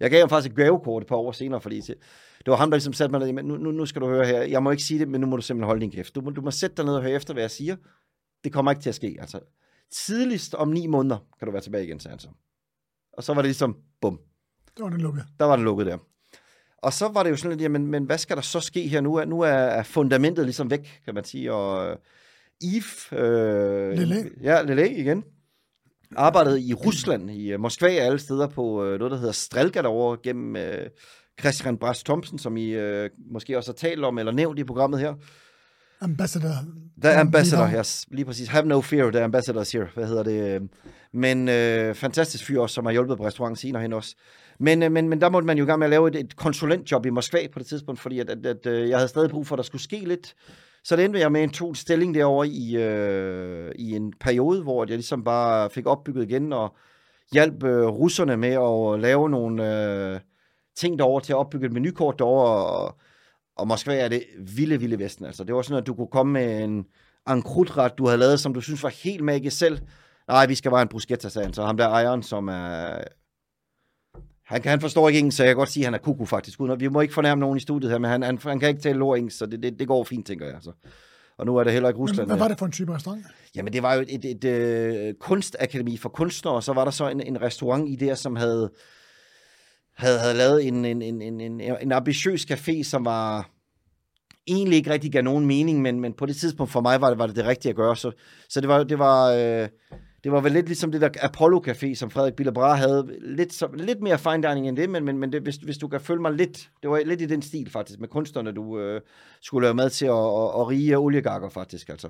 Speaker 2: Jeg gav ham faktisk et gavekort et par år senere, fordi det var ham, der ligesom satte mig ned, nu, nu, nu skal du høre her, jeg må ikke sige det, men nu må du simpelthen holde din kæft. Du, må- du må sætte dig ned og høre efter, hvad jeg siger. Det kommer ikke til at ske. Altså, tidligst om ni måneder kan du være tilbage igen, sagde han så. Og så var det ligesom, bum,
Speaker 1: Det var den lukket.
Speaker 2: der var den lukket der. Og så var det jo sådan lidt, jamen, men hvad skal der så ske her nu? Er, nu er, fundamentet ligesom væk, kan man sige. Og øh, Yves... Øh,
Speaker 1: Lelé.
Speaker 2: Ja, Lelé igen. Arbejdede i Rusland, i øh, Moskva alle steder på øh, noget, der hedder Strelka derovre, gennem øh, Christian Brast Thomsen, som I øh, måske også har talt om, eller nævnt i programmet her.
Speaker 1: Ambassador.
Speaker 2: The Ambassador,
Speaker 1: Lige
Speaker 2: yes, lige præcis. Have no fear, the ambassadors here. Hvad hedder det? Men øh, fantastisk fyr også, som har hjulpet på restauranten senere hen også. Men, øh, men, men der måtte man jo i gang med at lave et, et konsulentjob i Moskva på det tidspunkt, fordi at, at, at, øh, jeg havde stadig brug for, at der skulle ske lidt. Så det endte jeg med en to stilling derovre i, øh, i en periode, hvor jeg ligesom bare fik opbygget igen og hjalp øh, russerne med at lave nogle øh, ting derovre til at opbygge et menukort derovre. Og, og Moskva er det vilde, vilde vesten. Altså, det var sådan, at du kunne komme med en, en krudret, du havde lavet, som du synes var helt magisk selv. Nej, vi skal bare en bruschetta, sagde han. Så ham der ejeren, som er... Han, kan, han forstår ikke engelsk, så jeg kan godt sige, at han er kuku faktisk. Uden, vi må ikke fornærme nogen i studiet her, men han, han, han kan ikke tale lort engelsk, så det, det, det går fint, tænker jeg. Altså. Og nu er det heller ikke
Speaker 1: Men,
Speaker 2: Rusland.
Speaker 1: hvad var det for en type restaurant?
Speaker 2: Jamen, det var jo et, et, et øh, kunstakademi for kunstnere, og så var der så en, en restaurant i der, som havde, havde, havde lavet en, en, en, en, en, en ambitiøs café, som var egentlig ikke rigtig gav nogen mening, men, men på det tidspunkt for mig var det var det, det rigtige at gøre. Så, så det var, det var, øh, det var vel lidt ligesom det der Apollo Café, som Frederik Billebra havde. Lidt, så, lidt mere fine dining end det, men, men, men det, hvis, hvis du kan følge mig lidt, det var lidt i den stil faktisk, med kunstnerne, du øh, skulle lave mad til at, at, at rige oliegakker faktisk, altså.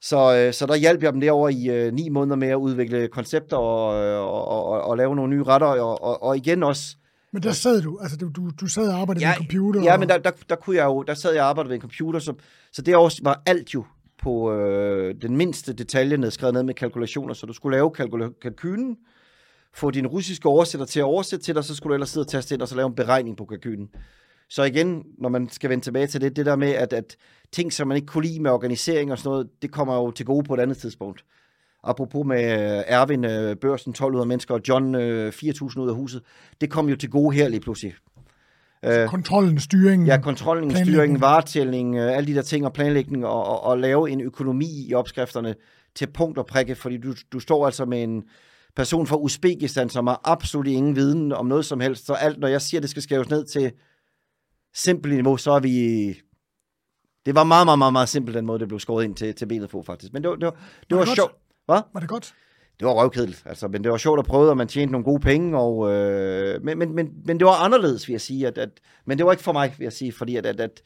Speaker 2: Så, øh, så der hjalp jeg dem derovre i øh, ni måneder med at udvikle koncepter og, øh, og, og, og, og lave nogle nye retter, og, og, og igen også,
Speaker 1: Men der sad du, altså du, du, du sad og arbejdede med en computer.
Speaker 2: Ja,
Speaker 1: og,
Speaker 2: men der, der, der, kunne jeg jo, der sad jeg og arbejdede ved en computer, så, så derovre var alt jo på øh, den mindste detalje nedskrevet ned med kalkulationer, så du skulle lave kalkul- kalkylen, få din russiske oversætter til at oversætte til dig, så skulle du ellers sidde og taste ind og så lave en beregning på kalkylen. Så igen, når man skal vende tilbage til det, det der med, at, at ting, som man ikke kunne lide med organisering og sådan noget, det kommer jo til gode på et andet tidspunkt. Apropos med øh, Erwin, øh, børsen 1200 mennesker, og John øh, 4000 ud af huset, det kom jo til gode her lige pludselig. Øh,
Speaker 1: Kontrollen, styringen.
Speaker 2: Ja, kontrollen, styringen, varetælling, øh, alle de der ting og planlægning, og, og, og lave en økonomi i opskrifterne til punkt og prikke, fordi du, du står altså med en person fra Uzbekistan, som har absolut ingen viden om noget som helst, så alt, når jeg siger, det skal skæres ned til simpelt niveau, så er vi... Det var meget, meget, meget, meget simpelt, den måde, det blev skåret ind til, til benet på, faktisk. Men det var, det var, det
Speaker 1: Var
Speaker 2: var,
Speaker 1: det
Speaker 2: sjovt. Hvad?
Speaker 1: Var det godt?
Speaker 2: Det var røvkedeligt, altså, men det var sjovt at prøve, og man tjente nogle gode penge, og, øh, men, men, men, men det var anderledes, vil jeg sige, at, at, men det var ikke for mig, vil jeg sige, fordi at, at, at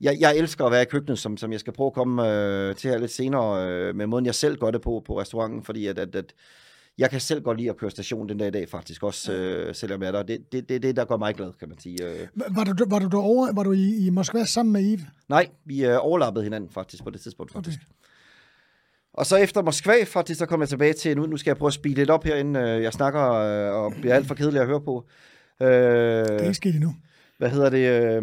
Speaker 2: jeg, jeg elsker at være i køkkenet, som, som jeg skal prøve at komme øh, til her lidt senere, øh, med måden jeg selv gør det på, på restauranten, fordi at, at, at jeg kan selv godt lide at køre station den dag i dag, faktisk, også øh, selvom jeg er der. Det er det, det, det, der gør mig glad, kan man sige. Øh.
Speaker 1: Var- du, var du derovre, var du i, i Moskva sammen med Eve?
Speaker 2: Nej, vi øh, overlappede hinanden faktisk på det tidspunkt, faktisk. Okay. Og så efter Moskva, faktisk, så kom jeg tilbage til, nu, nu skal jeg prøve at speede lidt op herinde. Øh, Jeg snakker øh, og bliver alt for kedelig at høre på. Øh,
Speaker 1: Det er ikke sket endnu.
Speaker 2: hvad hedder det? Øh,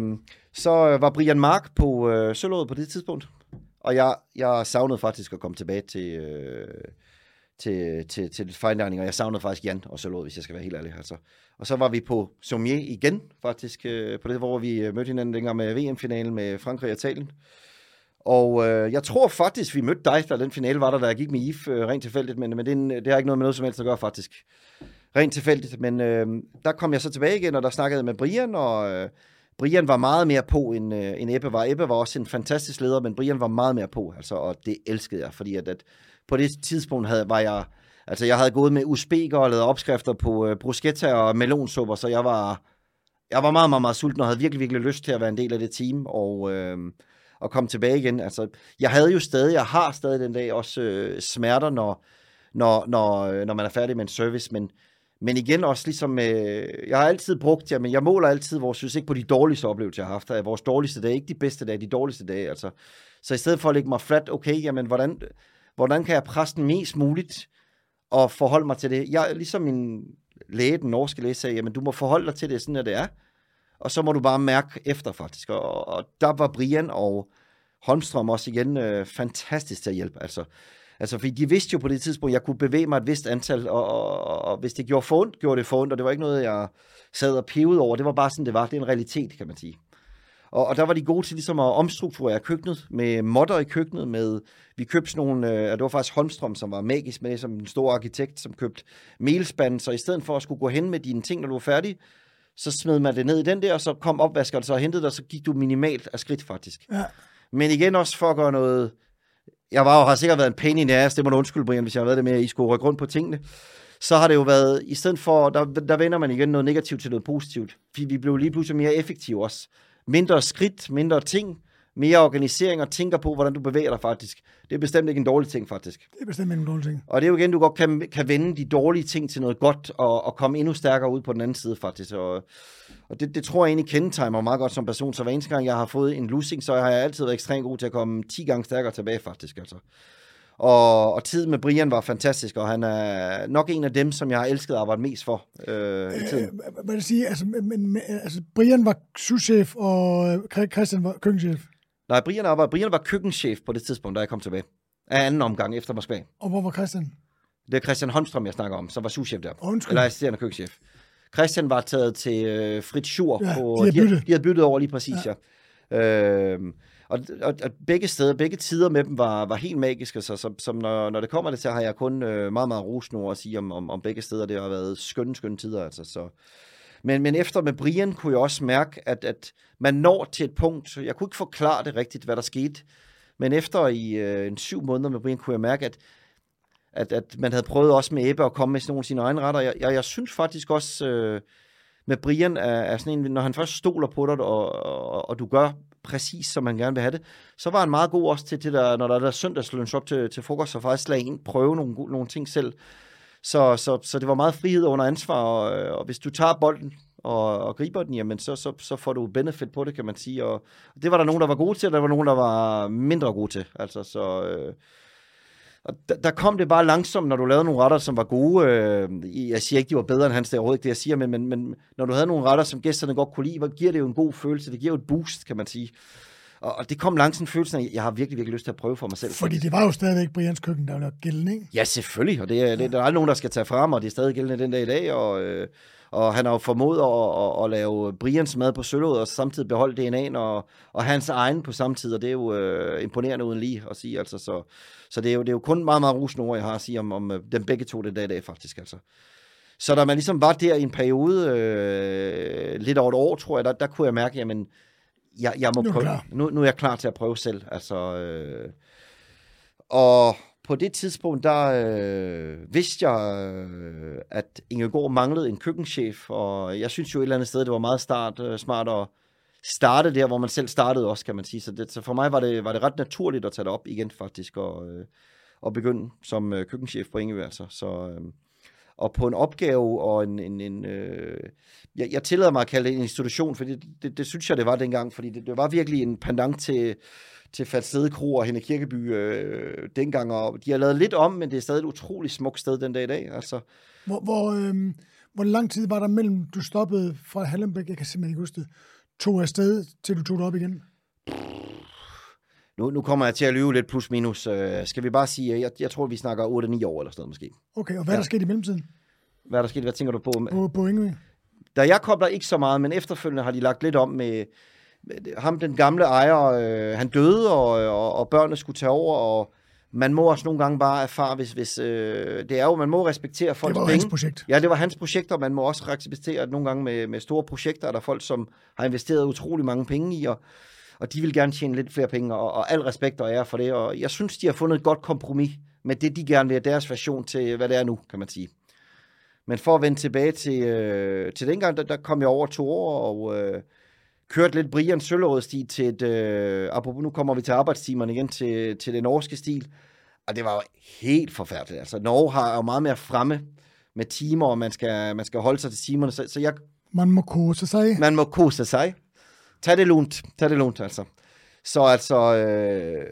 Speaker 2: så øh, var Brian Mark på øh, Sølvåret på det tidspunkt. Og jeg, jeg savnede faktisk at komme tilbage til, øh, til, til, til fine dining, og jeg savnede faktisk Jan og Sølvåret, hvis jeg skal være helt ærlig. Altså. Og så var vi på Sommier igen, faktisk, øh, på det, hvor vi øh, mødte hinanden dengang med VM-finalen med Frankrig og Italien. Og øh, jeg tror faktisk, vi mødte dig, da den finale var der, da jeg gik med IF, øh, rent tilfældigt, men, men det, er en- øh, det har ikke noget med noget som helst at gøre, faktisk. Rent tilfældigt, men øh, der kom jeg så tilbage igen, og der snakkede jeg med Brian, og øh, Brian var meget mere på, end, øh, end Ebbe var. Ebbe var også en fantastisk leder, men Brian var meget mere på, altså, og det elskede jeg, fordi at, at på det tidspunkt havde, var jeg, altså jeg havde gået med usbeker og lavet opskrifter på øh, bruschetta og melonsupper, så jeg var, jeg var meget, meget, meget sulten og havde virkelig, virkelig lyst til at være en del af det team, og, øh, og komme tilbage igen. Altså, jeg havde jo stadig, jeg har stadig den dag også øh, smerter, når, når, når, øh, når man er færdig med en service, men, men igen også ligesom, øh, jeg har altid brugt, jamen jeg måler altid vores succes på de dårligste oplevelser, jeg har haft. Vores dårligste dage, ikke de bedste dage, de dårligste dage. Altså. Så i stedet for at lægge mig flat, okay, jamen hvordan, hvordan kan jeg presse den mest muligt og forholde mig til det? Jeg, ligesom min læge, den norske læge, sagde, jamen du må forholde dig til det, sådan at det er. Og så må du bare mærke efter, faktisk. Og, og der var Brian og Holmstrøm også igen øh, fantastisk til at hjælpe. Altså, altså, fordi de vidste jo på det tidspunkt, at jeg kunne bevæge mig et vist antal, og, og, og, og hvis det gjorde for ondt, gjorde det for ondt, og det var ikke noget, jeg sad og pivede over. Det var bare sådan, det var. Det er en realitet, kan man sige. Og, og der var de gode til ligesom at omstrukturere køkkenet, med modder i køkkenet, med, vi købte sådan nogle, øh, det var faktisk Holmstrøm, som var magisk med, som en stor arkitekt, som købte melspanden. så i stedet for at skulle gå hen med dine ting, når du var færdig, så smed man det ned i den der, og så kom opvaskeren så og hentede dig, og så gik du minimalt af skridt faktisk.
Speaker 1: Ja.
Speaker 2: Men igen også for at gøre noget... Jeg var jo, har sikkert været en pain in the ass, det må du undskylde, Brian, hvis jeg har været det med, at I skulle rykke rundt på tingene. Så har det jo været, i stedet for, der, der vender man igen noget negativt til noget positivt. Fordi vi blev lige pludselig mere effektive også. Mindre skridt, mindre ting, mere organisering og tænker på, hvordan du bevæger dig faktisk. Det er bestemt ikke en dårlig ting, faktisk.
Speaker 1: Det er bestemt ikke en dårlig ting.
Speaker 2: Og det er jo igen, du godt kan, kan vende de dårlige ting til noget godt, og, og komme endnu stærkere ud på den anden side, faktisk. Og, og det, det tror jeg egentlig kendetegner mig meget godt som person. Så hver eneste gang, jeg har fået en losing, så har jeg altid været ekstremt god til at komme 10 gange stærkere tilbage, faktisk. Altså. Og, og tid med Brian var fantastisk, og han er nok en af dem, som jeg har elsket at arbejde mest for øh, i tiden.
Speaker 1: Øh, hvad vil sige? Altså, men, men, altså, Brian var souschef, og øh, Christian var køkkenchef.
Speaker 2: Nej, Brian var, Brian var køkkenchef på det tidspunkt, da jeg kom tilbage. Af anden omgang efter Moskva.
Speaker 1: Og hvor var Christian?
Speaker 2: Det er Christian Holmstrøm, jeg snakker om, som var souschef der.
Speaker 1: Undskyld.
Speaker 2: Eller assisterende køkkenchef. Christian var taget til øh, Fritz Schur.
Speaker 1: Ja,
Speaker 2: på,
Speaker 1: de havde.
Speaker 2: De, de havde byttet over lige præcis, ja. ja. Øh, og, og, og begge steder, begge tider med dem var, var helt magiske, så som, som når, når det kommer det til, har jeg kun øh, meget, meget rosende at sige om, om, om begge steder. Det har været skønne, skønne tider, altså. Så. Men, men efter med Brian kunne jeg også mærke, at, at man når til et punkt, jeg kunne ikke forklare det rigtigt, hvad der skete, men efter i øh, en syv måneder med Brian, kunne jeg mærke, at, at, at man havde prøvet også med Ebbe at komme med sådan nogle af sine egne retter. Jeg, jeg, jeg synes faktisk også, øh, med Brian er, er sådan en, når han først stoler på dig, og, og, og du gør præcis, som man gerne vil have det, så var han meget god også til det der, når der er der søndagslunch op til, til frokost, så faktisk lade en prøve nogle, nogle ting selv. Så, så, så det var meget frihed under ansvar, og, og hvis du tager bolden og, og griber den, jamen så, så, så får du benefit på det, kan man sige. Og, det var der nogen, der var gode til, og der var nogen, der var mindre gode til. Altså, så... Øh, og der, der kom det bare langsomt, når du lavede nogle retter, som var gode. Øh, jeg siger ikke, de var bedre end hans, det er overhovedet ikke det, jeg siger, men, men, men når du havde nogle retter, som gæsterne godt kunne lide, giver det jo en god følelse. Det giver jo et boost, kan man sige. Og, og det kom langsomt følelsen af, at jeg har virkelig, virkelig lyst til at prøve for mig selv.
Speaker 1: Fordi det var jo stadigvæk Brians køkken, der var gældende, ikke?
Speaker 2: Ja, selvfølgelig, og det er, det, der er aldrig nogen, der skal tage frem, og det er stadig gældende den dag i dag, og, øh, og han har jo formået at, at, at lave Brians mad på sølvåret, og samtidig beholde DNA'en, og, og hans egen på samme tid, og det er jo øh, imponerende uden lige at sige, altså, så, så det, er jo, det er jo kun meget, meget rusende ord, jeg har at sige om, om dem begge to den dag i dag, faktisk, altså. Så da man ligesom var der i en periode, øh, lidt over et år, tror jeg, der, der kunne jeg mærke, jamen, jeg, jeg må
Speaker 1: Nu er
Speaker 2: prøve.
Speaker 1: klar.
Speaker 2: Nu, nu er jeg klar til at prøve selv. Altså, øh, og på det tidspunkt, der øh, vidste jeg, øh, at Ingegaard manglede en køkkenchef, og jeg synes jo et eller andet sted, det var meget start, øh, smart at starte der, hvor man selv startede også, kan man sige. Så, det, så for mig var det, var det ret naturligt at tage det op igen, faktisk, og, øh, og begynde som øh, køkkenchef på Ingevær. Altså. Så, øh, og på en opgave og en... en, en øh, jeg, jeg tillader mig at kalde det en institution, for det, det, det synes jeg, det var dengang, fordi det, det var virkelig en pendant til, til Falstede Kro og Henne Kirkeby øh, dengang, og de har lavet lidt om, men det er stadig et utroligt smukt sted den dag i dag. Altså,
Speaker 1: Hvor, hvor, øhm, hvor lang tid var der mellem, du stoppede fra Hallenbæk, jeg kan simpelthen ikke huske det, tog afsted, til du tog det op igen?
Speaker 2: Nu, nu kommer jeg til at lyve lidt plus minus. Øh, skal vi bare sige, jeg, jeg tror, vi snakker 8-9 år eller sådan noget måske.
Speaker 1: Okay, og hvad er
Speaker 2: Ja.
Speaker 1: der sket i mellemtiden
Speaker 2: Hvad er der sket? Hvad tænker du på?
Speaker 1: på, på Ingrid?
Speaker 2: Da jeg kobler ikke så meget, men efterfølgende har de lagt lidt om med, med ham, den gamle ejer, øh, han døde, og, og, og børnene skulle tage over, og man må også nogle gange bare erfare, hvis, hvis øh, det er jo, man må respektere
Speaker 1: Det
Speaker 2: folks
Speaker 1: var jo
Speaker 2: penge.
Speaker 1: hans projekt.
Speaker 2: Ja, det var hans projekt, og man må også respektere, at nogle gange med, med store projekter er der folk, som har investeret utrolig mange penge i, og, og de vil gerne tjene lidt flere penge, og, og al respekt og ære for det. Og jeg synes, de har fundet et godt kompromis med det, de gerne vil have deres version til, hvad det er nu, kan man sige. Men for at vende tilbage til, øh, til dengang, der, der kom jeg over to år og øh, kørte lidt Brian Søllerød-stil til et, øh, apropos nu kommer vi til arbejdstimerne igen, til, til det norske stil. Og det var jo helt forfærdeligt. Altså, Norge har jo meget mere fremme med timer, og man skal, man skal holde sig til timerne. Så, så jeg,
Speaker 1: Man må kose sig.
Speaker 2: man må kose sig. Tag det lunt. Tag det lunt, altså. Så altså, øh,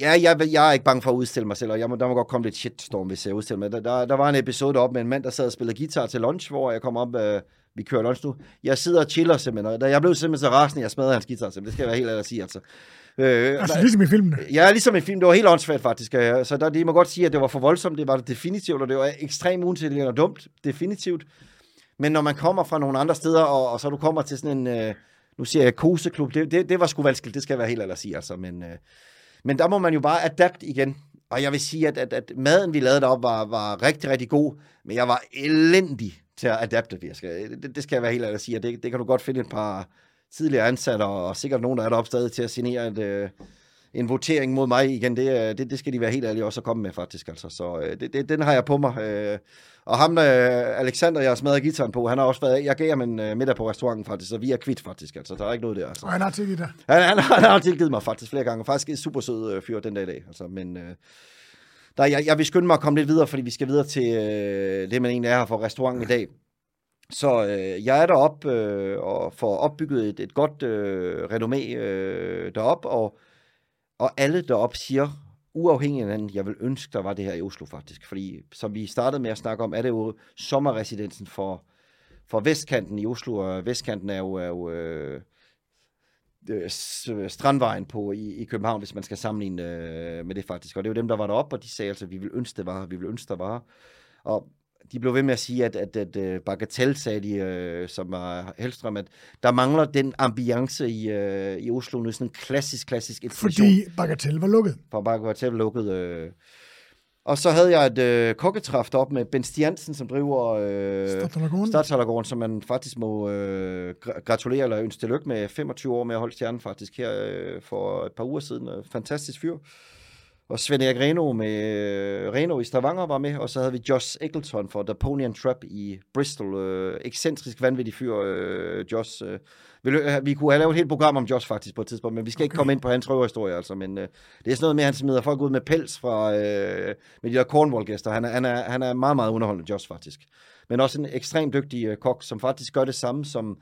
Speaker 2: ja, jeg, jeg er ikke bange for at udstille mig selv, og jeg må, der må godt komme lidt shitstorm, hvis jeg udstiller mig. Der, der, der var en episode deroppe med en mand, der sad og spillede guitar til lunch, hvor jeg kom op, øh, vi kører lunch nu. Jeg sidder og chiller simpelthen, og jeg blev simpelthen så rasende, jeg smadrede hans guitar, simpelthen. det skal jeg være helt ærlig at sige, altså. Øh,
Speaker 1: Altså ligesom i filmene.
Speaker 2: Ja, ligesom en film. Det var helt åndssvagt, faktisk. Øh, Så der, det må godt sige, at det var for voldsomt. Det var det definitivt, og det var ekstremt uintelligent og dumt. Definitivt. Men når man kommer fra nogle andre steder, og, og så du kommer til sådan en, øh, nu siger jeg koseklub, det, det, det var sgu vanskeligt, det skal jeg være helt ærlig at sige, altså. Men, øh, men der må man jo bare adapt igen. Og jeg vil sige, at, at, at maden, vi lavede deroppe, var, var rigtig, rigtig god, men jeg var elendig til at adapte. Jeg skal, det, det skal jeg være helt ærlig at sige, og det, det kan du godt finde et par tidligere ansatte, og sikkert nogen, der er deroppe stadig til at signere et, øh, en votering mod mig igen, det, øh, det, det skal de være helt ærlige også at komme med, faktisk. Altså. Så øh, det, det, den har jeg på mig. Øh, og ham, øh, Alexander, jeg har smadret gitaren på, han har også været, jeg gav ham en øh, middag på restauranten faktisk, så vi er kvitt faktisk, altså, der er ikke noget der. Altså.
Speaker 1: Og han har tilgivet dig.
Speaker 2: Han, han, han har tilgivet mig faktisk flere gange. Faktisk en super sød øh, fyr den dag i dag. Altså, men øh, der, jeg, jeg vil skynde mig at komme lidt videre, fordi vi skal videre til øh, det, man egentlig er her for restauranten i dag. Så øh, jeg er deroppe øh, og får opbygget et, et godt øh, renommé øh, deroppe, og, og alle deroppe siger, uafhængig af hinanden, jeg vil ønske, der var det her i Oslo faktisk. Fordi som vi startede med at snakke om, er det jo sommerresidensen for, for Vestkanten i Oslo, og Vestkanten er jo, er jo øh, øh, øh, Strandvejen på i, i København, hvis man skal sammenligne øh, med det faktisk. Og det er jo dem, der var deroppe, og de sagde altså, vi vil ønske, det var her, vi vil ønske, der var her. Og de blev ved med at sige, at, at, at, at Bagatell sagde de, øh, som var Hellstrøm, at der mangler den ambiance i, øh, i Oslo nu, sådan en klassisk, klassisk institution
Speaker 1: Fordi Bagatelle var lukket.
Speaker 2: for Bagatell lukket. Øh. Og så havde jeg et øh, kokketræft op med Ben Stiansen, som driver øh. Stadshallergården, som man faktisk må øh, gra- gratulere eller ønske tillykke med 25 år med at holde stjernen faktisk her øh, for et par uger siden. Øh, fantastisk fyr. Og Svend Erik Reno med øh, Reno i Stavanger var med, og så havde vi Josh Eggleton for The Pony and Trap i Bristol. Øh, ekscentrisk vanvittig fyr, øh, Josh. Øh. Vi, lø- vi kunne have lavet et helt program om Josh faktisk på et tidspunkt, men vi skal okay. ikke komme ind på hans røverhistorie, altså. Men øh, det er sådan noget med, at han smider folk ud med pels fra, øh, med de der Cornwall-gæster. Han er, han, er, han er meget, meget underholdende, Josh faktisk. Men også en ekstremt dygtig øh, kok, som faktisk gør det samme som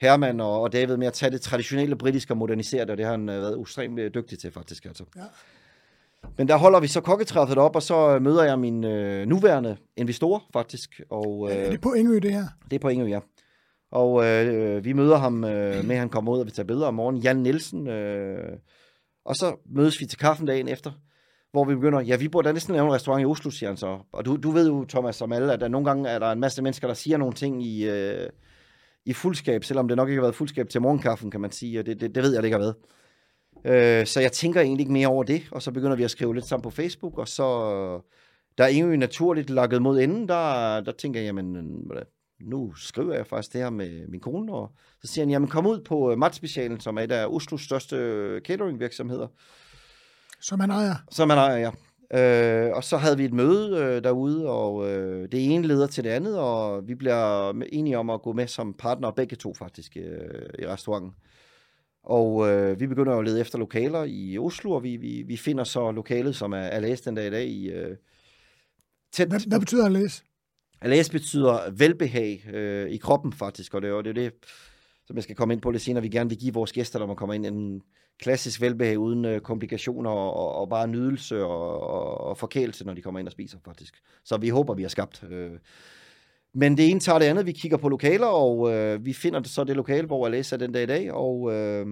Speaker 2: Herman og, og David med at tage det traditionelle britiske og modernisere det, og det har han øh, været ekstremt øh, dygtig til faktisk. Altså.
Speaker 1: Ja.
Speaker 2: Men der holder vi så kokketræffet op, og så øh, møder jeg min øh, nuværende investor faktisk, og
Speaker 1: Er
Speaker 2: øh,
Speaker 1: det på Ingø, det her?
Speaker 2: det er på Ingø, ja. Og øh, vi møder ham øh, med, han kommer ud og vi tager billeder om morgenen, Jan Nielsen, øh, og så mødes vi til kaffen dagen efter, hvor vi begynder, ja, vi burde da næsten lave en restaurant i Oslo, siger han så. Og du, du ved jo, Thomas, som alle, at der nogle gange er der en masse mennesker, der siger nogle ting i, øh, i fuldskab, selvom det nok ikke har været fuldskab til morgenkaffen, kan man sige, og det, det, det ved jeg, det ikke har været. Øh, så jeg tænker egentlig ikke mere over det, og så begynder vi at skrive lidt sammen på Facebook, og så, der er egentlig naturligt lakket mod enden, der, der tænker jeg, jamen, øh, nu skriver jeg faktisk det her med min kone, og så siger han, jamen kom ud på øh, Matspecialen, som er et af Oslos største øh, cateringvirksomheder,
Speaker 1: Som han ejer.
Speaker 2: som man ejer, ja. Øh, og så havde vi et møde øh, derude, og øh, det ene leder til det andet, og vi bliver enige om at gå med som partner, begge to faktisk, øh, i restauranten. Og øh, vi begynder jo at lede efter lokaler i Oslo, og vi, vi, vi finder så lokalet, som er Alas den dag i dag, i øh, tæt
Speaker 1: Hvad, hvad betyder at læse?
Speaker 2: Alas betyder velbehag øh, i kroppen faktisk, og det er jo det, er det, som jeg skal komme ind på lidt senere, vi gerne vil give vores gæster, når man kommer ind, en klassisk velbehag uden øh, komplikationer og, og, og bare nydelse og, og, og forkælelse, når de kommer ind og spiser faktisk. Så vi håber, vi har skabt. Øh. Men det ene tager det andet, vi kigger på lokaler, og øh, vi finder så det lokale, hvor Alas er den dag i dag, og øh,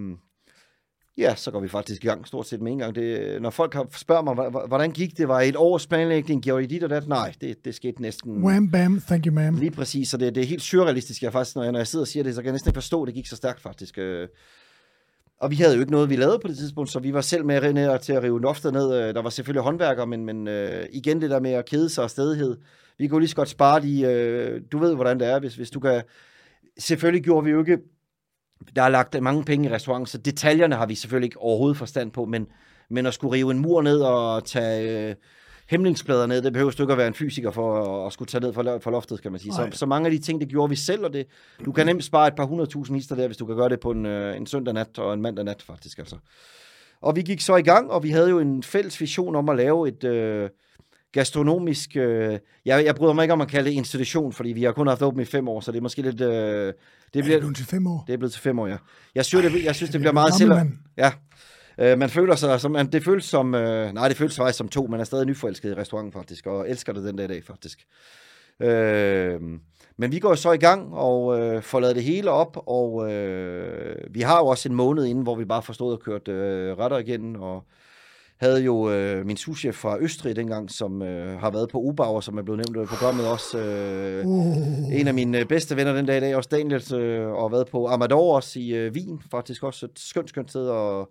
Speaker 2: ja, så går vi faktisk i gang stort set med en gang. Det, når folk har spørger mig, "Hva- hva- hvordan gik det? Var et års planlægning? Gjorde I dit og dat? Nej, det, det skete næsten...
Speaker 1: Wham, bam, thank you, ma'am.
Speaker 2: Lige præcis, så det, det er helt surrealistisk. Jeg faktisk, når jeg, når jeg sidder og siger det, så kan jeg næsten ikke forstå, at det gik så stærkt faktisk. Øh, og vi havde jo ikke noget, vi lavede på det tidspunkt, så vi var selv med ned til at rive loftet ned. Øh, der var selvfølgelig håndværkere, men, men øh, igen det der med at kede sig og stedighed. Vi kunne lige så godt spare de, øh, du ved hvordan det er, hvis, hvis du kan... Selvfølgelig gjorde vi jo ikke, der er lagt mange penge i restauranten, så detaljerne har vi selvfølgelig ikke overhovedet forstand på, men, men at skulle rive en mur ned og tage øh, hæmningsplader ned, det behøver du ikke at være en fysiker for at, at skulle tage ned for loftet, kan man sige. Så, så mange af de ting, det gjorde vi selv, og det, du kan nemt spare et par hundredtusind hister der, hvis du kan gøre det på en, øh, en søndag nat og en mandag nat, faktisk. Altså. Og vi gik så i gang, og vi havde jo en fælles vision om at lave et øh, gastronomisk... Øh, jeg, jeg bryder mig ikke om at kalde det institution, fordi vi har kun haft åbent i fem år, så det er måske lidt... Øh, det,
Speaker 1: Det
Speaker 2: bliver,
Speaker 1: er til fem år.
Speaker 2: det er blevet til fem år, ja. Jeg synes, det, jeg synes, det
Speaker 1: det
Speaker 2: bliver
Speaker 1: er
Speaker 2: meget selv... Ja. Øh, man føler sig som... man- Det føles som... Øh, nej, det føles faktisk som to. Man er stadig nyforelsket i restauranten, faktisk, og elsker det den dag i dag, faktisk. Øh, men vi går så i gang og øh, får lavet det hele op, og øh, vi har jo også en måned inden, hvor vi bare forstod og kørt øh, retter igen, og havde jo øh, min souschef fra Østrig dengang, som øh, har været på Ubauer, som er blevet nævnt i programmet også. Øh,
Speaker 1: Uh,
Speaker 2: en af mine øh, bedste venner den dag i dag, også Daniels, øh, og været på Amador også i øh, Wien, faktisk også et skønt, skønt sted, og,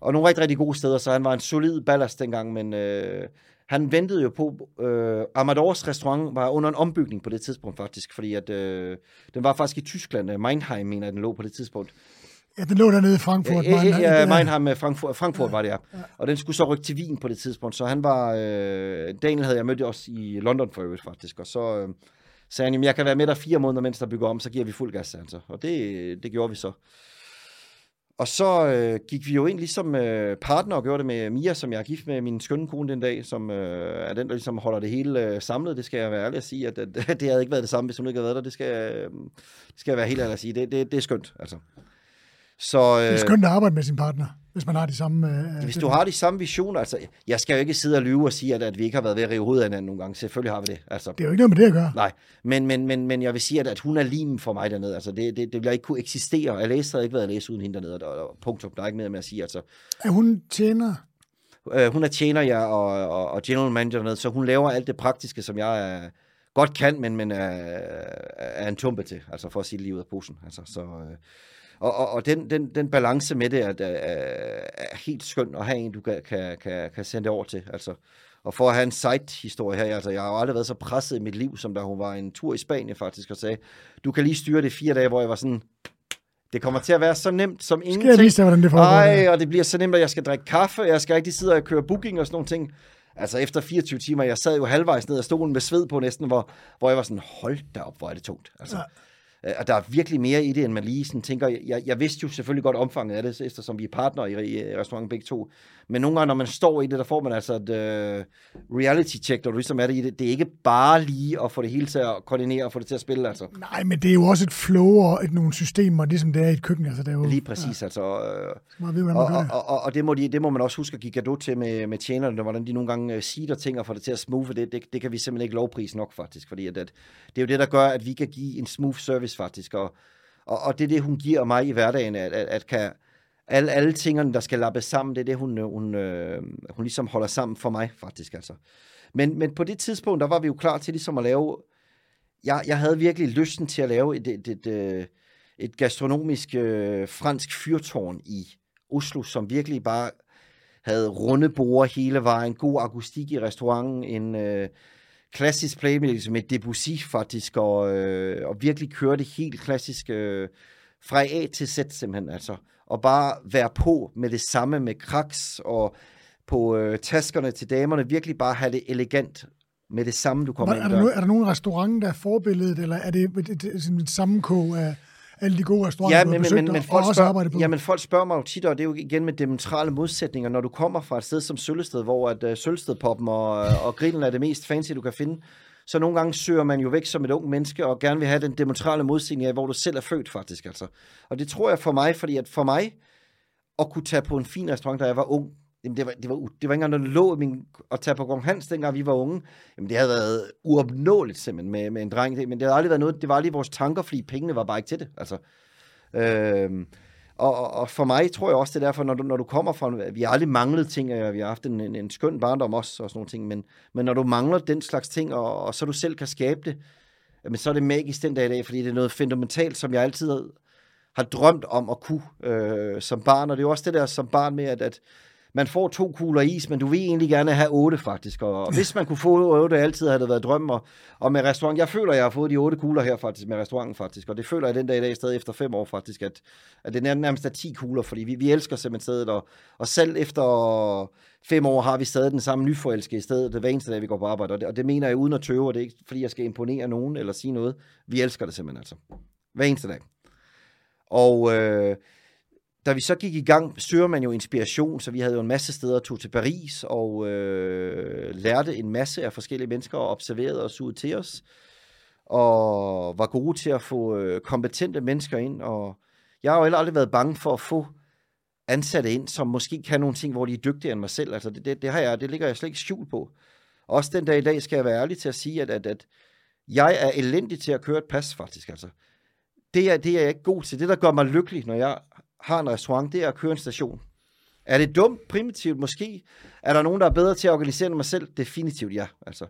Speaker 2: og nogle rigtig, rigtig gode steder, så han var en solid ballast dengang, men øh, han ventede jo på, øh, Amadors restaurant var under en ombygning på det tidspunkt faktisk, fordi at øh, den var faktisk i Tyskland, øh, Meinheim mener jeg, den lå på det tidspunkt.
Speaker 1: Ja, den lå dernede i Frankfurt.
Speaker 2: Ja, ja, ja Meinheim, Frankfurt, Frankfurt ja, var det, ja. ja. Og den skulle så rykke til Wien på det tidspunkt, så han var... Øh, Daniel havde jeg mødt også i London for øvrigt, faktisk, og så øh, sagde han, jeg kan være med der fire måneder, mens der bygger om, så giver vi fuld gas, sagde han så. Og det, det gjorde vi så. Og så øh, gik vi jo ind ligesom øh, partner og gjorde det med Mia, som jeg er gift med min skønne kone den dag, som øh, er den, der ligesom holder det hele øh, samlet. Det skal jeg være ærlig at sige, at, at, at det havde ikke været det samme, hvis hun ikke havde været der. Det skal, øh, det skal jeg være helt ærlig at sige. Det, det, det er skønt, altså.
Speaker 1: Så, øh, det er skønt at arbejde med sin partner, hvis man har de samme... Øh,
Speaker 2: hvis du har de samme visioner, altså, jeg skal jo ikke sidde og lyve og sige, at, at vi ikke har været ved at rive hovedet af hinanden nogle gange. Selvfølgelig har vi det. Altså,
Speaker 1: det er jo ikke noget med det at gøre.
Speaker 2: Nej, men, men, men, men jeg vil sige, at, at hun er limen for mig dernede. Altså, det, det, det vil ikke kunne eksistere. Jeg læste havde ikke været at læse uden hende dernede, og, og, punktum. Der er ikke mere med at sige. Altså.
Speaker 1: Er hun tjener?
Speaker 2: Øh, hun er tjener, ja, og, og, og general manager dernede, så hun laver alt det praktiske, som jeg øh, godt kan, men, men er, er en tumpe til, altså for at sige ud af posen. Altså, så, øh, og, og, og den, den, den balance med det er, er, er helt skøn at have en, du kan, kan, kan, kan sende det over til. Altså, og for at have en side-historie her, altså jeg har jo aldrig været så presset i mit liv, som da hun var en tur i Spanien faktisk, og sagde, du kan lige styre det fire dage, hvor jeg var sådan, det kommer til at være så nemt som ingenting. Skal
Speaker 1: jeg vise dig, hvordan det foregår?
Speaker 2: Ej, og det bliver så nemt, at jeg skal drikke kaffe, jeg skal ikke sidde og køre booking og sådan nogle ting. Altså efter 24 timer, jeg sad jo halvvejs ned af stolen med sved på næsten, hvor, hvor jeg var sådan, hold da op, hvor er det tungt. Altså, ja. Øh, og der er virkelig mere i det, end man lige sådan tænker. Jeg, jeg vidste jo selvfølgelig godt omfanget af det, eftersom vi er partnere i, i restauranten begge to. Men nogle gange, når man står i det, der får man altså et uh, reality check, når du ligesom er det i det. Det er ikke bare lige at få det hele til at koordinere og få det til at spille, altså.
Speaker 1: Nej, men det er jo også et flow og et, nogle systemer, ligesom det er i et køkken. Altså, det er jo,
Speaker 2: lige præcis, ja. altså. Øh, ved, og, og, og, og, og, det, må de, det må man også huske at give gave til med, med tjenerne, hvordan de nogle gange uh, siger ting og får det til at smooth. Det, det, det kan vi simpelthen ikke lovprise nok, faktisk. Fordi at, at, det er jo det, der gør, at vi kan give en smooth service, faktisk. Og, og, og det er det, hun giver mig i hverdagen, at, at, at kan alle, alle tingene, der skal lappe sammen, det er det, hun, øh, hun, øh, hun ligesom holder sammen for mig, faktisk. Altså. Men, men på det tidspunkt, der var vi jo klar til ligesom at lave... Jeg, jeg havde virkelig lysten til at lave et, et, et, øh, et, gastronomisk øh, fransk fyrtårn i Oslo, som virkelig bare havde runde borde hele vejen, god akustik i restauranten, en øh, klassisk playlist med Debussy faktisk, og, øh, og virkelig kørte helt klassisk øh, fra A til Z simpelthen, altså og bare være på med det samme med kraks og på øh, taskerne til damerne, virkelig bare have det elegant med det samme, du kommer
Speaker 1: ind er der. er der nogen restaurant, der er forbilledet, eller er det et, et, et, et sammenkog af alle de gode restauranter,
Speaker 2: ja, men, du har besøgt, men, men, men folk også spørger, på? Ja, men folk spørger mig jo tit, og det er jo igen med demonstrale modsætninger, når du kommer fra et sted som Sølvested, hvor at, uh, Sølvstedpoppen og, og grillen er det mest fancy, du kan finde, så nogle gange søger man jo væk som et ung menneske, og gerne vil have den demonstrale modsætning af, hvor du selv er født faktisk. Altså. Og det tror jeg for mig, fordi at for mig, at kunne tage på en fin restaurant, da jeg var ung, jamen det var, det var, det var ikke engang, når det lå min, at tage på Gong Hans, dengang vi var unge, jamen det havde været uopnåeligt simpelthen med, med en dreng, men det havde aldrig været noget, det var aldrig vores tanker, fordi pengene var bare ikke til det. Altså. øh, og, og for mig tror jeg også, det er derfor, når du, når du kommer fra, vi har aldrig manglet ting, og vi har haft en, en, en skøn barndom også, og sådan nogle ting, men, men når du mangler den slags ting, og, og så du selv kan skabe det, men så er det magisk den dag i dag, fordi det er noget fundamentalt, som jeg altid har drømt om at kunne øh, som barn, og det er jo også det der som barn med, at, at man får to kugler is, men du vil egentlig gerne have otte faktisk. Og hvis man kunne få otte, altid havde det været drøm. Og, og med restaurant, jeg føler, jeg har fået de otte kugler her faktisk med restauranten faktisk. Og det føler jeg den dag i dag stadig efter fem år faktisk, at, at det er nærmest er 10 kugler, fordi vi, vi elsker simpelthen stedet. Og, og selv efter fem år har vi stadig den samme nyforelskede i stedet, det hver eneste dag, vi går på arbejde. Og det, og det mener jeg uden at tøve, og det er ikke, fordi jeg skal imponere nogen eller sige noget. Vi elsker det simpelthen altså. Hver eneste dag. Og øh, da vi så gik i gang, søger man jo inspiration, så vi havde jo en masse steder, tog til Paris og øh, lærte en masse af forskellige mennesker og observerede os ud til os. Og var gode til at få øh, kompetente mennesker ind. Og jeg har jo heller aldrig været bange for at få ansatte ind, som måske kan nogle ting, hvor de er dygtigere end mig selv. Altså det, det, det, har jeg, det ligger jeg slet ikke skjult på. Også den dag i dag skal jeg være ærlig til at sige, at, at, at jeg er elendig til at køre et pas, faktisk. Altså. Det, er, det er jeg ikke god til. Det, der gør mig lykkelig, når jeg har en restaurant, det er at køre en station. Er det dumt, primitivt? Måske. Er der nogen, der er bedre til at organisere end mig selv? Definitivt ja. Altså.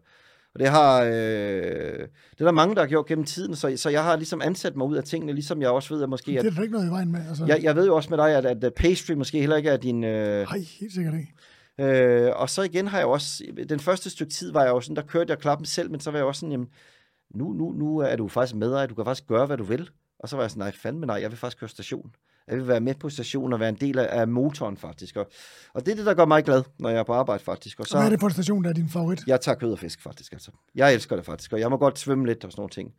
Speaker 2: Og det har øh, det er der mange, der har gjort gennem tiden, så, så jeg har ligesom ansat mig ud af tingene, ligesom jeg også ved, at måske...
Speaker 1: At, det er der ikke noget i vejen med. Altså.
Speaker 2: Jeg, jeg ved jo også med dig, at, at pastry måske heller ikke er din...
Speaker 1: Øh, Nej, helt sikkert ikke.
Speaker 2: Øh, og så igen har jeg også... Den første stykke tid var jeg jo sådan, der kørte jeg klappen selv, men så var jeg også sådan, jamen, nu, nu, nu er du faktisk med dig, du kan faktisk gøre, hvad du vil. Og så var jeg sådan, nej, fandme nej, jeg vil faktisk køre station. Jeg vil være med på stationen og være en del af, af motoren, faktisk. Og, og det er det, der gør mig glad, når jeg er på arbejde, faktisk. Og
Speaker 1: så, Hvad er det for en station, der er din favorit?
Speaker 2: Jeg tager kød og fisk, faktisk. Altså. Jeg elsker det, faktisk. Og jeg må godt svømme lidt og sådan nogle ting.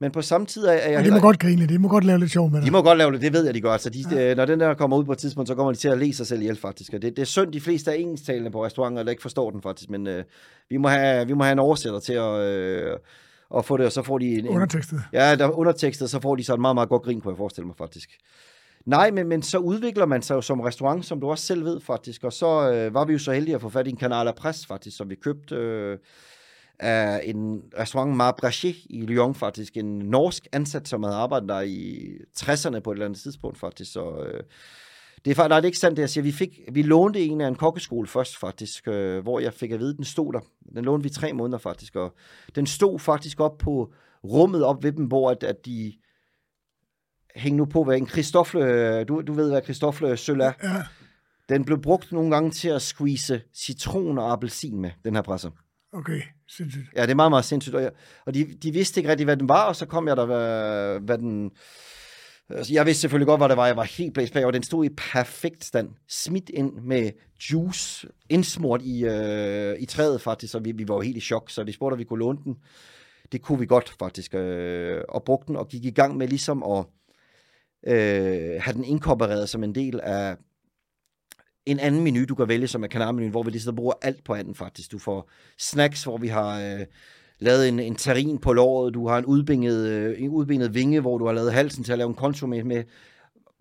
Speaker 2: Men på samme tid er jeg...
Speaker 1: Og de må godt grine, de må godt lave lidt sjov med det.
Speaker 2: De må godt lave det, det ved jeg, de gør. Altså, de, ja. når den der kommer ud på et tidspunkt, så kommer de til at læse sig selv ihjel, faktisk. Og det, det er synd, de fleste er engelsktalende på restauranter, der ikke forstår den, faktisk. Men øh, vi, må have, vi må have en oversætter til at... Øh, og få det, og så får de... En,
Speaker 1: undertekstet.
Speaker 2: Ja, der er undertekstet, så får de så en meget, meget godt grin, kunne jeg forestille mig, faktisk. Nej, men, men så udvikler man sig jo som restaurant, som du også selv ved, faktisk. Og så øh, var vi jo så heldige at få fat i en kanal af pres, faktisk, som vi købte... Øh, af en restaurant Marbrachet i Lyon faktisk, en norsk ansat, som havde arbejdet der i 60'erne på et eller andet tidspunkt faktisk, så øh, det er, faktisk, nej, det er ikke sandt, det jeg siger. Vi, fik, vi lånte en af en kokkeskole først faktisk, øh, hvor jeg fik at vide, at den stod der. Den lånte vi tre måneder faktisk, og den stod faktisk op på rummet op ved dem, hvor at, at de hæng nu på, hvad en Christoffle, du, du ved, hvad Christoffle sølv er. Ja. Den blev brugt nogle gange til at squeeze citron og appelsin med, den her presser.
Speaker 1: Okay, sindssygt.
Speaker 2: Ja, det er meget, meget sindssygt. Og, jeg, og de, de vidste ikke rigtig, hvad den var, og så kom jeg der, hvad, hvad den... Altså, jeg vidste selvfølgelig godt, hvad det var. Jeg var helt blæst bag, og den stod i perfekt stand. Smidt ind med juice, indsmurt i, øh, i træet faktisk, så vi, vi var jo helt i chok. Så vi spurgte, om vi kunne låne den. Det kunne vi godt faktisk, øh, og brugte den, og gik i gang med ligesom at øh, have den inkorporeret som en del af en anden menu, du kan vælge, som er kanarmenuen, hvor vi lige så bruger alt på anden faktisk. Du får snacks, hvor vi har øh, lavet en, en tarin på låret, du har en udbinget, øh, en udbinget vinge, hvor du har lavet halsen til at lave en consommé med.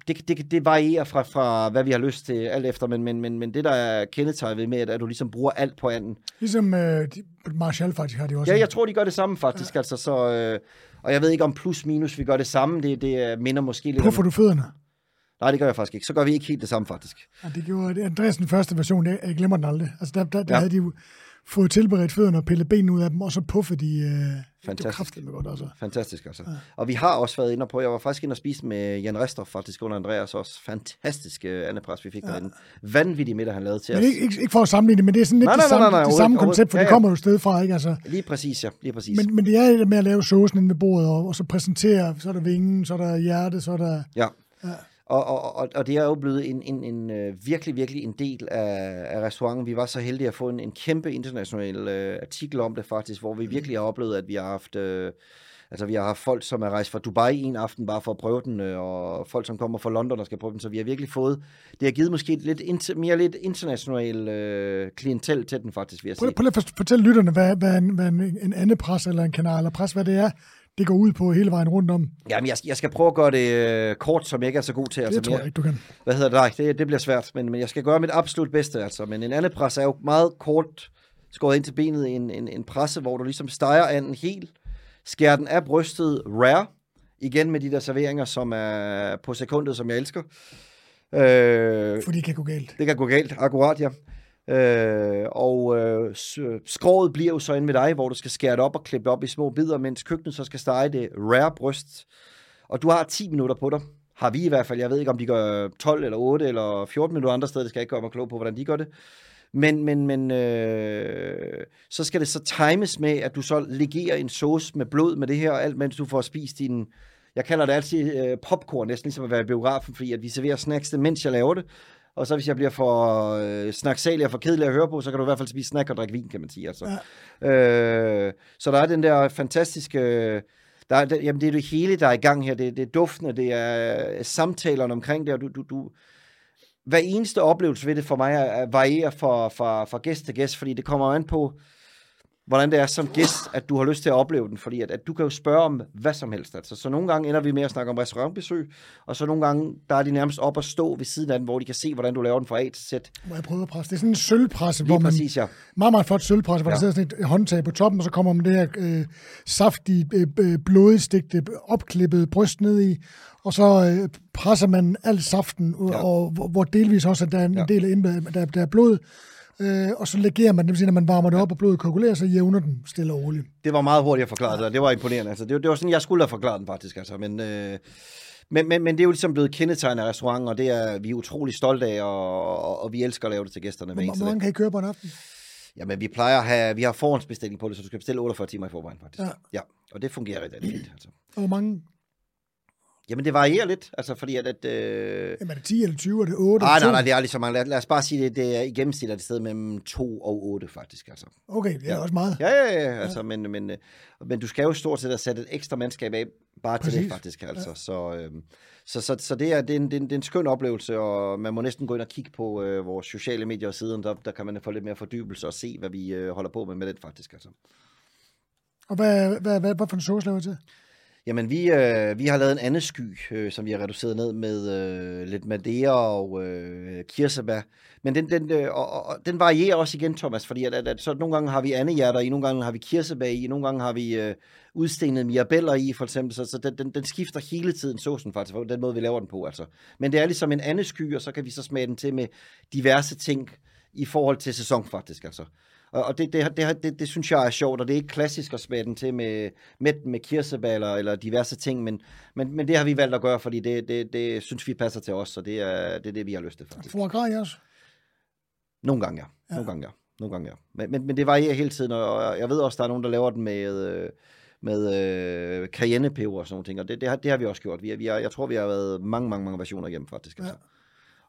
Speaker 2: Det, det, det varierer fra, fra, hvad vi har lyst til, alt efter, men, men, men, men det, der er kendetegnet ved med, at, at du ligesom bruger alt på anden.
Speaker 1: Ligesom øh, Marshall faktisk har de også.
Speaker 2: Ja, jeg tror, de gør det samme faktisk, ja. altså, så... Øh, og jeg ved ikke om plus minus vi gør det samme, det, det minder måske lidt
Speaker 1: Hvorfor
Speaker 2: om...
Speaker 1: du fødderne?
Speaker 2: Nej, det gør jeg faktisk ikke. Så gør vi ikke helt det samme, faktisk.
Speaker 1: Ja, det gjorde Andreas den første version, det, jeg glemmer den aldrig. Altså, der, der, der ja. havde de fået tilberedt fødderne og pillet benene ud af dem, og så puffede de... Øh,
Speaker 2: Fantastisk.
Speaker 1: Det godt, altså.
Speaker 2: Fantastisk, altså. Ja. Og vi har også været inde på, jeg var faktisk inde og spise med Jan Rester, faktisk under Andreas også. Fantastisk uh, andepres, vi fik ja. derinde. Vanvittig middag, han lavede til
Speaker 1: men os. Ikke, ikke, ikke for at sammenligne men det er sådan lidt nej, nej, det samme, nej, nej, nej, det samme koncept, for ja, ja. det kommer jo sted fra, ikke? Altså,
Speaker 2: lige præcis, ja. Lige præcis.
Speaker 1: Men, men det er med at lave såsen inde ved bordet, og, og så præsentere, så er der vingen, så er der hjerte, så er der...
Speaker 2: Ja. ja. Og, og, og, og det er jo blevet en, en, en uh, virkelig, virkelig en del af, af restauranten. Vi var så heldige at få en, en kæmpe international uh, artikel om det faktisk, hvor vi mm. virkelig har oplevet, at vi har haft... Uh, Altså, vi har haft folk, som er rejst fra Dubai en aften bare for at prøve den, og folk, som kommer fra London og skal prøve den, så vi har virkelig fået, det har givet måske lidt inter, mere lidt international øh, klientel til den faktisk, vil jeg sige.
Speaker 1: Prøv, prøv at fortælle lytterne, hvad, hvad, en, hvad en, en anden pres eller en kanal eller pres, hvad det er, det går ud på hele vejen rundt om?
Speaker 2: Jamen, jeg, jeg skal prøve at gøre det øh, kort, som jeg ikke er så god til.
Speaker 1: Det
Speaker 2: altså,
Speaker 1: tror jeg ikke, du kan.
Speaker 2: Hvad hedder det? Nej, det, det bliver svært, men, men jeg skal gøre mit absolut bedste. Altså. Men en anden pres er jo meget kort skåret ind til benet. En, en, en presse, hvor du ligesom steger anden helt, skærer den af brystet rare, igen med de der serveringer, som er på sekundet, som jeg elsker.
Speaker 1: Øh, For det kan gå galt.
Speaker 2: Det kan gå galt, akkurat, ja. Øh, og øh, skroget bliver jo så inde med dig, hvor du skal skære det op og klippe det op i små bidder, mens køkkenet så skal stege det rare bryst. Og du har 10 minutter på dig. Har vi i hvert fald. Jeg ved ikke, om de gør 12 eller 8 eller 14 minutter andre steder. Det skal jeg ikke gøre mig klog på, hvordan de gør det. Men, men, men øh, så skal det så times med, at du så legerer en sauce med blod med det her, alt mens du får spist din, jeg kalder det altid øh, popcorn, næsten ligesom at være i biografen, fordi at vi serverer snacks, mens jeg laver det. Og så hvis jeg bliver for øh, snaksalig og for kedelig at høre på, så kan du i hvert fald spise snack og drikke vin, kan man sige. Altså. Ja. Øh, så der er den der fantastiske... Der er, der, jamen det er det hele, der er i gang her. Det, det er duftene, det er samtalerne omkring det, og du, du, du, hver eneste oplevelse ved det for mig er, varierer fra, fra, fra gæst til gæst, fordi det kommer an på, hvordan det er som gæst, at du har lyst til at opleve den, fordi at, at du kan jo spørge om hvad som helst. Altså. Så nogle gange ender vi med at snakke om restaurantbesøg, og så nogle gange, der er de nærmest op og stå ved siden af den, hvor de kan se, hvordan du laver den fra A til Z.
Speaker 1: Må jeg prøve at presse? Det er sådan en sølvpresse,
Speaker 2: Lige
Speaker 1: hvor man...
Speaker 2: præcis, ja.
Speaker 1: Meget, meget flot sølvpresse, hvor ja. der sidder sådan et håndtag på toppen, og så kommer man det her øh, saftige, øh, øh blodstigte, opklippede bryst ned i, og så øh, presser man al saften, ja. og, og hvor delvis også at der er en ja. del af der, der er blod, øh, og så legerer man, det vil sige, når man varmer det op, og blodet koagulerer, så jævner den stille og roligt.
Speaker 2: Det var meget hurtigt at forklare det, og det var imponerende. Altså, det, det var sådan, jeg skulle have forklaret den faktisk, altså, men... Øh, men, men, men det er jo ligesom blevet kendetegnet af restauranten, og det er vi er utrolig stolte af, og, og, og vi elsker at lave det til gæsterne.
Speaker 1: Hvor, hvor mange kan I køre på en aften?
Speaker 2: Jamen, vi plejer at have, vi har forhåndsbestilling på det, så du skal bestille 48 timer i forvejen, faktisk. Ja. ja og det fungerer rigtig, fint. Altså.
Speaker 1: Og hvor mange
Speaker 2: Jamen, det varierer lidt, altså fordi at... at øh...
Speaker 1: Jamen, er det 10 eller 20, er det 8?
Speaker 2: Nej, nej,
Speaker 1: 2?
Speaker 2: nej, det er aldrig så mange. Lad, lad os bare sige, det, det er i gennemsnit det sted mellem 2 og 8, faktisk. Altså.
Speaker 1: Okay, det er
Speaker 2: Ja.
Speaker 1: også meget.
Speaker 2: Ja, ja, ja, altså, men, men, øh, men du skal jo stort set have sat et ekstra mandskab af, bare til
Speaker 1: Præcis.
Speaker 2: det faktisk, altså. Så, øh, så, så, så det, er, det, er en, det, er en, det er en skøn oplevelse, og man må næsten gå ind og kigge på øh, vores sociale medier og siden, der, der kan man få lidt mere fordybelse og se, hvad vi øh, holder på med med den faktisk, altså.
Speaker 1: Og hvad, hvad, hvad, hvad for en sauce laver til?
Speaker 2: Jamen, vi, øh, vi har lavet en anden sky, øh, som vi har reduceret ned med øh, lidt madeira og øh, kirsebær. Men den, den, øh, og, og, den varierer også igen, Thomas, fordi at, at, at så nogle gange har vi andehjerter i, nogle gange har vi kirsebær i, nogle gange har vi øh, udstenet mirabeller i, for eksempel. Så, så den, den, den skifter hele tiden såsen faktisk, på den måde, vi laver den på. Altså. Men det er ligesom en anden sky, og så kan vi så smage den til med diverse ting i forhold til sæson faktisk, altså. Og, og det, det, det, det, det synes jeg er sjovt, og det er ikke klassisk at smage den til med, med, med kirsebær eller, diverse ting, men, men, men det har vi valgt at gøre, fordi det, det, det synes vi passer til os, så det er det, er det vi har lyst til faktisk.
Speaker 1: Foie gras også?
Speaker 2: Nogle gange ja,
Speaker 1: Ja.
Speaker 2: nogle gange ja, nogle gange ja. Men, men, men det varierer hele tiden, og jeg ved også, der er nogen, der laver den med, øh, med øh, cayennepeber og sådan nogle ting, og det, det, har, det har vi også gjort. Vi, vi har, jeg tror, vi har været mange, mange, mange versioner igennem faktisk.
Speaker 1: Ja.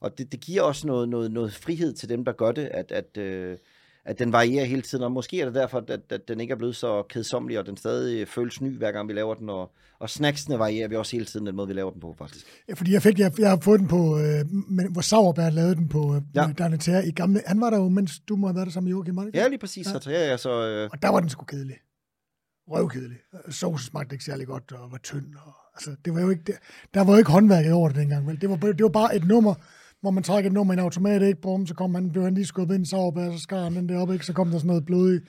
Speaker 2: Og det, det giver også noget, noget, noget frihed til dem, der gør det, at, at, øh, at den varierer hele tiden. Og måske er det derfor, at, at den ikke er blevet så kedsommelig, og den stadig føles ny, hver gang vi laver den. Og, og snacksene varierer vi også hele tiden, den måde, vi laver den på, faktisk.
Speaker 1: Ja, fordi jeg, fik, jeg, jeg har fået den på, øh, men, hvor Sauerberg lavede den på øh,
Speaker 2: Ja.
Speaker 1: Darnetær i gamle. Han var der jo, mens du må have været der sammen med Joachim, det ikke?
Speaker 2: Ja, lige præcis.
Speaker 1: Ja.
Speaker 2: Altså, ja, ja, så, øh,
Speaker 1: Og der var den sgu kedelig. Røvkedelig. Sovsen smagte ikke særlig godt og var tynd. Og, altså, det var jo ikke, der, der var jo ikke håndværket over det dengang. Vel? Det, var, det var bare et nummer, hvor man trækker et nummer i en automat, ikke? Bum, så kom han, blev han lige skubbet ind i Sauerberg, så skar han den deroppe, ikke? Så kom der sådan noget blodig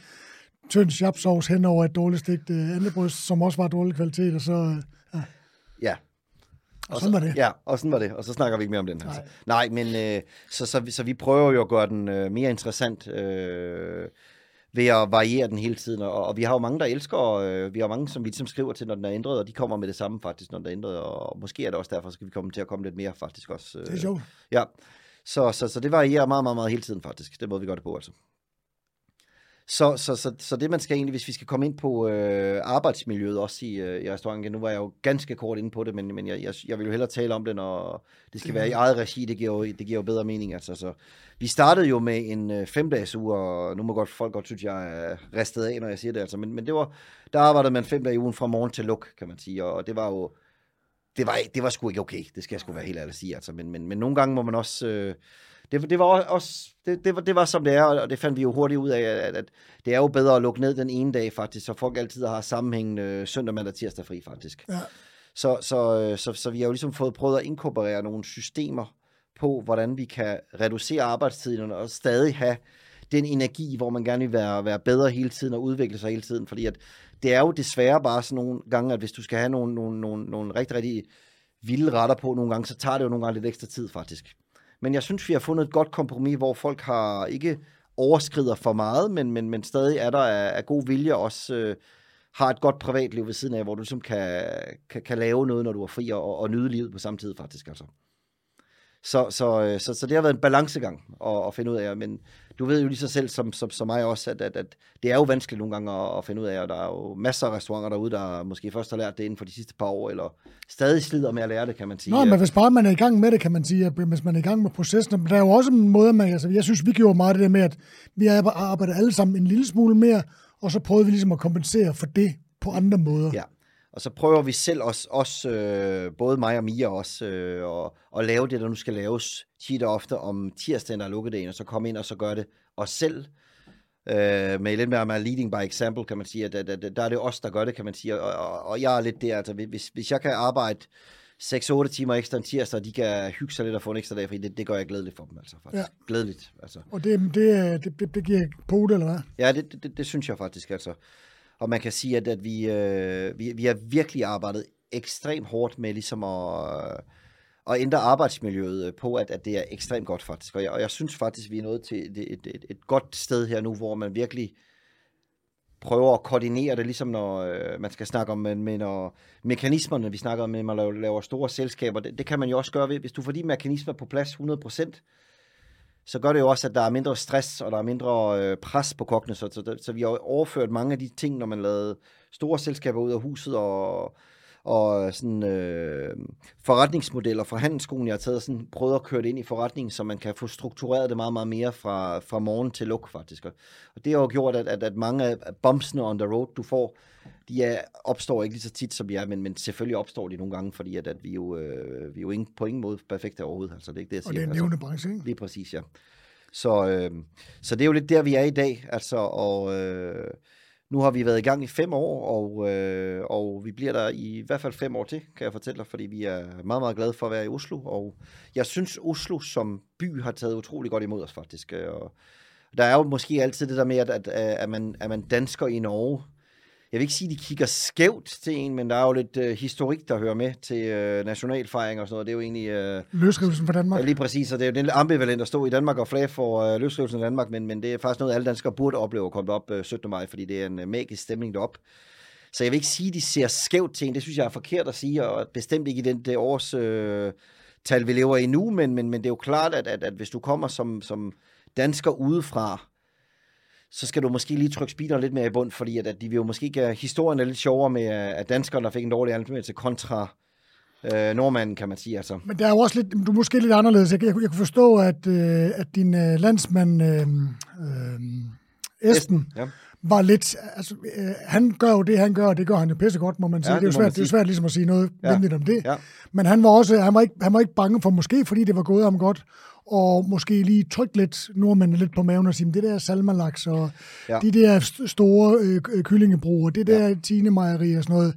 Speaker 1: tynd chapsauce hen over et dårligt stigt øh, andebryst, som også var dårlig kvalitet, og så... Øh,
Speaker 2: ja.
Speaker 1: og sådan var det.
Speaker 2: Ja, og sådan var det. Og så snakker vi ikke mere om den. Altså. Nej, men øh, så, så, vi- så vi prøver jo at gøre den øh, mere interessant øh, ved at variere den hele tiden. Og, og vi har jo mange, der elsker, øh, vi har mange, som vi ligesom skriver til, når den er ændret, og de kommer med det samme faktisk, når den er ændret. Og måske er det også derfor, så skal vi komme til at komme lidt mere faktisk også. Øh,
Speaker 1: Det er sjovt.
Speaker 2: Ja, så, så, så det varierer meget, meget, meget hele tiden faktisk. Det måde, vi gør det på, altså. Så, så, så, så det man skal egentlig, hvis vi skal komme ind på øh, arbejdsmiljøet også i, øh, i restauranten, nu var jeg jo ganske kort inde på det, men, men jeg, jeg, jeg vil jo hellere tale om det, når det skal være i eget regi, det giver jo, det giver jo bedre mening. Altså, så. Vi startede jo med en øh, femdages uge, og nu må godt, folk godt synes, jeg er ristet af, når jeg siger det, altså, men, men det var, der arbejdede man fem dage i ugen fra morgen til luk, kan man sige, og det var jo, det var, det var sgu ikke okay, det skal jeg sgu være helt ærlig at sige, altså, men, men, men nogle gange må man også, øh, det, det var også, det, det, var, det var som det er, og det fandt vi jo hurtigt ud af, at, at det er jo bedre at lukke ned den ene dag faktisk, så folk altid har sammenhængende søndag, mandag, tirsdag fri faktisk.
Speaker 1: Ja.
Speaker 2: Så, så, øh, så, så vi har jo ligesom fået prøvet at inkorporere nogle systemer på, hvordan vi kan reducere arbejdstiden og stadig have den energi, hvor man gerne vil være, være bedre hele tiden og udvikle sig hele tiden. Fordi at det er jo desværre bare sådan nogle gange, at hvis du skal have nogle, nogle, nogle, nogle rigtig, rigtig vilde retter på nogle gange, så tager det jo nogle gange lidt ekstra tid faktisk. Men jeg synes, vi har fundet et godt kompromis, hvor folk har ikke overskrider for meget, men, men, men stadig er der af, af god vilje også øh, har et godt privatliv ved siden af, hvor du ligesom kan, kan, kan lave noget, når du er fri, og, og nyde livet på samme tid faktisk. Altså. Så, så, øh, så, så det har været en balancegang at, at finde ud af, men du ved jo lige så selv som, som, som mig også, at, at, at det er jo vanskeligt nogle gange at, at finde ud af, og der er jo masser af restauranter derude, der måske først har lært det inden for de sidste par år, eller stadig slider med at lære det, kan man sige.
Speaker 1: Nå, men hvis bare man er i gang med det, kan man sige, at hvis man er i gang med processen, men der er jo også en måde, man, altså jeg synes, vi gjorde meget det der med, at vi arbejder alle sammen en lille smule mere, og så prøvede vi ligesom at kompensere for det på andre måder.
Speaker 2: Ja. Og så prøver vi selv også, også øh, både mig og Mia også, øh, at, at lave det, der nu skal laves tit og ofte om tirsdagen, der er lukkedagen, og så komme ind og så gøre det os selv. Øh, med lidt mere med leading by example, kan man sige, at, at, at der er det os, der gør det, kan man sige, og, og, og jeg er lidt der, altså hvis, hvis jeg kan arbejde 6-8 timer ekstra en tirsdag, og de kan hygge sig lidt og få en ekstra dag fri, det, det gør jeg glædeligt for dem, altså faktisk.
Speaker 1: Ja.
Speaker 2: Glædeligt, altså.
Speaker 1: Og det, det, det, det, giver pote, eller hvad?
Speaker 2: Ja, det, det, det, det synes jeg faktisk, altså. Og man kan sige, at, at vi, øh, vi, vi har virkelig arbejdet ekstremt hårdt med ligesom at, øh, at ændre arbejdsmiljøet øh, på, at, at det er ekstremt godt faktisk. Og jeg, og jeg synes faktisk, vi er nået til et, et, et, et godt sted her nu, hvor man virkelig prøver at koordinere det, ligesom når øh, man skal snakke om men, når mekanismerne, vi snakker om, når man laver, laver store selskaber, det, det kan man jo også gøre ved, hvis du får de mekanismer på plads 100%, så gør det jo også, at der er mindre stress, og der er mindre øh, pres på kokkene. Så, så, så vi har overført mange af de ting, når man lavede store selskaber ud af huset, og, og sådan, øh, forretningsmodeller fra handelsskolen, jeg har taget sådan, prøvet at køre det ind i forretningen, så man kan få struktureret det meget, meget mere fra, fra morgen til luk, faktisk. Og det har jo gjort, at, at, at mange af bumpsene on the road, du får, de er, opstår ikke lige så tit som er, men, men selvfølgelig opstår de nogle gange, fordi at, at vi, jo, øh, vi er jo ingen, på ingen måde perfekte overhovedet. Altså, det er ikke det, jeg siger.
Speaker 1: Og det er en
Speaker 2: altså,
Speaker 1: levende branche, ikke?
Speaker 2: Lige præcis, ja. Så, øh, så det er jo lidt der, vi er i dag. Altså, og øh, nu har vi været i gang i fem år, og, øh, og vi bliver der i hvert fald fem år til, kan jeg fortælle dig, fordi vi er meget, meget glade for at være i Oslo. Og jeg synes, Oslo som by har taget utrolig godt imod os, faktisk. Og der er jo måske altid det der med, at, at, at, man, at man dansker i Norge, jeg vil ikke sige, at de kigger skævt til en, men der er jo lidt øh, historik, der hører med til øh, nationalfejring og sådan noget. Det er jo egentlig... Øh,
Speaker 1: Løsrivelsen fra Danmark.
Speaker 2: Ja, lige præcis, og det er jo den ambivalent at stå i Danmark og flage for øh, løsrivelsen af Danmark, men, men det er faktisk noget, alle danskere burde opleve at komme op øh, 17. maj, fordi det er en øh, magisk stemning derop. Så jeg vil ikke sige, at de ser skævt til en. Det synes jeg er forkert at sige, og bestemt ikke i den det års øh, tal, vi lever i nu, men, men, men det er jo klart, at, at, at hvis du kommer som, som dansker udefra, så skal du måske lige trykke speederen lidt mere i bund, fordi at, at de vil jo måske gøre historien er lidt sjovere med, at danskerne der fik en dårlig anmeldelse kontra øh, nordmanden, kan man sige. Altså.
Speaker 1: Men der er jo også lidt, du er måske lidt anderledes. Jeg, jeg, jeg kunne forstå, at, øh, at din øh, landsmand øh, øh, Esben
Speaker 2: ja.
Speaker 1: Var lidt, altså, øh, han gør jo det, han gør, og det gør han jo pissegodt, må man sige.
Speaker 2: Ja,
Speaker 1: det, er jo
Speaker 2: det må man
Speaker 1: svært, det er jo svært ligesom at sige noget
Speaker 2: Ja.
Speaker 1: venligt om det.
Speaker 2: Ja.
Speaker 1: Men han var også, han var, ikke, han var ikke bange for, måske fordi det var gået ham godt, og måske lige trykke lidt nordmændene lidt på maven og sige, "Men det der salmalaks og ja. De der st- store øh, øh, kyllingebrug og det der ja. tinemejeri og sådan noget.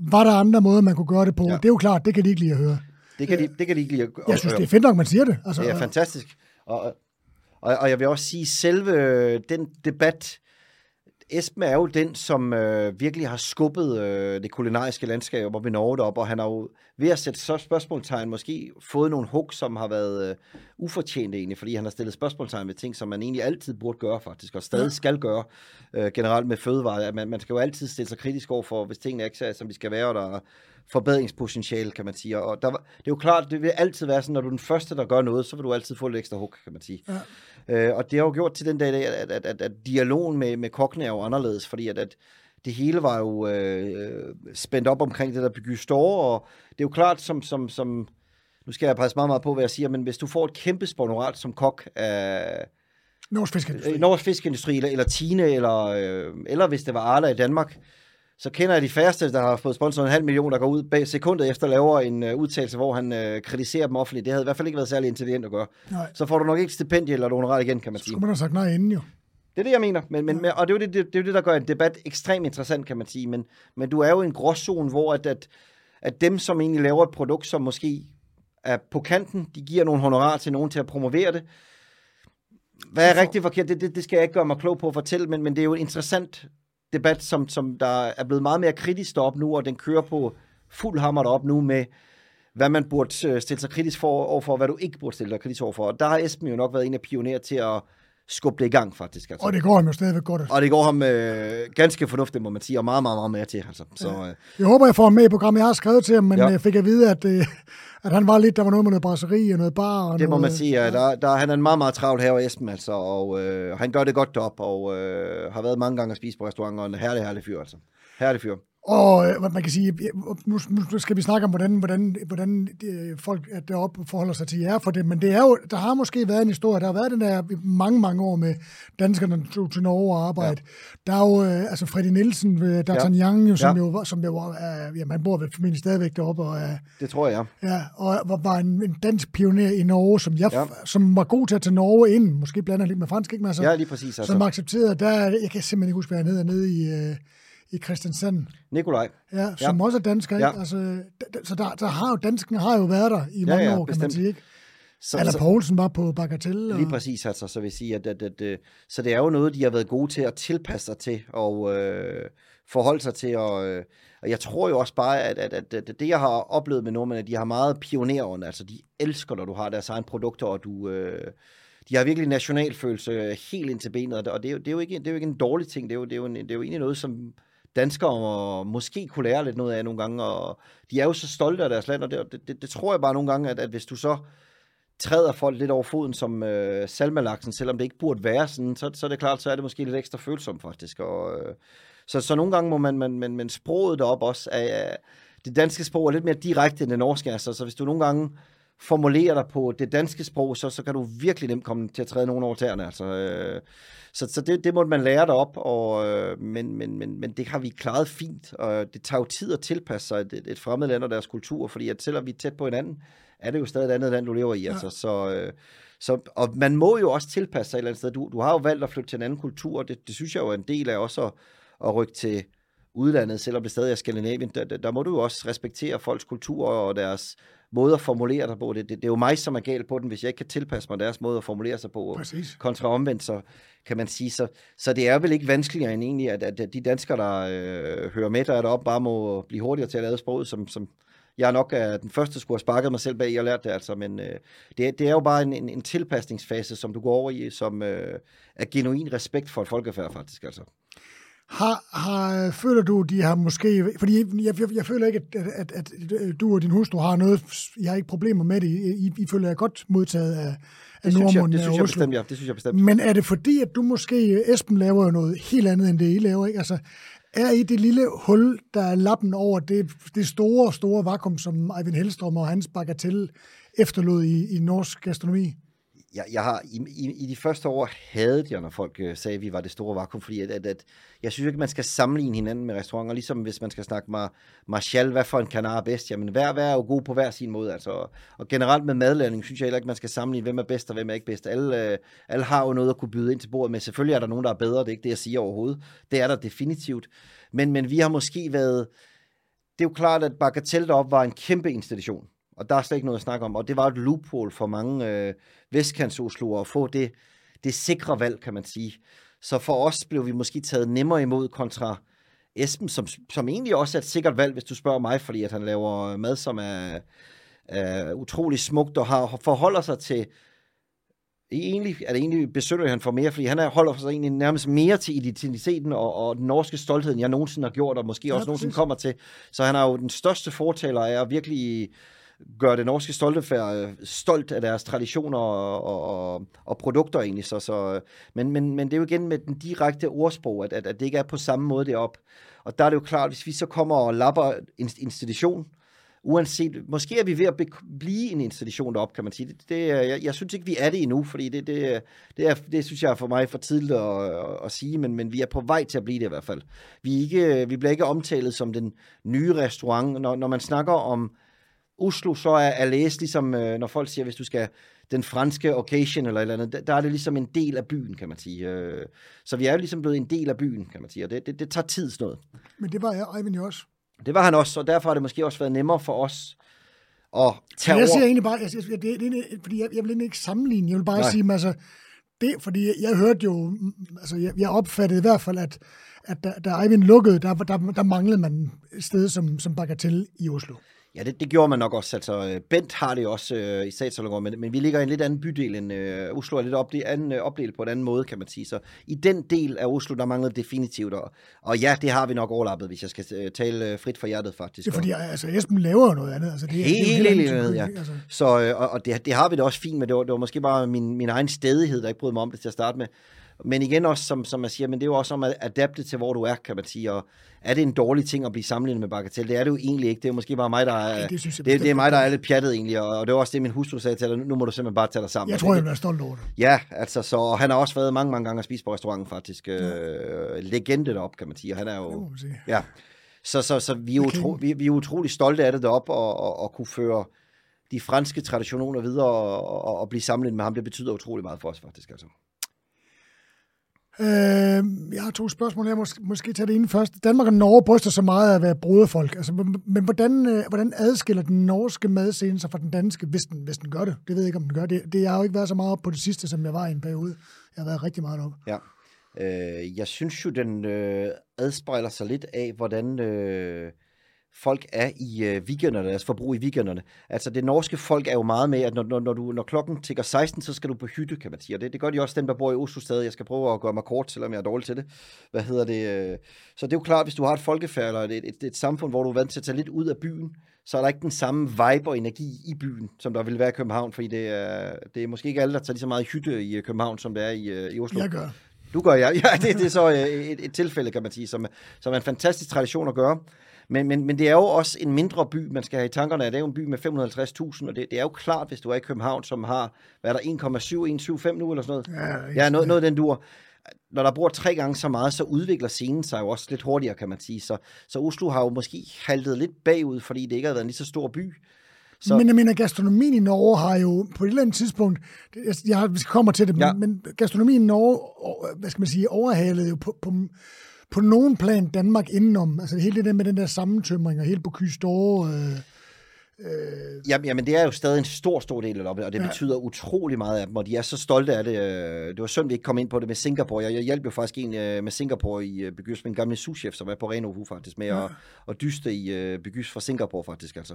Speaker 1: Var der andre måder, man kunne gøre det på? Ja. Det er jo klart, det kan de ikke lide at høre.
Speaker 2: Det kan, de, det kan de ikke lide at
Speaker 1: Jeg synes, det er fedt nok, man siger det. Altså,
Speaker 2: Det er fantastisk. Og, og, og jeg vil også sige, selve øh, den debat, Esben er jo den, som øh, virkelig har skubbet øh, det kulinariske landskab op i Norge deroppe, og han har jo ved at sætte så spørgsmålstegn måske fået nogle hug, som har været øh, ufortjente egentlig, fordi han har stillet spørgsmålstegn ved ting, som man egentlig altid burde gøre faktisk, og stadig
Speaker 1: Ja.
Speaker 2: skal gøre øh, generelt med fødevarer. At Man, man skal jo altid stille sig kritisk over for, hvis tingene ikke er, som de skal være, og der er forbedringspotentiale, kan man sige. Og der, var- det er jo klart, det vil altid være sådan, når du er den første, der gør noget, så vil du altid få et ekstra hug, kan man sige.
Speaker 1: Ja.
Speaker 2: Øh, og det har jo gjort til den dag, i dag, at, at, at, at dialogen med, med kokkene er jo anderledes, fordi at, at det hele var jo øh, spændt op omkring det der bygge store, og det er jo klart, som, som, som nu skal jeg passe meget, meget på, hvad jeg siger, men hvis du får et kæmpe sponsorat som kok af
Speaker 1: Norsk fiskeindustri.
Speaker 2: øh, Norsk Fiskeindustri, eller, eller Tine, eller, øh, eller hvis det var Arla i Danmark, så kender jeg de færreste, der har fået sponsoret en halv million, der går ud bag sekundet efter laver en øh, udtalelse, hvor han øh, kritiserer dem offentligt. Det havde i hvert fald ikke været særlig intelligent at gøre.
Speaker 1: Nej.
Speaker 2: Så får du nok ikke stipendie eller honorar igen, kan man
Speaker 1: Så
Speaker 2: sige.
Speaker 1: skulle man have sagt nej inden jo.
Speaker 2: Det er det, jeg mener. Men, men, men, og det er, jo det, det, det er jo det, der gør en debat ekstremt interessant, kan man sige. Men, men du er jo i en gråzone, hvor at, at, at dem, som egentlig laver et produkt, som måske er på kanten, de giver nogle honorar til nogen til at promovere det. Hvad er rigtigt forkert? Det, det, det skal jeg ikke gøre mig klog på at fortælle, men, men det er jo interessant debat, som, som der er blevet meget mere kritisk op nu, og den kører på fuld hammer op nu med, hvad man burde øh, stille sig kritisk for overfor, og hvad du ikke burde stille dig kritisk overfor. Og der har Esben jo nok været en af pionerer til at skubbe det i gang, faktisk. Altså.
Speaker 1: Og det går ham jo stadigvæk godt.
Speaker 2: Og det går ham øh, ganske fornuftigt, må man sige, og meget, meget, meget mere til. Altså. Så, øh,
Speaker 1: Jeg håber, jeg får ham med i programmet. Jeg har skrevet til ham, men
Speaker 2: Ja.
Speaker 1: jeg fik at vide, at, øh, at han var lidt, der var noget med noget brasserie og noget bar. Og
Speaker 2: det må
Speaker 1: noget,
Speaker 2: man sige. Ja. Der, der, han er en meget, meget travl her Esben, altså, og øh, han gør det godt derop, og øh, har været mange gange at spise på restauranter, og en herlig, herlig fyr, altså. Herlig fyr.
Speaker 1: Og øh, man kan sige, nu, nu skal vi snakke om, hvordan, hvordan, hvordan øh, folk deroppe forholder sig til jer for det, men det er jo, der har måske været en historie, der har været den der mange, mange år med danskerne, tog til Norge og arbejde. Ja. Der er jo, øh, altså Freddy Nielsen, øh, D'Artagnan, jo, som,
Speaker 2: Ja.
Speaker 1: jo, som jo øh, jamen han bor vel formentlig stadigvæk deroppe, og,
Speaker 2: Det tror jeg.
Speaker 1: ja, og var, var en, en dansk pioner i Norge, som, jeg,
Speaker 2: Ja.
Speaker 1: som var god til at tage Norge ind, måske blander lidt med fransk, ikke? Men altså,
Speaker 2: Ja, lige præcis.
Speaker 1: som
Speaker 2: Altså.
Speaker 1: accepterede, der, jeg kan simpelthen ikke huske, hvad han hedder, nede i, øh, i Christiansand.
Speaker 2: Nikolaj.
Speaker 1: Ja, som
Speaker 2: Ja.
Speaker 1: også er dansker, ikke?
Speaker 2: Ja.
Speaker 1: Altså, så der, der har jo, dansken har jo været der i mange
Speaker 2: ja,
Speaker 1: år, kan man
Speaker 2: bestemt.
Speaker 1: sige, ikke?
Speaker 2: Så,
Speaker 1: Eller Poulsen var på Bagatelle. Og,
Speaker 2: Lige præcis, altså, så vil sige, at, at, at, at så det er jo noget, de har været gode til at tilpasse sig til, og øh, forholde sig til, og, øh, og jeg tror jo også bare, at, at, at, at det, jeg har oplevet med nordmænd, at de har meget pionerånd, altså de elsker, når du har deres egen produkter, og du... Øh, de har virkelig nationalfølelse helt ind til benet, og det- og det er, jo, det, er jo ikke, det er jo ikke en dårlig ting, det er jo, det er jo, en, det er jo egentlig noget, som danskere måske kunne lære lidt noget af nogle gange, og de er jo så stolte af deres land, og det, det, det, tror jeg bare nogle gange, at, at hvis du så træder folk lidt over foden som øh, salmalaksen, selvom det ikke burde være sådan, så, så er det klart, så er det måske lidt ekstra følsomt faktisk. Og, øh, så, så nogle gange må man, man, man, man sproget deroppe også, er, det danske sprog er lidt mere direkte end det norske, altså, så hvis du nogle gange formulerer dig på det danske sprog, så, så kan du virkelig nemt komme til at træde nogen over tæerne. Altså, øh, så så det, det måtte man lære dig op, og, øh, men, men, men, men det har vi klaret fint, og det tager jo tid at tilpasse sig et, et fremmed land og deres kultur, fordi at selvom vi er tæt på hinanden, er det jo stadig et andet land, du lever i. Ja. Altså, så, øh, så, og man må jo også tilpasse sig et eller andet sted. Du, du har jo valgt at flytte til en anden kultur, og det, det synes jeg jo er en del af også at, at rykke til udlandet, selvom det stadig er Skandinavien. Der, der, der må du jo også respektere folks kultur og deres måde at formulere dig på. Det, det, det er jo mig, som er galt på den, hvis jeg ikke kan tilpasse mig deres måde at formulere sig på.
Speaker 1: Præcis.
Speaker 2: Kontra omvendt, så kan man sige. Så, så det er vel ikke vanskeligere end egentlig, at, at de danskere, der øh, hører med der deroppe, bare må blive hurtigere til at lade sproget, som, som jeg nok er den første, der skulle have sparket mig selv bag, jeg lært det altså, men øh, det, det er jo bare en, en, en tilpasningsfase, som du går over i, som øh, er genuin respekt for et folkefærd faktisk altså.
Speaker 1: Har, har, føler du, de har måske... Fordi jeg, jeg, jeg føler ikke, at, at, at, du og din hustru har noget... Jeg har ikke problemer med det. I, I føler jeg godt modtaget af, af
Speaker 2: det synes, jeg,
Speaker 1: det
Speaker 2: synes jeg bestemt, ja. Det synes jeg bestemt.
Speaker 1: Men er det fordi, at du måske... Esben laver jo noget helt andet, end det I laver, ikke? Altså, er i det lille hul, der er lappen over det, det store, store vakuum, som Eivind Hellstrøm og hans bagatell efterlod i, i norsk gastronomi?
Speaker 2: Jeg, jeg har, i, i, i de første år havde jeg, når folk øh, sagde, at vi var det store vakuum, fordi at, at, at, jeg synes ikke, man skal sammenligne hinanden med restauranter, ligesom hvis man skal snakke med Marshall, hvad for en kanar er bedst, jamen hver, hver er jo god på hver sin måde, altså, og generelt med madlavning, synes jeg heller ikke, man skal sammenligne, hvem er bedst og hvem er ikke bedst. Alle, øh, alle har jo noget at kunne byde ind til bordet med, selvfølgelig er der nogen, der er bedre, det er ikke det, jeg siger overhovedet, det er der definitivt, men, men vi har måske været, det er jo klart, at Bagatelle deroppe var en kæmpe institution, og der er slet ikke noget at snakke om. Og det var et loophole for mange øh, vestkants at få det, det sikre valg, kan man sige. Så for os blev vi måske taget nemmere imod kontra Esben, som, som egentlig også er et sikkert valg, hvis du spørger mig, fordi at han laver mad, som er, er utrolig smukt og har, forholder sig til egentlig er det egentlig besøger han for mere, fordi han er, holder sig egentlig nærmest mere til identiteten og, og den norske stolthed, end jeg nogensinde har gjort, og måske ja, også nogensinde kommer til. Så han er jo den største fortaler af at virkelig gør det norske stoltefærd øh, stolt af deres traditioner og, og, og produkter egentlig. Så, så, øh, men, men, men det er jo igen med den direkte ordsprog, at, at, at det ikke er på samme måde derop. Og der er det jo klart, hvis vi så kommer og lapper en institution, uanset, måske er vi ved at blive en institution derop, kan man sige. Det, det, øh, jeg, jeg synes ikke, vi er det endnu, fordi det, det, det, er, det synes jeg er for mig for tidligt at, at, at sige, men, men vi er på vej til at blive det i hvert fald. Vi, ikke, vi bliver ikke omtalt som den nye restaurant. Når, når man snakker om Oslo så er, læst ligesom, øh, når folk siger, hvis du skal den franske occasion eller eller andet, der er det ligesom en del af byen, kan man sige. Øh, så vi er jo ligesom blevet en del af byen, kan man sige, og det, det, det tager tid sådan noget.
Speaker 1: Men det var jeg, Eivind jo også.
Speaker 2: Det var han også, og derfor har det måske også været nemmere for os at tage
Speaker 1: jeg
Speaker 2: over.
Speaker 1: siger egentlig bare, jeg, jeg, det, det, fordi jeg, jeg vil ikke sammenligne, jeg vil bare Nej. sige, altså, det, fordi jeg hørte jo, altså jeg, jeg opfattede i hvert fald, at, at da, da Eivind lukkede, der, der, der manglede man et sted som, som Bagatell i Oslo.
Speaker 2: Ja, det, det gjorde man nok også. Altså, øh, Bent har det også øh, i Statsalongård, men, men vi ligger i en lidt anden bydel end øh, Oslo er lidt op, det anden, øh, opdelt på en anden måde, kan man sige. Så i den del af Oslo, der mangler definitivt. Og, og ja, det har vi nok overlappet, hvis jeg skal øh, tale øh, frit fra hjertet, faktisk.
Speaker 1: Det er fordi, altså, Esben laver jo noget andet. Altså, det,
Speaker 2: helt, det er helt andet, ja. Altså. Så, øh, og, og det, det har vi da også fint med. Det var, det var måske bare min, min egen stedighed, der ikke brød mig om det til at starte med. Men igen også, som, som man siger, men det er jo også om at adapte til, hvor du er, kan man sige. Og er det en dårlig ting at blive sammenlignet med Bagatell? Det er det jo egentlig ikke. Det er måske bare mig, der er, det, det, det, det er mig, der er lidt pjattet egentlig. Og, og det var også det, min hustru sagde til dig. Nu må du simpelthen bare tage dig sammen.
Speaker 1: Jeg tror, jeg bliver stolt over det.
Speaker 2: Ja, altså, så og han har også været mange, mange gange at spise på restauranten, faktisk. Ja. Øh, legende derop, kan man sige. Og han er jo... Ja. Så, så, så vi, er utro, vi, vi er utrolig stolte af det deroppe, og, og, og kunne føre de franske traditioner videre og, og, og blive sammenlignet med ham, det betyder utrolig meget for os faktisk. Altså.
Speaker 1: Øh, jeg har to spørgsmål her, måske, måske tage det ene først. Danmark og Norge bryster så meget af at være broderfolk, altså, men hvordan, øh, hvordan adskiller den norske madscene sig fra den danske, hvis den, hvis den gør det? Det ved jeg ikke, om den gør det. det jeg har jo ikke været så meget op på det sidste, som jeg var i en periode. Jeg har været rigtig meget op.
Speaker 2: Ja. Øh, jeg synes jo, den øh, adspejler sig lidt af, hvordan... Øh folk er i øh, weekenderne, deres forbrug i weekenderne. Altså det norske folk er jo meget med, at når, når, når, du, når klokken tigger 16, så skal du på hytte, kan man sige. Og det, det gør de også dem, der bor i Oslo stadig. Jeg skal prøve at gøre mig kort, selvom jeg er dårlig til det. Hvad hedder det? Øh? Så det er jo klart, hvis du har et folkefærd eller et, et, et, samfund, hvor du er vant til at tage lidt ud af byen, så er der ikke den samme vibe og energi i byen, som der vil være i København, fordi det er, det er måske ikke alle, der tager lige så meget hytte i øh, København, som det er i, i Oslo.
Speaker 1: Jeg gør.
Speaker 2: Du gør, ja. ja det, det er så et, et tilfælde, kan man sige, som, som er en fantastisk tradition at gøre. Men, men, men det er jo også en mindre by, man skal have i tankerne. Det er jo en by med 550.000, og det, det er jo klart, hvis du er i København, som har, hvad er der, 1,7175 nu, eller sådan noget?
Speaker 1: Ja,
Speaker 2: Ja, noget, noget den dur. Når der bor tre gange så meget, så udvikler scenen sig jo også lidt hurtigere, kan man sige. Så, så Oslo har jo måske haltet lidt bagud, fordi det ikke har været en lige så stor by. Så-.
Speaker 1: Men jeg mener, gastronomien i Norge har jo på et eller andet tidspunkt, jeg, jeg kommer til det,
Speaker 2: ja.
Speaker 1: men, men gastronomien i Norge, hvad skal man sige, overhalede jo på, på, på nogen plan Danmark indenom. Altså hele det der med den der sammentømring, og helt på Kystore, øh,
Speaker 2: Jamen, jamen, det er jo stadig en stor, stor del af det, og det
Speaker 1: Ja.
Speaker 2: betyder utrolig meget af dem, og de er så stolte af det. Øh, Det var synd, vi ikke kom ind på det med Singapore. Jeg, jeg hjalp jo faktisk en øh, med Singapore i øh, Bygys, min gamle souschef, som er på Renovu faktisk, med
Speaker 1: Ja.
Speaker 2: at, at dyste i øh, Bygys fra Singapore faktisk. Altså.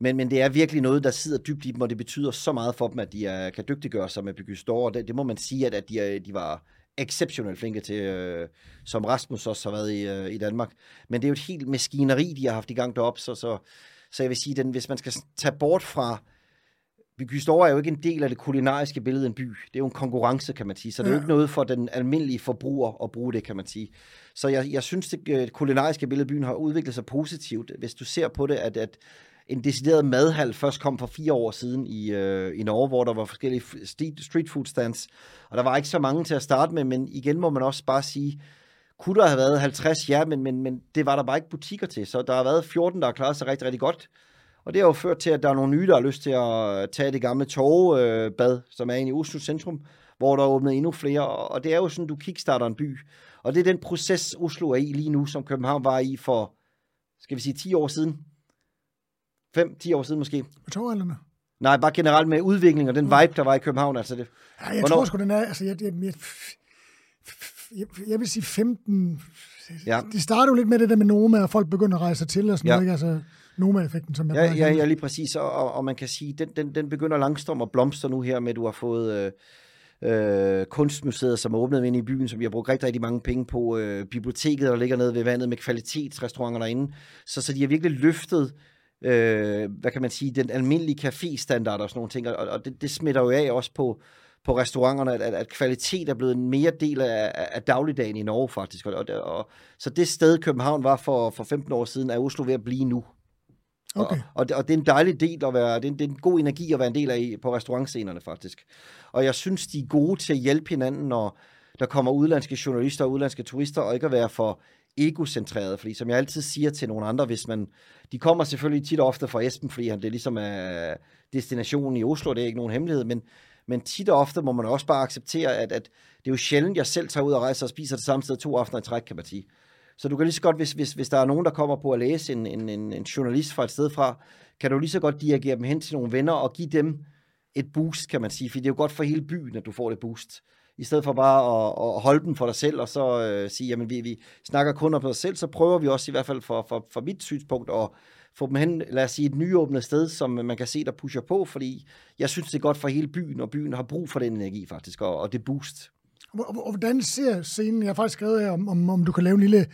Speaker 2: Men, men det er virkelig noget, der sidder dybt i dem, og det betyder så meget for dem, at de er, kan dygtiggøre sig med Bygys Store, og det, det må man sige, at, at de, er, de var exceptionelt flinke til, øh, som Rasmus også har været i, øh, i Danmark. Men det er jo et helt maskineri, de har haft i gang deroppe, så, så, så jeg vil sige, den, hvis man skal tage bort fra Bygge Store er jo ikke en del af det kulinariske billede af en by. Det er jo en konkurrence, kan man sige. Så det er jo ikke noget for den almindelige forbruger at bruge det, kan man sige. Så jeg, jeg synes, det øh, kulinariske billede af byen har udviklet sig positivt. Hvis du ser på det, at, at en decideret madhal først kom for fire år siden i, øh, i Norge, hvor der var forskellige street, street food stands. Og der var ikke så mange til at starte med, men igen må man også bare sige, kunne der have været 50? Ja, men, men, men det var der bare ikke butikker til. Så der har været 14, der har klaret sig rigtig, rigtig godt. Og det har jo ført til, at der er nogle nye, der har lyst til at tage det gamle torvebad, øh, som er inde i Oslo centrum, hvor der er åbnet endnu flere. Og det er jo sådan, du kickstarter en by. Og det er den proces, Oslo er i lige nu, som København var i for, skal vi sige, 10 år siden? 5-10 år siden måske.
Speaker 1: på torvalderne.
Speaker 2: Nej, bare generelt med udvikling og den vibe, der var i København. Altså det.
Speaker 1: Ja, jeg
Speaker 2: Hvornår-
Speaker 1: tror sgu, den er, altså jeg, jeg, jeg, jeg, jeg vil sige 15,
Speaker 2: Ja.
Speaker 1: det startede jo lidt med det der med Noma, og folk begynder at rejse til og sådan
Speaker 2: Ja.
Speaker 1: noget, ikke? Altså Noma-effekten, som jeg
Speaker 2: Ja, ja, ja, lige præcis. Og, og, og man kan sige, den, den, den begynder langsomt at blomstre nu her med, at du har fået øh, øh, kunstmuseet, som er åbnet inde i byen, som vi har brugt rigtig, rigtig mange penge på. Øh, biblioteket, der ligger nede ved vandet med kvalitetsrestauranter derinde. Så, så de har virkelig løftet, øh, hvad kan man sige, den almindelige café-standard og sådan nogle ting. Og, og det, det smitter jo af også på, på restauranterne, at, at, at kvalitet er blevet en mere del af, af, dagligdagen i Norge faktisk. Og, og, og, så det sted, København var for, for 15 år siden, er Oslo ved at blive nu.
Speaker 1: Okay.
Speaker 2: Og, og, det, og det er en dejlig del at være, det er, en, det er en god energi at være en del af på restaurantscenerne faktisk. Og jeg synes, de er gode til at hjælpe hinanden, når der kommer udlandske journalister og udlandske turister, og ikke at være for egocentreret, fordi som jeg altid siger til nogle andre, hvis man, de kommer selvfølgelig tit og ofte fra Esben, fordi han, det ligesom er destinationen i Oslo, det er ikke nogen hemmelighed, men, men tit og ofte må man også bare acceptere, at, at det er jo sjældent, jeg selv tager ud og rejser og spiser det samme sted to aftener i træk, kan man sige. Så du kan lige så godt, hvis, hvis, hvis der er nogen, der kommer på at læse en, en, en, en journalist fra et sted fra, kan du lige så godt dirigere dem hen til nogle venner og give dem et boost, kan man sige. For det er jo godt for hele byen, at du får det boost. I stedet for bare at, at holde dem for dig selv, og så øh, sige, jamen vi, vi snakker kun om os selv, så prøver vi også i hvert fald for, for, for mit synspunkt at få dem hen, lad os sige, et nyåbnet sted, som man kan se, der pusher på, fordi jeg synes, det er godt for hele byen, og byen har brug for den energi faktisk, og, og det boost.
Speaker 1: Hvordan ser scenen, jeg har faktisk skrevet her, om, om, om du kan lave en lille,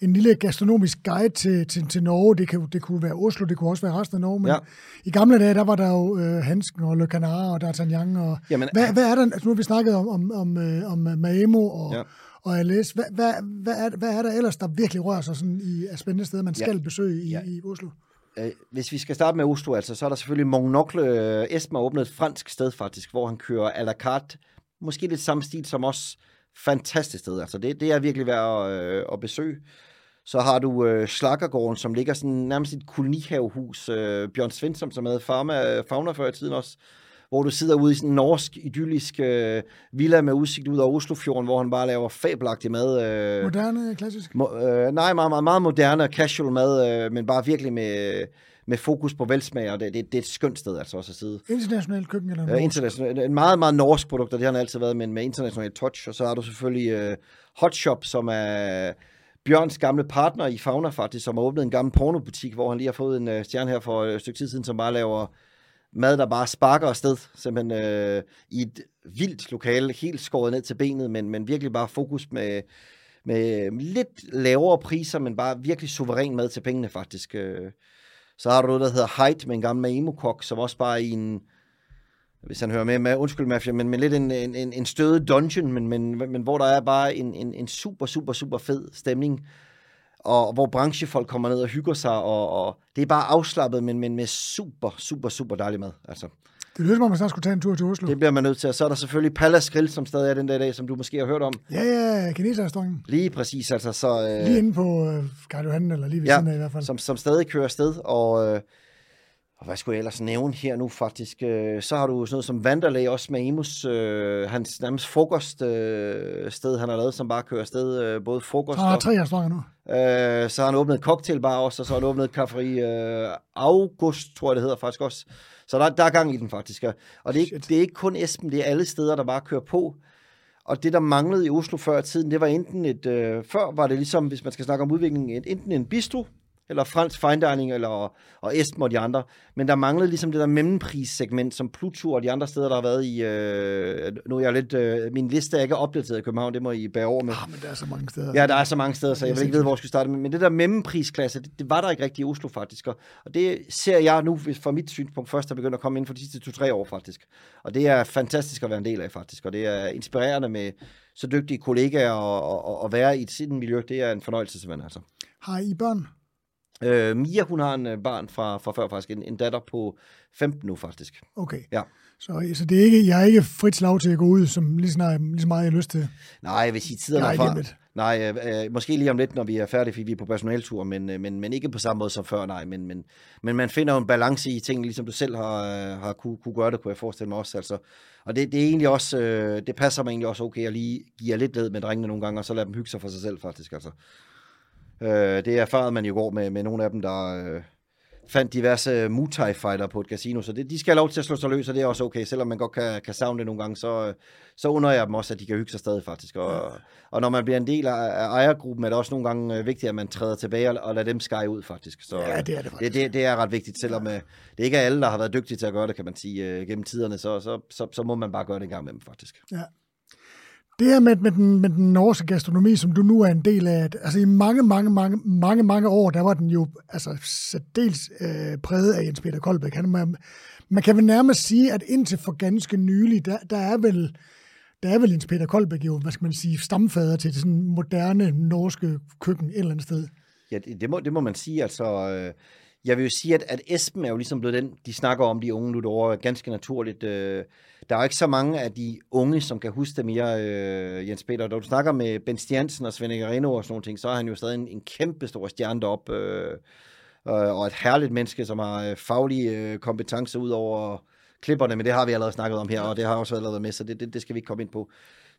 Speaker 1: en lille gastronomisk guide til, til, til Norge. Det, kan, det kunne være Oslo, det kunne også være resten af Norge, men
Speaker 2: Ja.
Speaker 1: ja. i gamle dage, der var der jo øh, Hansken og Le Canard og D'Artagnan. Og,
Speaker 2: Jamen,
Speaker 1: hvad, hvad er der, altså nu har vi snakket om, om, om, øh, om Maemo og,
Speaker 2: Ja.
Speaker 1: ja. og Alice. Hvad, hvad, hvad, er, hvad er der ellers, der virkelig rører sig sådan i spændende steder, man
Speaker 2: Ja.
Speaker 1: skal besøge i,
Speaker 2: Ja.
Speaker 1: i Oslo?
Speaker 2: Øh, hvis vi skal starte med Oslo, altså, så er der selvfølgelig Mononcle. Øh, Esben har åbnet et fransk sted faktisk, hvor han kører à la carte. Måske lidt samme stil som os. Fantastisk sted. Altså, det, det er virkelig værd at, øh, at besøge. Så har du øh, Slakkergården, som ligger sådan nærmest et kolonihavehus. Øh, Bjørn Svensson, som havde farma, fauna før i tiden også. Hvor du sidder ude i sådan en norsk, idyllisk øh, villa med udsigt ud over Oslofjorden, hvor han bare laver fabelagtig mad. Øh,
Speaker 1: Moderne, klassisk?
Speaker 2: Mo- øh, nej, meget, meget, meget moderne og casual mad, øh, men bare virkelig med, med fokus på velsmag, og det, det, det er et skønt sted altså også at sidde.
Speaker 1: Internationalt køkken eller
Speaker 2: Øh,
Speaker 1: noget?
Speaker 2: international, en meget, meget norsk produkt, og det har han altid været, men med international touch. Og så har du selvfølgelig øh, Hot Shop, som er Bjørns gamle partner i Fauna faktisk, som har åbnet en gammel pornobutik, hvor han lige har fået en øh, stjerne her for et stykke tid siden, som bare laver mad, der bare sparker afsted, simpelthen øh, i et vildt lokale, helt skåret ned til benet, men, men virkelig bare fokus med, med lidt lavere priser, men bare virkelig suveræn mad til pengene faktisk. øh. Så har du noget, der hedder Height med en gammel Maemo-kok, som også bare er i en, hvis han hører med, med undskyld mafia, men, men lidt en, en, en, en støde dungeon, men, men, men hvor der er bare en, en, en super, super, super fed stemning. og hvor branchefolk kommer ned og hygger sig, og, og det er bare afslappet, men, men med super, super, super dejlig mad. Altså,
Speaker 1: det lyder som om, man snart skulle tage en tur til Oslo.
Speaker 2: det bliver man nødt til. Og så er der selvfølgelig Palace Grill, som stadig er den der i dag, som du måske har hørt om.
Speaker 1: Ja, ja, kineserrestauranten.
Speaker 2: Lige præcis, altså. Så, øh,
Speaker 1: Lige inde på øh, Karl Johan, eller lige ved
Speaker 2: Ja,
Speaker 1: siden af i hvert fald.
Speaker 2: som, som stadig kører afsted, og, øh, og hvad skulle jeg ellers nævne her nu faktisk? Øh, så har du sådan noget som Vanderlei, også med Emus, øh, hans nærmest frokoststed, øh, sted, han har lavet, som bare kører afsted, øh, både frokost
Speaker 1: Så har
Speaker 2: og...
Speaker 1: tre restauranter nu.
Speaker 2: Øh, så har han åbnet et cocktailbar også, og så har han åbnet et kafferi øh, August, tror jeg det hedder faktisk også. Så der, der er gang i den faktisk. Og det er, ikke, det er ikke kun Esben, det er alle steder, der bare kører på. Og det, der manglede i Oslo før i tiden, det var enten et... Øh, før var det ligesom, hvis man skal snakke om udviklingen, enten en bistro, eller fransk fine dining, eller og Esben og de andre. Men der manglede ligesom det der mellemprissegment, som Pluto og de andre steder, der har været i... Øh, nu er jeg lidt... Øh, min liste er ikke opdateret i København, det må I bære over med.
Speaker 1: Ah, men der er så mange steder.
Speaker 2: Ja, der er så mange steder, så jeg vil ikke vide, hvor jeg skal starte. Men det der mellemprisklasse, det, det var der ikke rigtig i Oslo faktisk. Og, og det ser jeg nu fra mit synspunkt først er begyndt at komme ind for de sidste to-tre år faktisk. Og det er fantastisk at være en del af faktisk. Og det er inspirerende med så dygtige kollegaer og, og, og være i et sådan miljø. Det er en fornøjelse simpelthen altså.
Speaker 1: Har I børn?
Speaker 2: Øh, Mia, hun har en øh, barn fra, fra før faktisk. En, en datter på 15 nu faktisk.
Speaker 1: Okay.
Speaker 2: Ja.
Speaker 1: Så, så det er ikke, jeg har ikke frit slag til at gå ud, som lige, snart, lige så meget jeg har lyst til.
Speaker 2: Nej, jeg vil sige, tiderne
Speaker 1: Nej,
Speaker 2: er fra... Nej, øh, øh, måske lige om lidt, når vi er færdige, fordi vi er på personaltur, men, øh, men, men ikke på samme måde som før, nej. Men, men, men man finder jo en balance i ting, ligesom du selv har, øh, har kunne, kunne gøre det, kunne jeg forestille mig også. Altså. Og det, det er egentlig også, øh, det passer mig egentlig også okay at lige give jer lidt led med drengene nogle gange, og så lade dem hygge sig for sig selv, faktisk. Altså. Øh, det erfarede man jo går med, med nogle af dem, der øh, fandt diverse Muay Thai fighter på et casino, så det, de skal have lov til at slå sig løs, og det er også okay, selvom man godt kan, kan savne det nogle gange, så, øh, så under jeg dem også, at de kan hygge sig stadig faktisk. Og, og når man bliver en del af, af ejergruppen, er det også nogle gange øh, vigtigt, at man træder tilbage og, og lader dem skære ud faktisk. Så,
Speaker 1: Ja, det er det
Speaker 2: det,
Speaker 1: faktisk.
Speaker 2: det, det er ret vigtigt, selvom øh, det ikke er alle, der har været dygtige til at gøre det, kan man sige, øh, gennem tiderne, så, så, så, så må man bare gøre det en gang med dem faktisk.
Speaker 1: Ja. Det her med, med, den, med den norske gastronomi, som du nu er en del af, altså i mange, mange, mange, mange, mange år, der var den jo altså særdeles øh, præget af Jens Peter Koldbæk. Han, man, man kan vel nærmest sige, at indtil for ganske nylig, der, der er vel der er vel Jens Peter Koldbæk jo, hvad skal man sige, stamfader til det sådan moderne norske køkken et eller andet sted.
Speaker 2: Ja, det, det, må, det må man sige. Altså, øh, jeg vil jo sige, at, at Esben er jo ligesom blevet den, de snakker om, de unge nu derovre, ganske naturligt. Øh, der er jo ikke så mange af de unge, som kan huske det mere, øh, Jens Peter. Når du snakker med Ben Stjernsen og Svend Reno og sådan nogle ting, så er han jo stadig en, en kæmpe stor stjerne deroppe, øh, øh, og et herligt menneske, som har øh, faglige øh, kompetencer ud over klipperne, men det har vi allerede snakket om her, og det har også allerede været med, så det, det, det skal vi ikke komme ind på.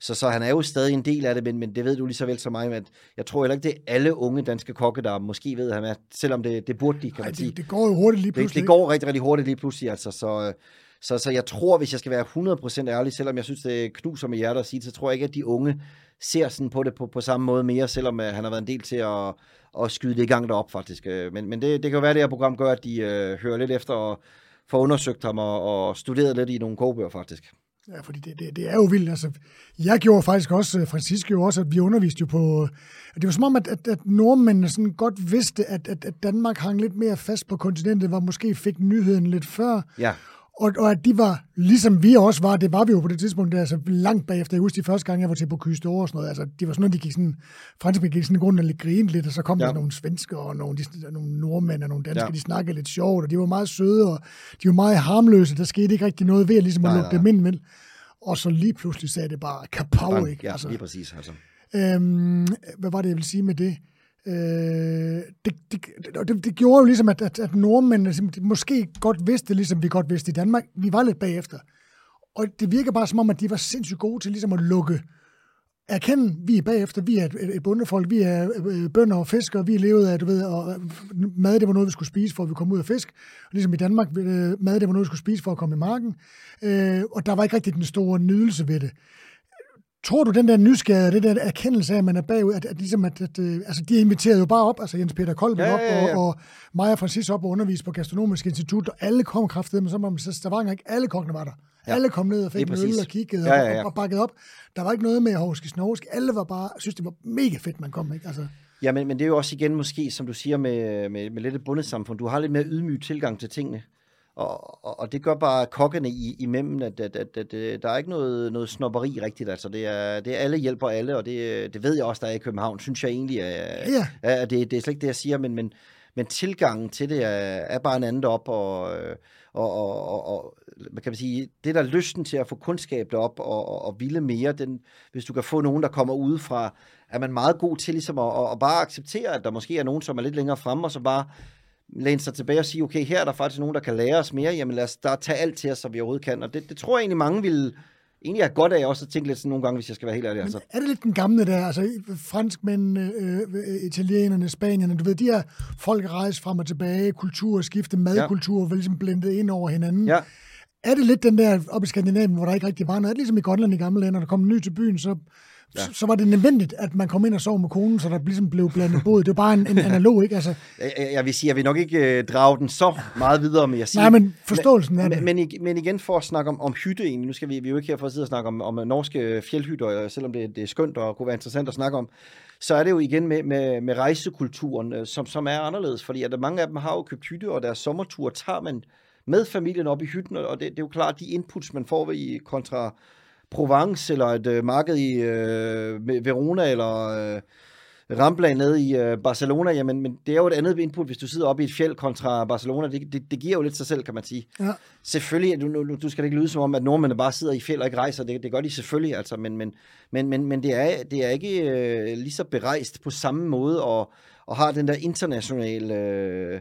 Speaker 2: Så, så han er jo stadig en del af det, men, men det ved du lige så vel som mig, at jeg tror heller ikke, det er alle unge danske kokke, der måske ved, at han er, selvom det, det burde de, kan
Speaker 1: Ej,
Speaker 2: man sige.
Speaker 1: det, det går jo hurtigt lige
Speaker 2: Det,
Speaker 1: pludselig.
Speaker 2: det går rigtig, rigtig hurtigt lige pludselig, altså, så, øh, så, så jeg tror, hvis jeg skal være 100% ærlig, selvom jeg synes, det knuser med hjertet at sige det, så tror jeg ikke, at de unge ser sådan på det på, på samme måde mere, selvom uh, han har været en del til at, at skyde det i gang derop faktisk. Øh, Men, men det, det kan jo være, at det her program gør, at de uh, hører lidt efter og får undersøgt ham og, og studeret lidt i nogle kogebøger faktisk.
Speaker 1: Ja, fordi det, det, det er jo vildt. Altså, jeg gjorde faktisk også, øh, Francis gjorde også, at vi underviste jo på... at Det var som om, at, at, at nordmændene sådan godt vidste, at, at, at Danmark hang lidt mere fast på kontinentet, hvor måske fik nyheden lidt før.
Speaker 2: Ja,
Speaker 1: og, og at de var, ligesom vi også var, det var vi jo på det tidspunkt, altså langt bagefter. Jeg husker de første gange, jeg var til på Kyste og sådan noget. Altså, de var sådan noget, de gik sådan, franskmænd gik sådan i grunden og lidt grinte lidt, og så kom ja. Der nogle svensker og nogle, de, nogle nordmænd og nogle danskere, ja. De snakkede lidt sjovt, og de var meget søde, og de var meget harmløse. Der skete ikke rigtig noget ved at, ligesom at
Speaker 2: Nej,
Speaker 1: lukke
Speaker 2: nej,
Speaker 1: dem ind, vel? Og så lige pludselig sagde det bare kapow, ikke?
Speaker 2: ja
Speaker 1: altså,
Speaker 2: lige præcis. Altså.
Speaker 1: Øhm, hvad var det, jeg ville sige med det? Øh, det, det, det, det gjorde jo ligesom, at, at, at nordmændene ligesom, måske godt vidste, ligesom vi godt vidste i Danmark. Vi var lidt bagefter. Og det virker bare som om, at de var sindssygt gode til ligesom at lukke, erkende, vi er bagefter, vi er et, et bundefolk, vi er øh, bønder og fiskere, vi er levet af, du ved, og øh, mad, det var noget, vi skulle spise, for at vi kom ud af fisk. Og ligesom i Danmark, øh, mad, det var noget, vi skulle spise, for at komme i marken. Øh, og der var ikke rigtig den store nydelse ved det. Tror du, den der nysgerrighed, det der erkendelse af, at man er bagud, at, at, ligesom at, at øh, altså, de inviterede jo bare op, altså Jens Peter Kolben
Speaker 2: Ja,
Speaker 1: op,
Speaker 2: ja, ja.
Speaker 1: og, og Maja Francis op og undervise på Gastronomisk Institut, og alle kom kraftedeme, men så var man så Stavanger ikke, alle kokkene var der. Ja. Alle kom ned og fik en øl og kiggede
Speaker 2: Ja,
Speaker 1: og,
Speaker 2: ja, ja.
Speaker 1: og, og bakket op. Der var ikke noget med hovske snorsk. Alle var bare, synes det var mega fedt, man kom, ikke? Altså,
Speaker 2: Ja, men, men det er jo også igen måske, som du siger, med, med, med lidt et bundet samfund. Du har lidt mere ydmyg tilgang til tingene. Og, og, og det gør bare kokkene i, imellem, at, at, at, at, at der er ikke noget, noget snopperi rigtigt. Altså, det er, det er alle hjælper alle, og det, det ved jeg også, der er i København, synes jeg egentlig, er,
Speaker 1: Ja.
Speaker 2: er, det, det er slet ikke det, jeg siger, men, men, men tilgangen til det er, er bare en anden op, og, øh, og, og, og, og hvad kan man sige, det der er lysten til at få kundskab op og, og, og ville mere, den, hvis du kan få nogen, der kommer udefra, er man meget god til ligesom at, at, at bare acceptere, at der måske er nogen, som er lidt længere fremme, og så bare læne sig tilbage og sige, okay, her er der faktisk nogen, der kan lære os mere, jamen lad os der tage alt til os, som vi overhovedet kan, og det, det tror jeg egentlig mange vil egentlig have godt af også at tænke lidt sådan nogle gange, hvis jeg skal være helt ærlig. Altså.
Speaker 1: Er det lidt den gamle der, altså franskmændene, øh, italienerne, spanierne, du ved, de her folk rejse frem og tilbage, kultur, skifte, madkultur, ja. ligesom blendet ind over hinanden.
Speaker 2: Ja.
Speaker 1: Er det lidt den der op i Skandinavien, hvor der ikke rigtig var noget? Er det ligesom i Grønland i gamle lande, når der kom en ny til byen, så, ja. så, så var det nødvendigt, at man kom ind og sov med konen, så der ligesom blev blandet båd. Det var bare en, en analog, ikke? Altså,
Speaker 2: Jeg, vil sige, jeg vil nok ikke øh, drage den så meget videre, men jeg siger...
Speaker 1: nej, men forståelsen af
Speaker 2: men,
Speaker 1: det.
Speaker 2: men, men igen for at snakke om, om hytte egentlig, nu skal vi, vi jo ikke her for at sidde og snakke om, om norske fjeldhytter, selvom det, det er skønt og kunne være interessant at snakke om, så er det jo igen med, med, med rejsekulturen, øh, som, som er anderledes, fordi at mange af dem har jo købt hytte, og deres sommertur tager man med familien op i hytten, og det, det er jo klart, de inputs, man får i kontra Provence, eller et øh, marked i øh, Verona, eller øh, Rambla nede i øh, Barcelona, jamen men det er jo et andet input, hvis du sidder oppe i et fjeld kontra Barcelona. Det, det, det giver jo lidt sig selv, kan man sige.
Speaker 1: Ja.
Speaker 2: Selvfølgelig, du, du skal ikke lyde som om, at nordmændene bare sidder i fjeld og ikke rejser. Det, det gør de selvfølgelig, altså, men, men, men, men, men det, er, det er ikke øh, lige så berejst på samme måde, og, og har den der internationale øh,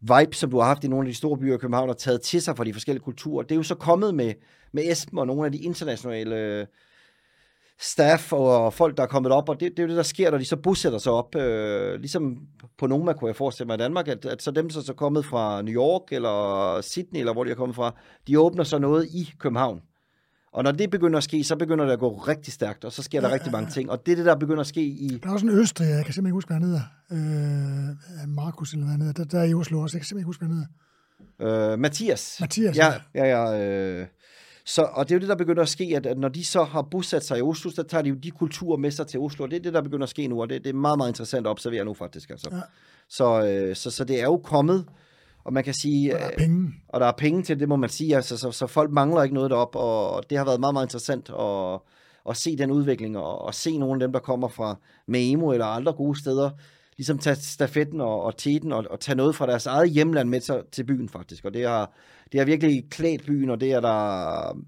Speaker 2: vibe, som du har haft i nogle af de store byer i København, og taget til sig fra de forskellige kulturer. Det er jo så kommet med, med Esben og nogle af de internationale øh, staff og folk, der er kommet op, og det, det er jo det, der sker, når de så bosætter sig op. Øh, ligesom på Noma, kunne jeg forestille mig i Danmark, at, at så dem, som så er kommet fra New York eller Sydney, eller hvor de er kommet fra, de åbner så noget i København. Og når det begynder at ske, så begynder det at gå rigtig stærkt, og så sker der
Speaker 1: Ja,
Speaker 2: rigtig mange ting. Og det er det, der begynder at ske i...
Speaker 1: Der er også en Østrig, jeg kan simpelthen ikke huske, hvad han hedder. Øh, Markus eller hvad han hedder. Der, der er i Oslo også, jeg kan simpelthen ikke huske, hvad han hedder.
Speaker 2: Øh, Mathias.
Speaker 1: Mathias,
Speaker 2: Ja, ja, ja. Øh, så, og det er jo det, der begynder at ske, at, at når de så har bosat sig i Oslo, så tager de jo de kulturer med sig til Oslo, og det er det, der begynder at ske nu, og det, det er meget, meget interessant at observere nu faktisk. Altså.
Speaker 1: Ja.
Speaker 2: Så, øh, så, så det er jo kommet, og man kan sige,
Speaker 1: Og der er
Speaker 2: øh,
Speaker 1: penge.
Speaker 2: og der er penge til det, må man sige, altså, så, så folk mangler ikke noget derop, og, det har været meget, meget interessant at, at se den udvikling, og, og se nogle af dem, der kommer fra Maemo eller andre gode steder, ligesom tage stafetten og, og teten og, og tage noget fra deres eget hjemland med til, til byen faktisk, og det har, det har virkelig klædt byen, og det er der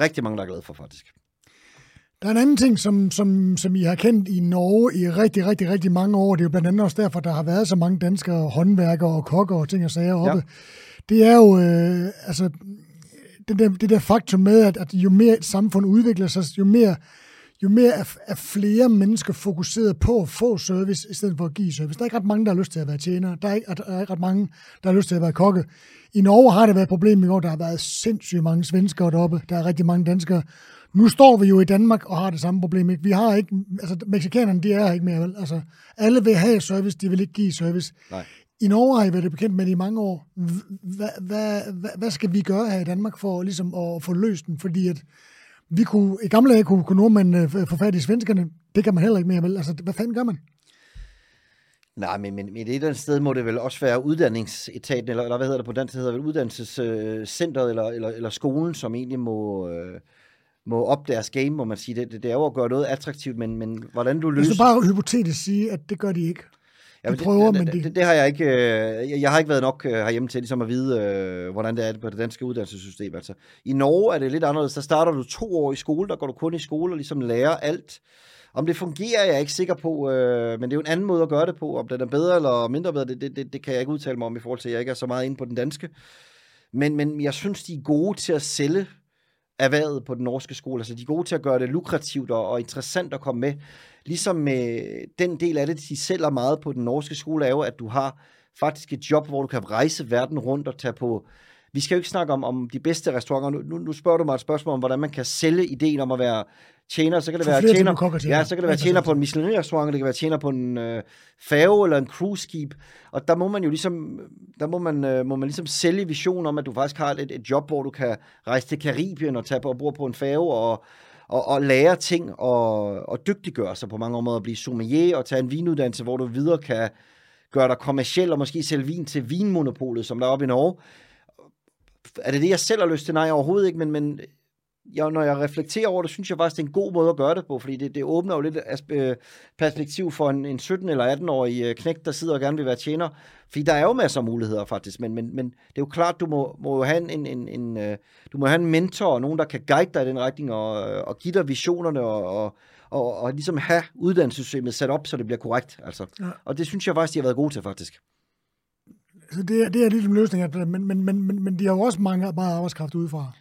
Speaker 2: rigtig mange, der er glade for faktisk.
Speaker 1: Der er en anden ting, som, som, som I har kendt i Norge i rigtig, rigtig, rigtig mange år. Det er jo blandt andet også derfor, der har været så mange danskere, håndværkere og kokker og ting og sager oppe.
Speaker 2: Ja.
Speaker 1: Ja. Det er jo, øh, altså, det der, det der faktum med, at, at jo mere et samfund udvikler sig, jo mere, jo mere er, er flere mennesker fokuseret på at få service, i stedet for at give service. Der er ikke ret mange, der har lyst til at være tjenere. Der er ikke, der er ikke ret mange, der har lyst til at være kokke. I Norge har det været et problem i år. Der har været sindssygt mange svenskere deroppe. Der er rigtig mange danskere. Nu står vi jo i Danmark og har det samme problem. Ikke? Vi har ikke, altså mexikanerne, de er her ikke mere, vel? Altså, alle vil have service, de vil ikke give service.
Speaker 2: Nej.
Speaker 1: I Norge har I været bekendt med det i mange år. Hvad, hvad, hvad, hvad skal vi gøre her i Danmark for ligesom at få løst den? Fordi at vi kunne, i gamle dage kunne, kunne nordmænd øh, få fat i svenskerne. Det kan man heller ikke mere, vel? Altså, hvad fanden gør man?
Speaker 2: Nej, men, men, men et eller andet sted må det vel også være uddannelsesetaten, eller, eller hvad hedder det på dansk, det hedder vel uddannelsescenteret, eller, eller, eller skolen, som egentlig må, øh, må op deres game, må man sige. Det, det, det er jo at gøre noget attraktivt, men, men hvordan du
Speaker 1: Hvis
Speaker 2: løser...
Speaker 1: du bare hypotetisk sige, at det gør de ikke.
Speaker 2: Ja,
Speaker 1: de prøver,
Speaker 2: det,
Speaker 1: men
Speaker 2: det,
Speaker 1: de-
Speaker 2: det, det har jeg ikke... Øh, jeg, jeg har ikke været nok øh, herhjemme til ligesom at vide, øh, hvordan det er på det danske uddannelsessystem. Altså, I Norge er det lidt anderledes. Der starter du to år i skole, der går du kun i skole og ligesom lærer alt. Om det fungerer, jeg er ikke sikker på, øh, men det er jo en anden måde at gøre det på. Om den er bedre eller mindre bedre, det, det, det, det kan jeg ikke udtale mig om i forhold til, at jeg ikke er så meget inde på den danske. Men, men jeg synes, de er gode til at sælge erhvervet på den norske skole. Altså, de er gode til at gøre det lukrativt og, og interessant at komme med. Ligesom med den del af det, de sælger meget på den norske skole, er jo, at du har faktisk et job, hvor du kan rejse verden rundt og tage på... Vi skal jo ikke snakke om, om de bedste restauranter. Nu, nu, nu spørger du mig et spørgsmål om, hvordan man kan sælge ideen om at være tjener. Så kan det være tjener, ja, så kan det være tjener på en Michelin-restaurant, det kan være tjener på en øh, færge eller en cruise-skib. Og der må man jo ligesom, der må man, øh, må man ligesom sælge visionen om, at du faktisk har et, et job, hvor du kan rejse til Karibien og tage på og bo på en færge og, og, og lære ting og, og dygtiggøre sig på mange områder, blive sommelier og tage en vinuddannelse, hvor du videre kan gøre dig kommersiel og måske sælge vin til vinmonopolet, som der er oppe i Norge. er det det, jeg selv har lyst til? Nej, overhovedet ikke, men, men jeg, når jeg reflekterer over det, synes jeg faktisk, det er en god måde at gøre det på, fordi det, det åbner jo lidt øh, perspektiv for en, en 17- eller 18-årig øh, knæk, der sidder og gerne vil være tjener. Fordi der er jo masser af muligheder faktisk, men, men, men det er jo klart, du må, må jo have en, en, en, øh, du må have en mentor, nogen, der kan guide dig i den retning og, og give dig visionerne og, og, og, og ligesom have uddannelsessystemet sat op, så det bliver korrekt. Altså. Ja. Og det synes jeg faktisk, de har været gode til faktisk.
Speaker 1: Så det, er, det er ligesom løsningen, men, men, men, men, men de har jo også mange, meget arbejdskraft udefra.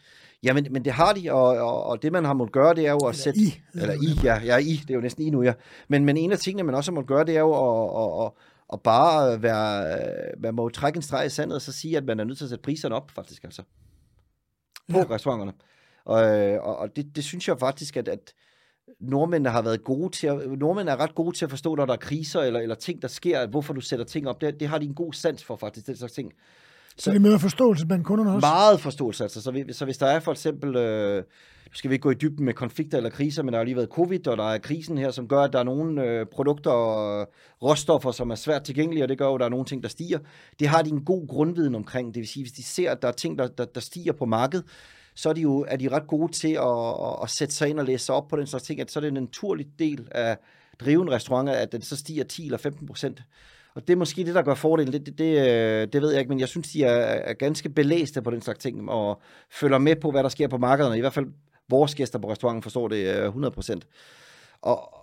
Speaker 2: Ja, men, men det har de, og, og, og det man har måttet gøre, det er jo at eller sætte...
Speaker 1: I.
Speaker 2: Eller I, ja, ja, I, det er jo næsten I nu, ja. Men, men en af tingene, man også har måttet gøre, det er jo at, at, at, at bare være... Man må trække en streg i sandet, og så sige, at man er nødt til at sætte priserne op, faktisk, altså. På ja. restauranterne. Og, og, og det, det synes jeg faktisk, at, at nordmændene har været gode til at, nordmændene er ret gode til at forstå, når der er kriser eller, eller ting, der sker, hvorfor du sætter ting op. Det, det har de en god sans for, faktisk, det slags ting.
Speaker 1: Så det møder forståelse blandt kunderne også?
Speaker 2: Meget forståelse, altså. Så, vi, så hvis der er for eksempel, øh, nu skal vi ikke gå i dybden med konflikter eller kriser, men der har lige været covid, og der er krisen her, som gør, at der er nogle øh, produkter og råstoffer, som er svært tilgængelige, og det gør jo, at der er nogle ting, der stiger. Det har de en god grundviden omkring. Det vil sige, hvis de ser, at der er ting, der, der, der stiger på markedet, så er de jo er de ret gode til at, at, at sætte sig ind og læse sig op på den slags ting, at så er det en naturlig del af drive en restaurant, at den så stiger 10 eller 15 procent. Og det er måske det, der gør fordelen. Det, det, det, øh, det ved jeg ikke, men jeg synes, de er, er ganske belæste på den slags ting, og følger med på, hvad der sker på markederne. I hvert fald vores gæster på restauranten forstår det 100%. Øh, og,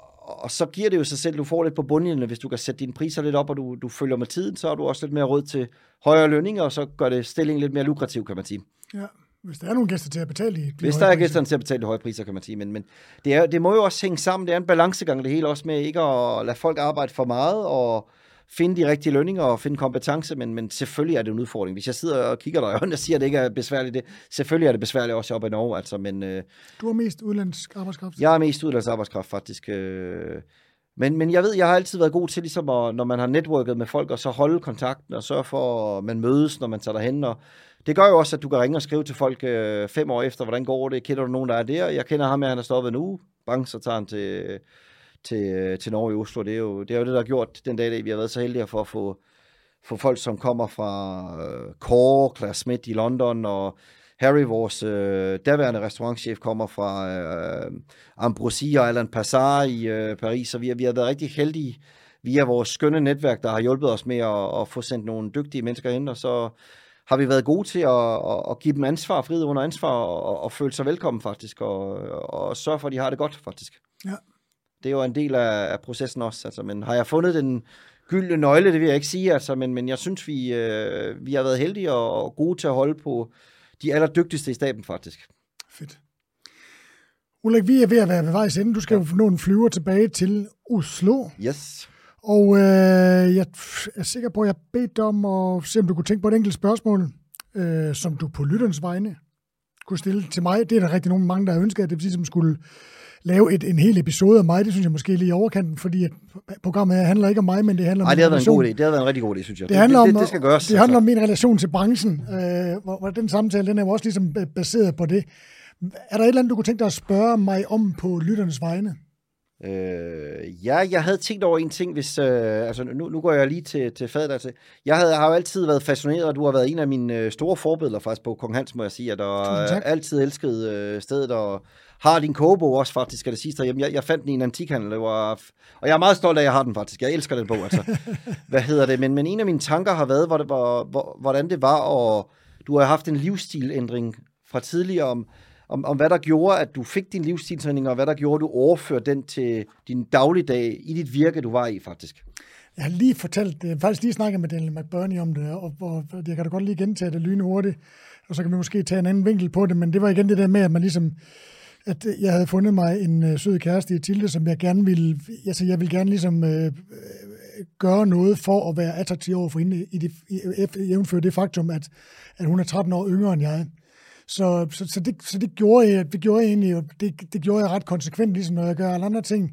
Speaker 2: og så giver det jo sig selv, du får lidt på bundlinjen, hvis du kan sætte dine priser lidt op, og du, du følger med tiden, så har du også lidt mere råd til højere lønninger, og så gør det stillingen lidt mere lukrativ, kan man sige.
Speaker 1: Ja, hvis der er nogle gæster til at betale de, de
Speaker 2: Hvis der er gæster til at betale de høje priser, kan man sige. Men, men det, er, det må jo også hænge sammen. Det er en balancegang, det hele også med ikke at lade folk arbejde for meget, og finde de rigtige lønninger og finde kompetence, men, men selvfølgelig er det en udfordring. Hvis jeg sidder og kigger dig og siger, at det ikke er besværligt, det, selvfølgelig er det besværligt også op i Norge. Altså, men, øh,
Speaker 1: du er mest udlandsk arbejdskraft?
Speaker 2: Jeg er mest udlandsk arbejdskraft, faktisk. Øh, men, men jeg ved, jeg har altid været god til, ligesom at, når man har netværket med folk, og så holde kontakten og sørge for, at man mødes, når man tager derhen. Og det gør jo også, at du kan ringe og skrive til folk øh, fem år efter, hvordan går det? Kender du nogen, der er der? Jeg kender ham, han er stoppet nu. Bang, så tager han til, til, øh, til Norge i Oslo. Det er, jo, det er jo det, der har gjort den dag, vi har været så heldige for at få, få folk, som kommer fra øh, Core, Claire Smith i London, og Harry, vores øh, daværende restaurantchef, kommer fra øh, Ambrosia og Alain Passar i øh, Paris, så vi har, vi har været rigtig heldige via vores skønne netværk, der har hjulpet os med at, at få sendt nogle dygtige mennesker ind, og så har vi været gode til at, at, at give dem ansvar, frihed under ansvar, og, og føle sig velkommen faktisk, og, og sørge for, at de har det godt faktisk.
Speaker 1: Ja.
Speaker 2: Det er jo en del af, af processen også, altså, men har jeg fundet den gyldne nøgle, det vil jeg ikke sige, altså, men, men jeg synes, vi, øh, vi har været heldige og, og gode til at holde på de allerdygtigste i staben faktisk.
Speaker 1: Fedt. Ulrik, vi er ved at være ved vejs ende. Du skal ja. jo nå en flyver tilbage til Oslo.
Speaker 2: Yes.
Speaker 1: Og øh, jeg er sikker på, at jeg bedt om at se, om du kunne tænke på et enkelt spørgsmål, øh, som du på lytterens vegne kunne stille til mig. Det er der rigtig nogen mange, der har ønsket, at det vil som skulle lave et, en hel episode af mig. Det synes jeg måske lige i overkanten, fordi at programmet handler ikke om mig, men det handler om
Speaker 2: Nej, det har været en god idé. Det har været en rigtig god idé, synes jeg.
Speaker 1: Det, handler
Speaker 2: det,
Speaker 1: om,
Speaker 2: det, det skal gøres.
Speaker 1: Det handler altså. om min relation til branchen, øh, hvor, hvor den samtale, den er jo også ligesom baseret på det. Er der et eller andet, du kunne tænke dig at spørge mig om på lytternes vegne?
Speaker 2: Øh, ja, jeg havde tænkt over en ting, hvis, øh, altså nu, nu går jeg lige til, til fadet, altså, jeg havde, har jo altid været fascineret, og du har været en af mine øh, store forbilleder faktisk på Kong Hans, må jeg sige, at der har altid elsket øh, stedet, og har din kogebog også faktisk, skal det sidste derhjemme. Jeg, jeg fandt den i en antikhandel, det var, og jeg er meget stolt af, at jeg har den faktisk. Jeg elsker den bog, altså. Hvad hedder det? Men, men en af mine tanker har været, hvor det var, hvor, hvordan det var, og du har haft en livsstilændring fra tidligere om, om, om hvad der gjorde, at du fik din livsstilsændring, og hvad der gjorde, at du overførte den til din dagligdag i dit virke, du var i faktisk.
Speaker 1: Jeg har lige fortalt, jeg har faktisk lige snakket med Daniel McBurney om det, og, og jeg kan da godt lige gentage det lynhurtigt, og så kan vi måske tage en anden vinkel på det, men det var igen det der med, at man ligesom at øh, jeg havde fundet mig en øh, sød kæreste i Tilde, som jeg gerne ville, altså jeg vil gerne ligesom øh, øh, gøre noget for at være attraktiv over for hende, i det, jævnfør det faktum, at, at hun er 13 år yngre end jeg. Så, så, så, det, så det, gjorde jeg, det gjorde jeg egentlig, det, det gjorde jeg ret konsekvent, ligesom når jeg gør alle andre ting.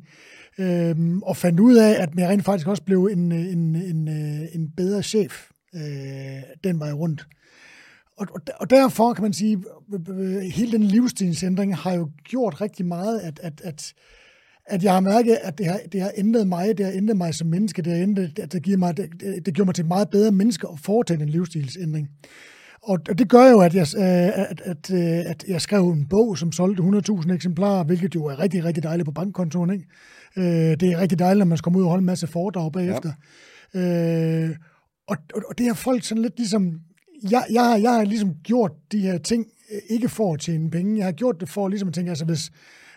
Speaker 1: Øhm, og fandt ud af, at jeg rent faktisk også blev en, en, en, øh, en bedre chef øh, den vej rundt. Øh, og, og derfor kan man sige, at hele den livsstilsændring har jo gjort rigtig meget, at, at, at, at jeg har mærket, at det har, det har ændret mig, det har ændret mig som menneske, det har ændret, at det, giver mig, det, det gjorde mig til et meget bedre menneske at foretage en livsstilsændring. Og det gør jo, at jeg, øh, at, at, øh, at jeg skrev en bog, som solgte 100.000 eksemplarer, hvilket jo er rigtig, rigtig dejligt på bankkontoen. Ikke? Øh, Det er rigtig dejligt, når man skal komme ud og holde en masse foredrag bagefter. Ja. Øh, og, og, og det har folk sådan lidt ligesom... Jeg, jeg, jeg har ligesom gjort de her ting, øh, ikke for at tjene penge. Jeg har gjort det for ligesom at tænke, altså hvis,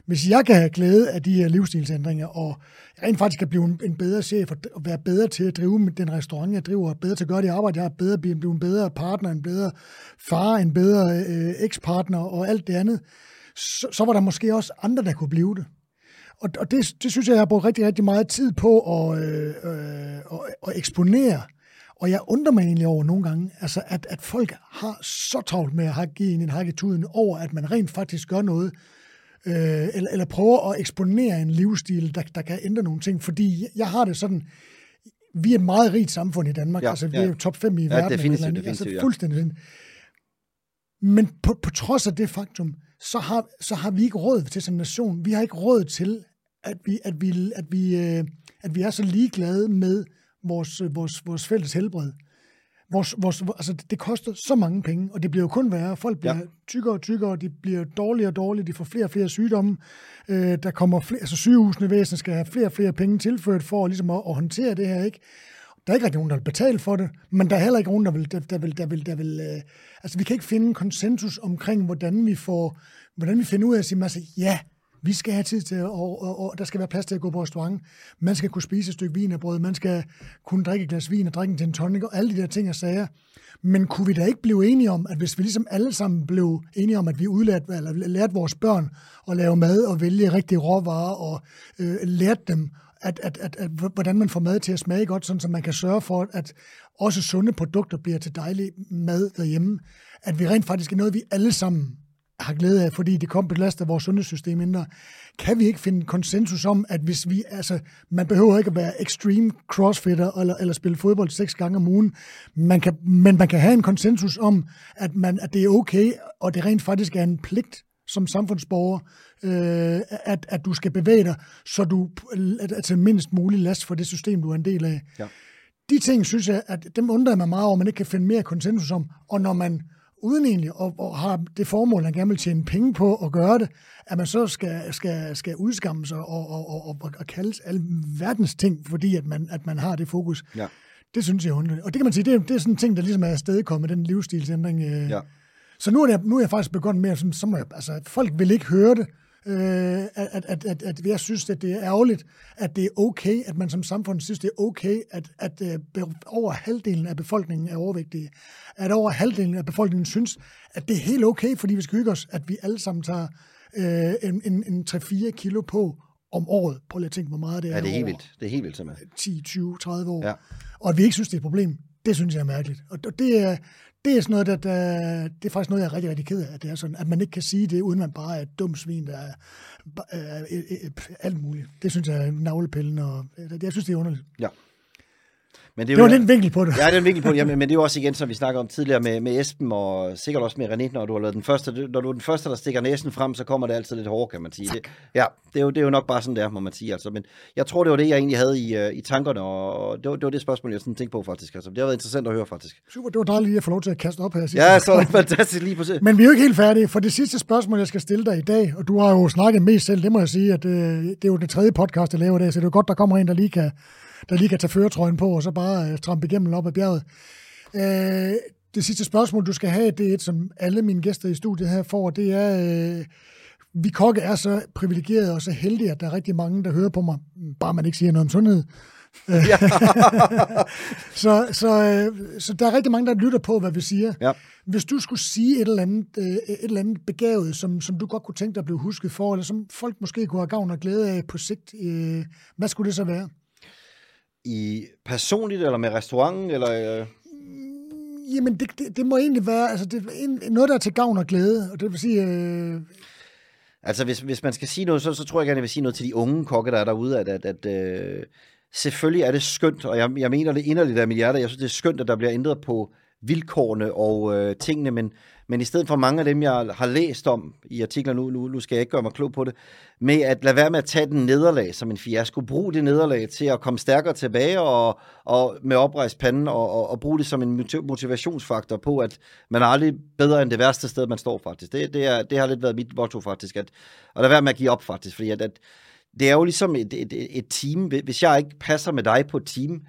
Speaker 1: hvis jeg kan have glæde af de her livsstilsændringer, og rent faktisk kan blive en, en bedre chef, og og være bedre til at drive den restaurant, jeg driver, bedre til at gøre det arbejde, jeg har, bedre, blive blive en bedre partner, en bedre far, en bedre øh, ekspartner og alt det andet, så, så var der måske også andre, der kunne blive det. Og, og det, det synes jeg, jeg har brugt rigtig, rigtig meget tid på at, øh, øh, at, at eksponere. Og jeg undrer mig egentlig over nogle gange, altså at, at folk har så travlt med at have givet en hak i tuden over, at man rent faktisk gør noget, øh, eller, eller prøver at eksponere en livsstil, der, der kan ændre nogle ting. Fordi jeg har det sådan, vi er et meget rigt samfund i Danmark. Ja,
Speaker 2: Ja,
Speaker 1: altså, vi
Speaker 2: ja.
Speaker 1: er jo top 5 i
Speaker 2: Ja,
Speaker 1: verden.
Speaker 2: definitivt,
Speaker 1: eller andet.
Speaker 2: definitivt,
Speaker 1: altså,
Speaker 2: ja.
Speaker 1: fuldstændig. sådan. Men på, på trods af det faktum, så har, så har vi ikke råd til som nation. Vi har ikke råd til, at vi, at vi, at vi, øh, at vi er så ligeglade med øh, vores, vores fælles helbred. Vores, vores, altså, det koster så mange penge, og det bliver jo kun værre. Folk bliver ja.
Speaker 2: Ja.
Speaker 1: tykkere og tykkere, de bliver dårligere og dårligere, de får flere og flere sygdomme. Øh, der kommer flere, altså sygehusene væsen skal have flere og flere penge tilført for ligesom at, at håndtere det her, ikke? Der er ikke rigtig nogen, der vil betale for det, men der er heller ikke nogen, der vil... Der, der vil, der vil, der vil øh, altså, vi kan ikke finde en konsensus omkring, hvordan vi får... Hvordan vi finder ud af at sige, altså, ja, vi skal have tid til, og, og, og der skal være plads til at gå på restaurant. Man skal kunne spise et stykke vin og brød, man skal kunne drikke et glas vin og drikke en gin tonic, og alle de der ting og sager. Men kunne vi da ikke blive enige om, at hvis vi ligesom alle sammen blev enige om, at vi udlærte, eller lærte vores børn at lave mad og vælge rigtige råvarer, og øh, lærte dem, at, at, at, at, hvordan man får mad til at smage godt, sådan så man kan sørge for, at også sunde produkter bliver til dejlig mad derhjemme. At vi rent faktisk er noget, vi alle sammen har glæde af, fordi det kom belaster vores sundhedssystem mindre. Kan vi ikke finde konsensus om, at hvis vi, altså, man behøver ikke at være extreme crossfitter eller, eller spille fodbold seks gange om ugen, man kan, men man kan have en konsensus om, at, man, at det er okay, og det rent faktisk er en pligt som samfundsborger, øh, at, at du skal bevæge dig, så du er til mindst mulig last for det system, du er en del af.
Speaker 2: Ja.
Speaker 1: De ting, synes jeg, at dem undrer jeg mig meget over, man ikke kan finde mere konsensus om. Og når man uden egentlig at, at har det formål, man gerne vil tjene penge på at gøre det, at man så skal, skal, skal udskamme sig og, og, og, og, og kaldes alle verdens ting, fordi at man, at man har det fokus.
Speaker 2: Ja.
Speaker 1: Det synes jeg er underligt. Og det kan man sige, det er, det er sådan en ting, der ligesom er afstedkommet, den livsstilsændring. Øh.
Speaker 2: Ja.
Speaker 1: Så nu er, det, nu er jeg faktisk begyndt med, at så må jeg, altså, folk vil ikke høre det. Øh, at, at, at, at, jeg synes, at det er ærgerligt, at det er okay, at man som samfund synes, det er okay, at, at øh, over halvdelen af befolkningen er overvægtige. At over halvdelen af befolkningen synes, at det er helt okay, fordi vi skal hygge os, at vi alle sammen tager øh, en, en, en 3-4 kilo på om året. Prøv lige at tænke, hvor meget det er
Speaker 2: Ja, det er helt vildt. Det er helt vildt, simpelthen.
Speaker 1: 10, 20, 30 år.
Speaker 2: Ja.
Speaker 1: Og at vi ikke synes, det er et problem, det synes jeg er mærkeligt. Og og det er, det er sådan noget, der, der, det er faktisk noget, jeg er rigtig, rigtig ked af, at det er sådan, at man ikke kan sige det, uden man bare er et dumt svin, der er, er, er, er, er alt muligt. Det synes jeg er navlepillen, og jeg synes, det er underligt.
Speaker 2: Ja. Men
Speaker 1: Det var lidt en vinkel på det.
Speaker 2: Ja, det er en vinkel på det. Jamen, men det er jo også igen, som vi snakker om tidligere med, med Esben, og sikkert også med René, når du har lavet den første, når du er den første, der stikker næsen frem, så kommer det altid lidt hårdt, kan man sige. Det, ja, det er, jo, det er jo nok bare sådan der, må man sige. Altså. Men jeg tror, det var det, jeg egentlig havde i, uh, i tankerne, og det var, det var det spørgsmål, jeg sådan tænkte på faktisk. Altså, det har været interessant at høre, faktisk.
Speaker 1: Super, det var dejligt lige at få lov til at kaste op her. sidst.
Speaker 2: Ja, så er det fantastisk lige på sig.
Speaker 1: Men vi er jo ikke helt færdige, for det sidste spørgsmål, jeg skal stille dig i dag, og du har jo snakket mest selv, det må jeg sige, at øh, det er jo det tredje podcast, jeg laver i dag, så det er jo godt, der kommer en, der lige kan, der lige kan tage føretrøjen på, og så bare øh, trampe igennem op ad bjerget. Øh, det sidste spørgsmål, du skal have, det er et, som alle mine gæster i studiet her får, det er, øh, vi kokke er så privilegerede og så heldige, at der er rigtig mange, der hører på mig, bare man ikke siger noget om sundhed.
Speaker 2: Ja.
Speaker 1: Så, så, øh, så der er rigtig mange, der lytter på, hvad vi siger.
Speaker 2: Ja.
Speaker 1: Hvis du skulle sige et eller andet, øh, et eller andet begavet, som, som du godt kunne tænke dig at blive husket for, eller som folk måske kunne have gavn og glæde af på sigt, øh, hvad skulle det så være?
Speaker 2: I personligt, eller med restauranten, eller... Øh...
Speaker 1: Jamen, det, det, det må egentlig være altså det, er en- noget, der er til gavn og glæde. Og det vil sige, øh,
Speaker 2: Altså, hvis, hvis man skal sige noget, så, så tror jeg gerne, jeg vil sige noget til de unge kokke, der er derude, at, at, at øh, selvfølgelig er det skønt, og jeg, jeg mener det inderligt af mit hjerte, jeg synes, det er skønt, at der bliver ændret på vilkårene og øh, tingene, men, men i stedet for mange af dem, jeg har læst om i artikler nu, nu, nu skal jeg ikke gøre mig klog på det, med at lade være med at tage den nederlag som en fiasko. Brug det nederlag til at komme stærkere tilbage og, og med oprejst panden og, og, og bruge det som en motivationsfaktor på, at man er aldrig bedre end det værste sted, man står faktisk. Det, det, er, det har lidt været mit motto faktisk, at, at lade være med at give op faktisk, fordi at, at det er jo ligesom et, et, et team. Hvis jeg ikke passer med dig på et team,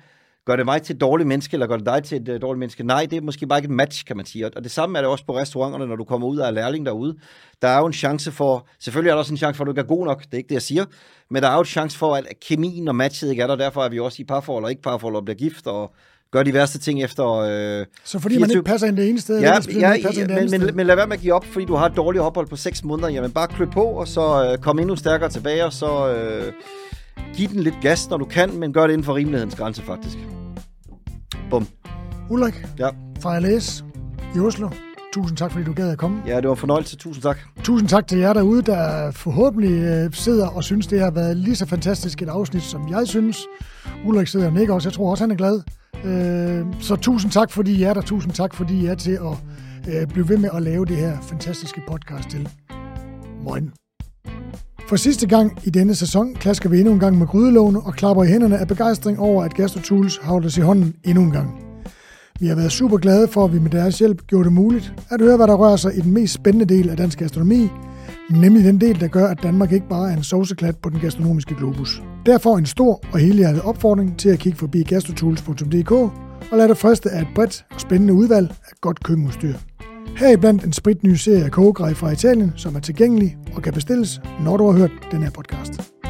Speaker 2: gør det mig til et dårligt menneske, eller gør det dig til et uh, dårligt menneske? Nej, det er måske bare ikke et match, kan man sige. Og det samme er det også på restauranterne, når du kommer ud af lærling derude. Der er jo en chance for, selvfølgelig er der også en chance for, at du ikke er god nok, det er ikke det, jeg siger, men der er jo en chance for, at kemien og matchet ikke er der, derfor er vi også i parforhold og ikke parforhold og bliver gift, og gør de værste ting efter... Øh,
Speaker 1: så fordi man ikke passer ind det ene sted,
Speaker 2: ja, ja, ja, ja men, men, men lad være med at give op, fordi du har et dårligt ophold på 6 måneder. Jamen bare klø på, og så øh, kom endnu stærkere tilbage, og så øh, giv den lidt gas, når du kan, men gør det inden for rimelighedens grænse faktisk. Bum.
Speaker 1: Ulrik
Speaker 2: ja.
Speaker 1: fra LS i Oslo. Tusind tak, fordi du gad at komme.
Speaker 2: Ja, det var en fornøjelse. Tusind tak.
Speaker 1: Tusind tak til jer derude, der forhåbentlig øh, sidder og synes, det har været lige så fantastisk et afsnit, som jeg synes. Ulrik sidder og nikker også. Jeg tror også, han er glad. Øh, så tusind tak, fordi I er der. Tusind tak, fordi I er til at øh, blive ved med at lave det her fantastiske podcast til. Moin. For sidste gang i denne sæson klasker vi endnu en gang med grydelåne og klapper i hænderne af begejstring over, at GastroTools har os i hånden endnu en gang. Vi har været super glade for, at vi med deres hjælp gjorde det muligt at høre, hvad der rører sig i den mest spændende del af dansk gastronomi, nemlig den del, der gør, at Danmark ikke bare er en sovseklat på den gastronomiske globus. Derfor en stor og helhjertet opfordring til at kigge forbi gastrotools.dk og lade dig friste af et bredt og spændende udvalg af godt køkkenudstyr. Heriblandt en spritny serie af kogegrej fra Italien, som er tilgængelig og kan bestilles, når du har hørt den her podcast.